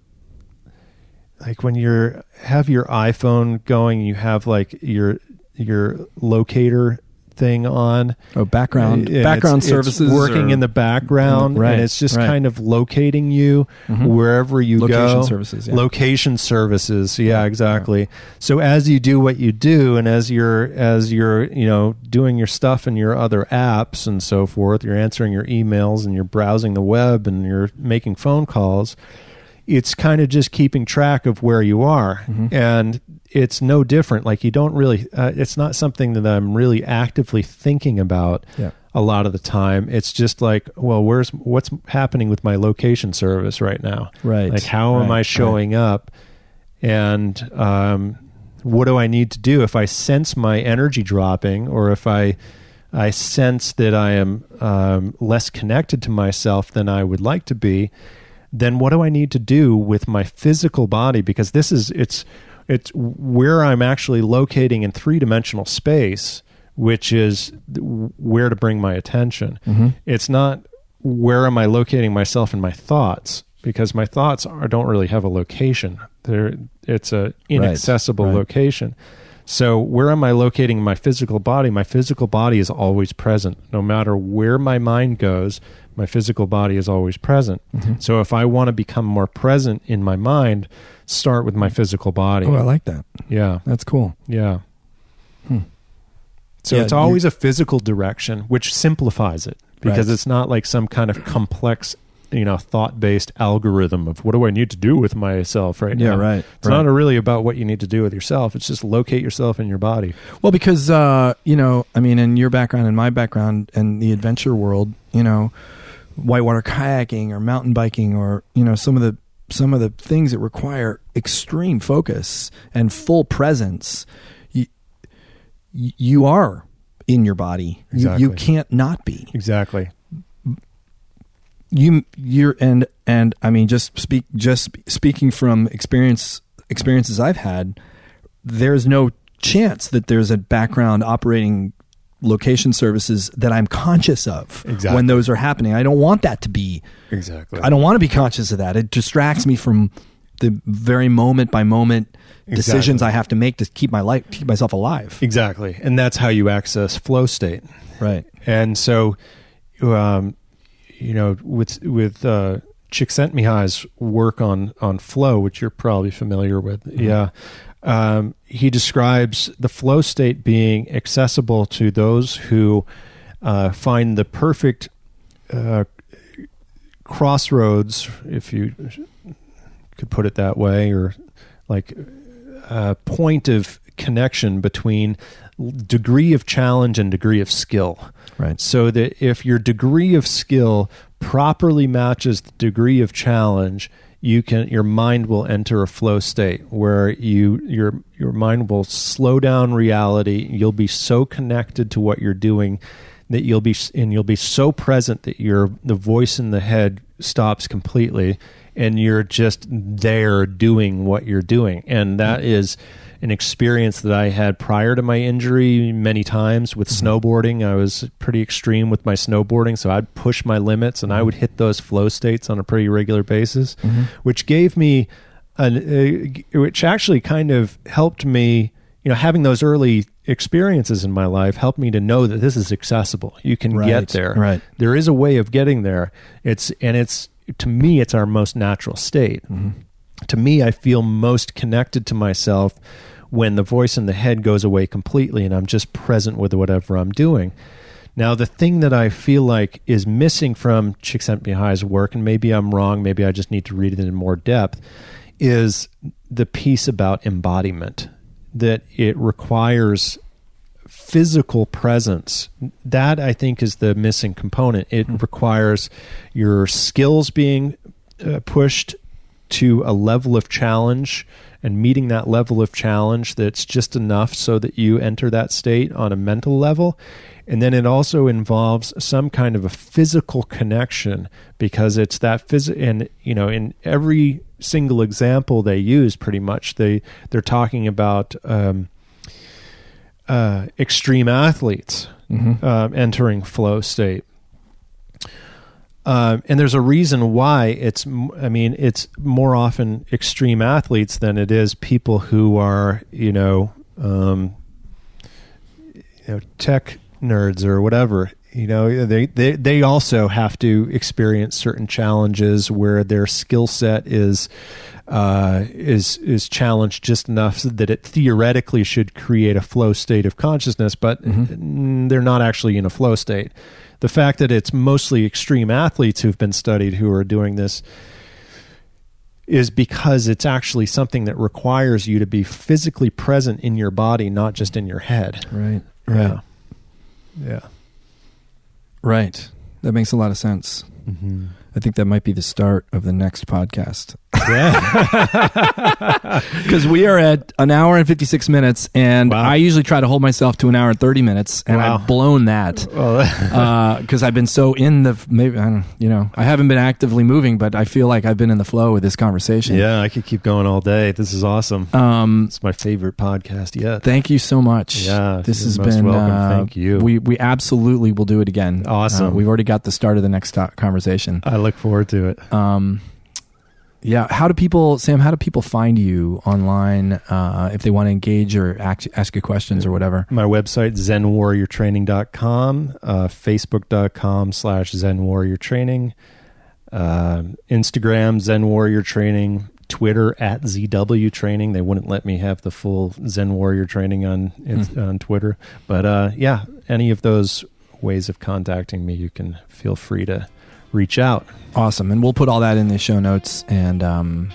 like when you're have your iPhone going you have like your your locator thing on oh, background And background it's- it's services working or in the background Right, and it's just right. kind of locating you Mhm. wherever you Location go services, yeah. location services yeah exactly so as you do what you do and as you're as you're you know doing your stuff in your other apps and so forth you're answering your emails and you're browsing the web and you're making phone calls it's kind of just keeping track of where you are Mhm. and it's no different. Like you don't really uh, it's not something that i'm really actively thinking about Yeah. a lot of the time. It's just like well where's what's happening with my location service right now? Right. like how am i showing up? And um, what do i need to do? If i sense my energy dropping or if i i sense that i am um, less connected to myself than i would like to be then what do i need to do with my physical body? Because this is it's it's where i'm actually locating in three-dimensional space which is where to bring my attention Mhm. it's not where am I locating myself in my thoughts because my thoughts are, don't really have a location. They're, it's a inaccessible right. location. So where am I locating my physical body? My physical body is always present. No matter where my mind goes, my physical body is always present. Mhm. So if I want to become more present in my mind, start with my physical body. Oh, I like that. yeah. That's cool. Yeah. Hmm. So Yeah, it's always a physical direction, which simplifies it because Right. it's not like some kind of complex, you know, thought-based algorithm of what do I need to do with myself right Yeah, now. Yeah, right. It's right. not really about what you need to do with yourself. It's just locate yourself in your body. Well, because uh, you know, I mean, in your background and my background and the adventure world, you know, whitewater kayaking or mountain biking or you know some of the some of the things that require extreme focus and full presence, you, you are in your body. You, you can't not be. Exactly. you you're and and I mean just speak just speaking from experience experiences I've had there's no chance that there's a background operating location services that I'm conscious of Exactly. when those are happening I don't want that to be Exactly. I don't want to be conscious of that it distracts me from the very moment by moment decisions Exactly. I have to make to keep my life keep myself alive Exactly. And that's how you access flow state. right And so, um, you know, with with uh, Csikszentmihalyi's work on on flow, which you're probably familiar with, yeah, um, he describes the flow state being accessible to those who uh, find the perfect uh, crossroads, if you could put it that way, or like a point of connection between degree of challenge and degree of skill. Right. So that if your degree of skill properly matches the degree of challenge you can your mind will enter a flow state where you your your mind will slow down reality. You'll be so connected to what you're doing that you'll be and you'll be so present that your the voice in the head stops completely and you're just there doing what you're doing. And that is an experience that I had prior to my injury many times with mm-hmm. snowboarding. I was pretty extreme with my snowboarding, so I'd push my limits and I would hit those flow states on a pretty regular basis, mm-hmm. which gave me an, uh, which actually kind of helped me you know, having those early experiences in my life helped me to know that this is accessible. You can Right, get there. right. There is a way of getting there. It's and it's to me it's our most natural state. Mm-hmm. To me I feel most connected to myself when the voice in the head goes away completely and I'm just present with whatever I'm doing. Now, the thing that I feel like is missing from Csikszentmihalyi's work, and maybe I'm wrong, maybe I just need to read it in more depth, is the piece about embodiment. That it requires physical presence. That I think is the missing component. It requires your skills being uh, pushed to a level of challenge and meeting that level of challenge that's just enough so that you enter that state on a mental level. And then it also involves some kind of a physical connection because it's that physical, and you know in every single example they use pretty much they they're talking about um, uh, extreme athletes Mm-hmm. um, entering flow state. Um, and there's a reason why it's, I mean, it's more often extreme athletes than it is people who are, you know, um, you know, tech nerds or whatever. You know, they, they, they also have to experience certain challenges where their skill set is, uh, is, is challenged just enough so that it theoretically should create a flow state of consciousness, but mm, they're not actually in a flow state. The fact that it's mostly extreme athletes who've been studied who are doing this is because it's actually something that requires you to be physically present in your body, not just in your head. Right. Right. Yeah. Yeah. Right. That makes a lot of sense. Mm-hmm. I think that might be the start of the next podcast. Yeah. Because we are at an hour and 56 minutes, and Wow. I usually try to hold myself to an hour and 30 minutes, and Wow. I've blown that. because I've been so in the maybe I don't you know I haven't been actively moving, but I feel like I've been in the flow with this conversation. yeah, I could keep going all day. This is awesome. Um. It's my favorite podcast yet. Thank you so much. Yeah, this has been. welcome. uh, Thank you. We we absolutely will do it again. Awesome. Uh, we've already got the start of the next conversation. I look forward to it. Um. Yeah. How do people, Sam? How do people find you online uh, if they want to engage or ask, ask you questions or whatever? My website, zenwarriortraining.com, uh, facebook.com slash zenwarriortraining, uh, Instagram, Zen Warrior Training, Twitter at ZW Training. They wouldn't let me have the full Zen Warrior Training on, Hmm. on Twitter. But uh, yeah, any of those ways of contacting me, you can feel free to reach out. Awesome, and we'll put all that in the show notes. And um,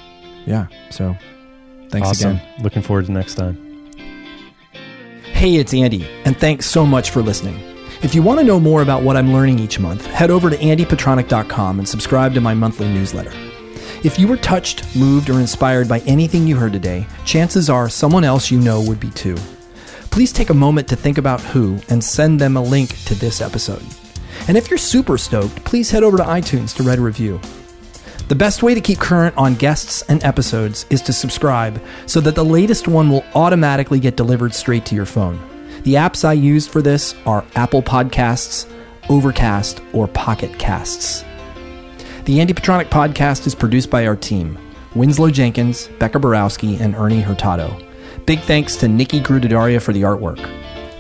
yeah, so thanks awesome. again. Looking forward to next time. Hey, it's Andy, and thanks so much for listening. If you want to know more about what I'm learning each month, head over to andypetranek.com and subscribe to my monthly newsletter. If you were touched, moved, or inspired by anything you heard today, chances are someone else you know would be too. Please take a moment to think about who and send them a link to this episode. And if you're super stoked, please head over to iTunes to write a review. The best way to keep current on guests and episodes is to subscribe so that the latest one will automatically get delivered straight to your phone. The apps I use for this are Apple Podcasts, Overcast, or Pocket Casts. The Andy Petranek podcast is produced by our team Winslow Jenkins, Becca Borowski, and Ernie Hurtado. Big thanks to Nikki Grudidaria for the artwork.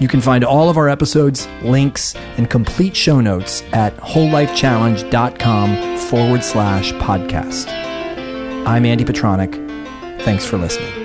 You can find all of our episodes, links, and complete show notes at wholelifechallenge.com forward slash podcast. I'm Andy Petranek. Thanks for listening.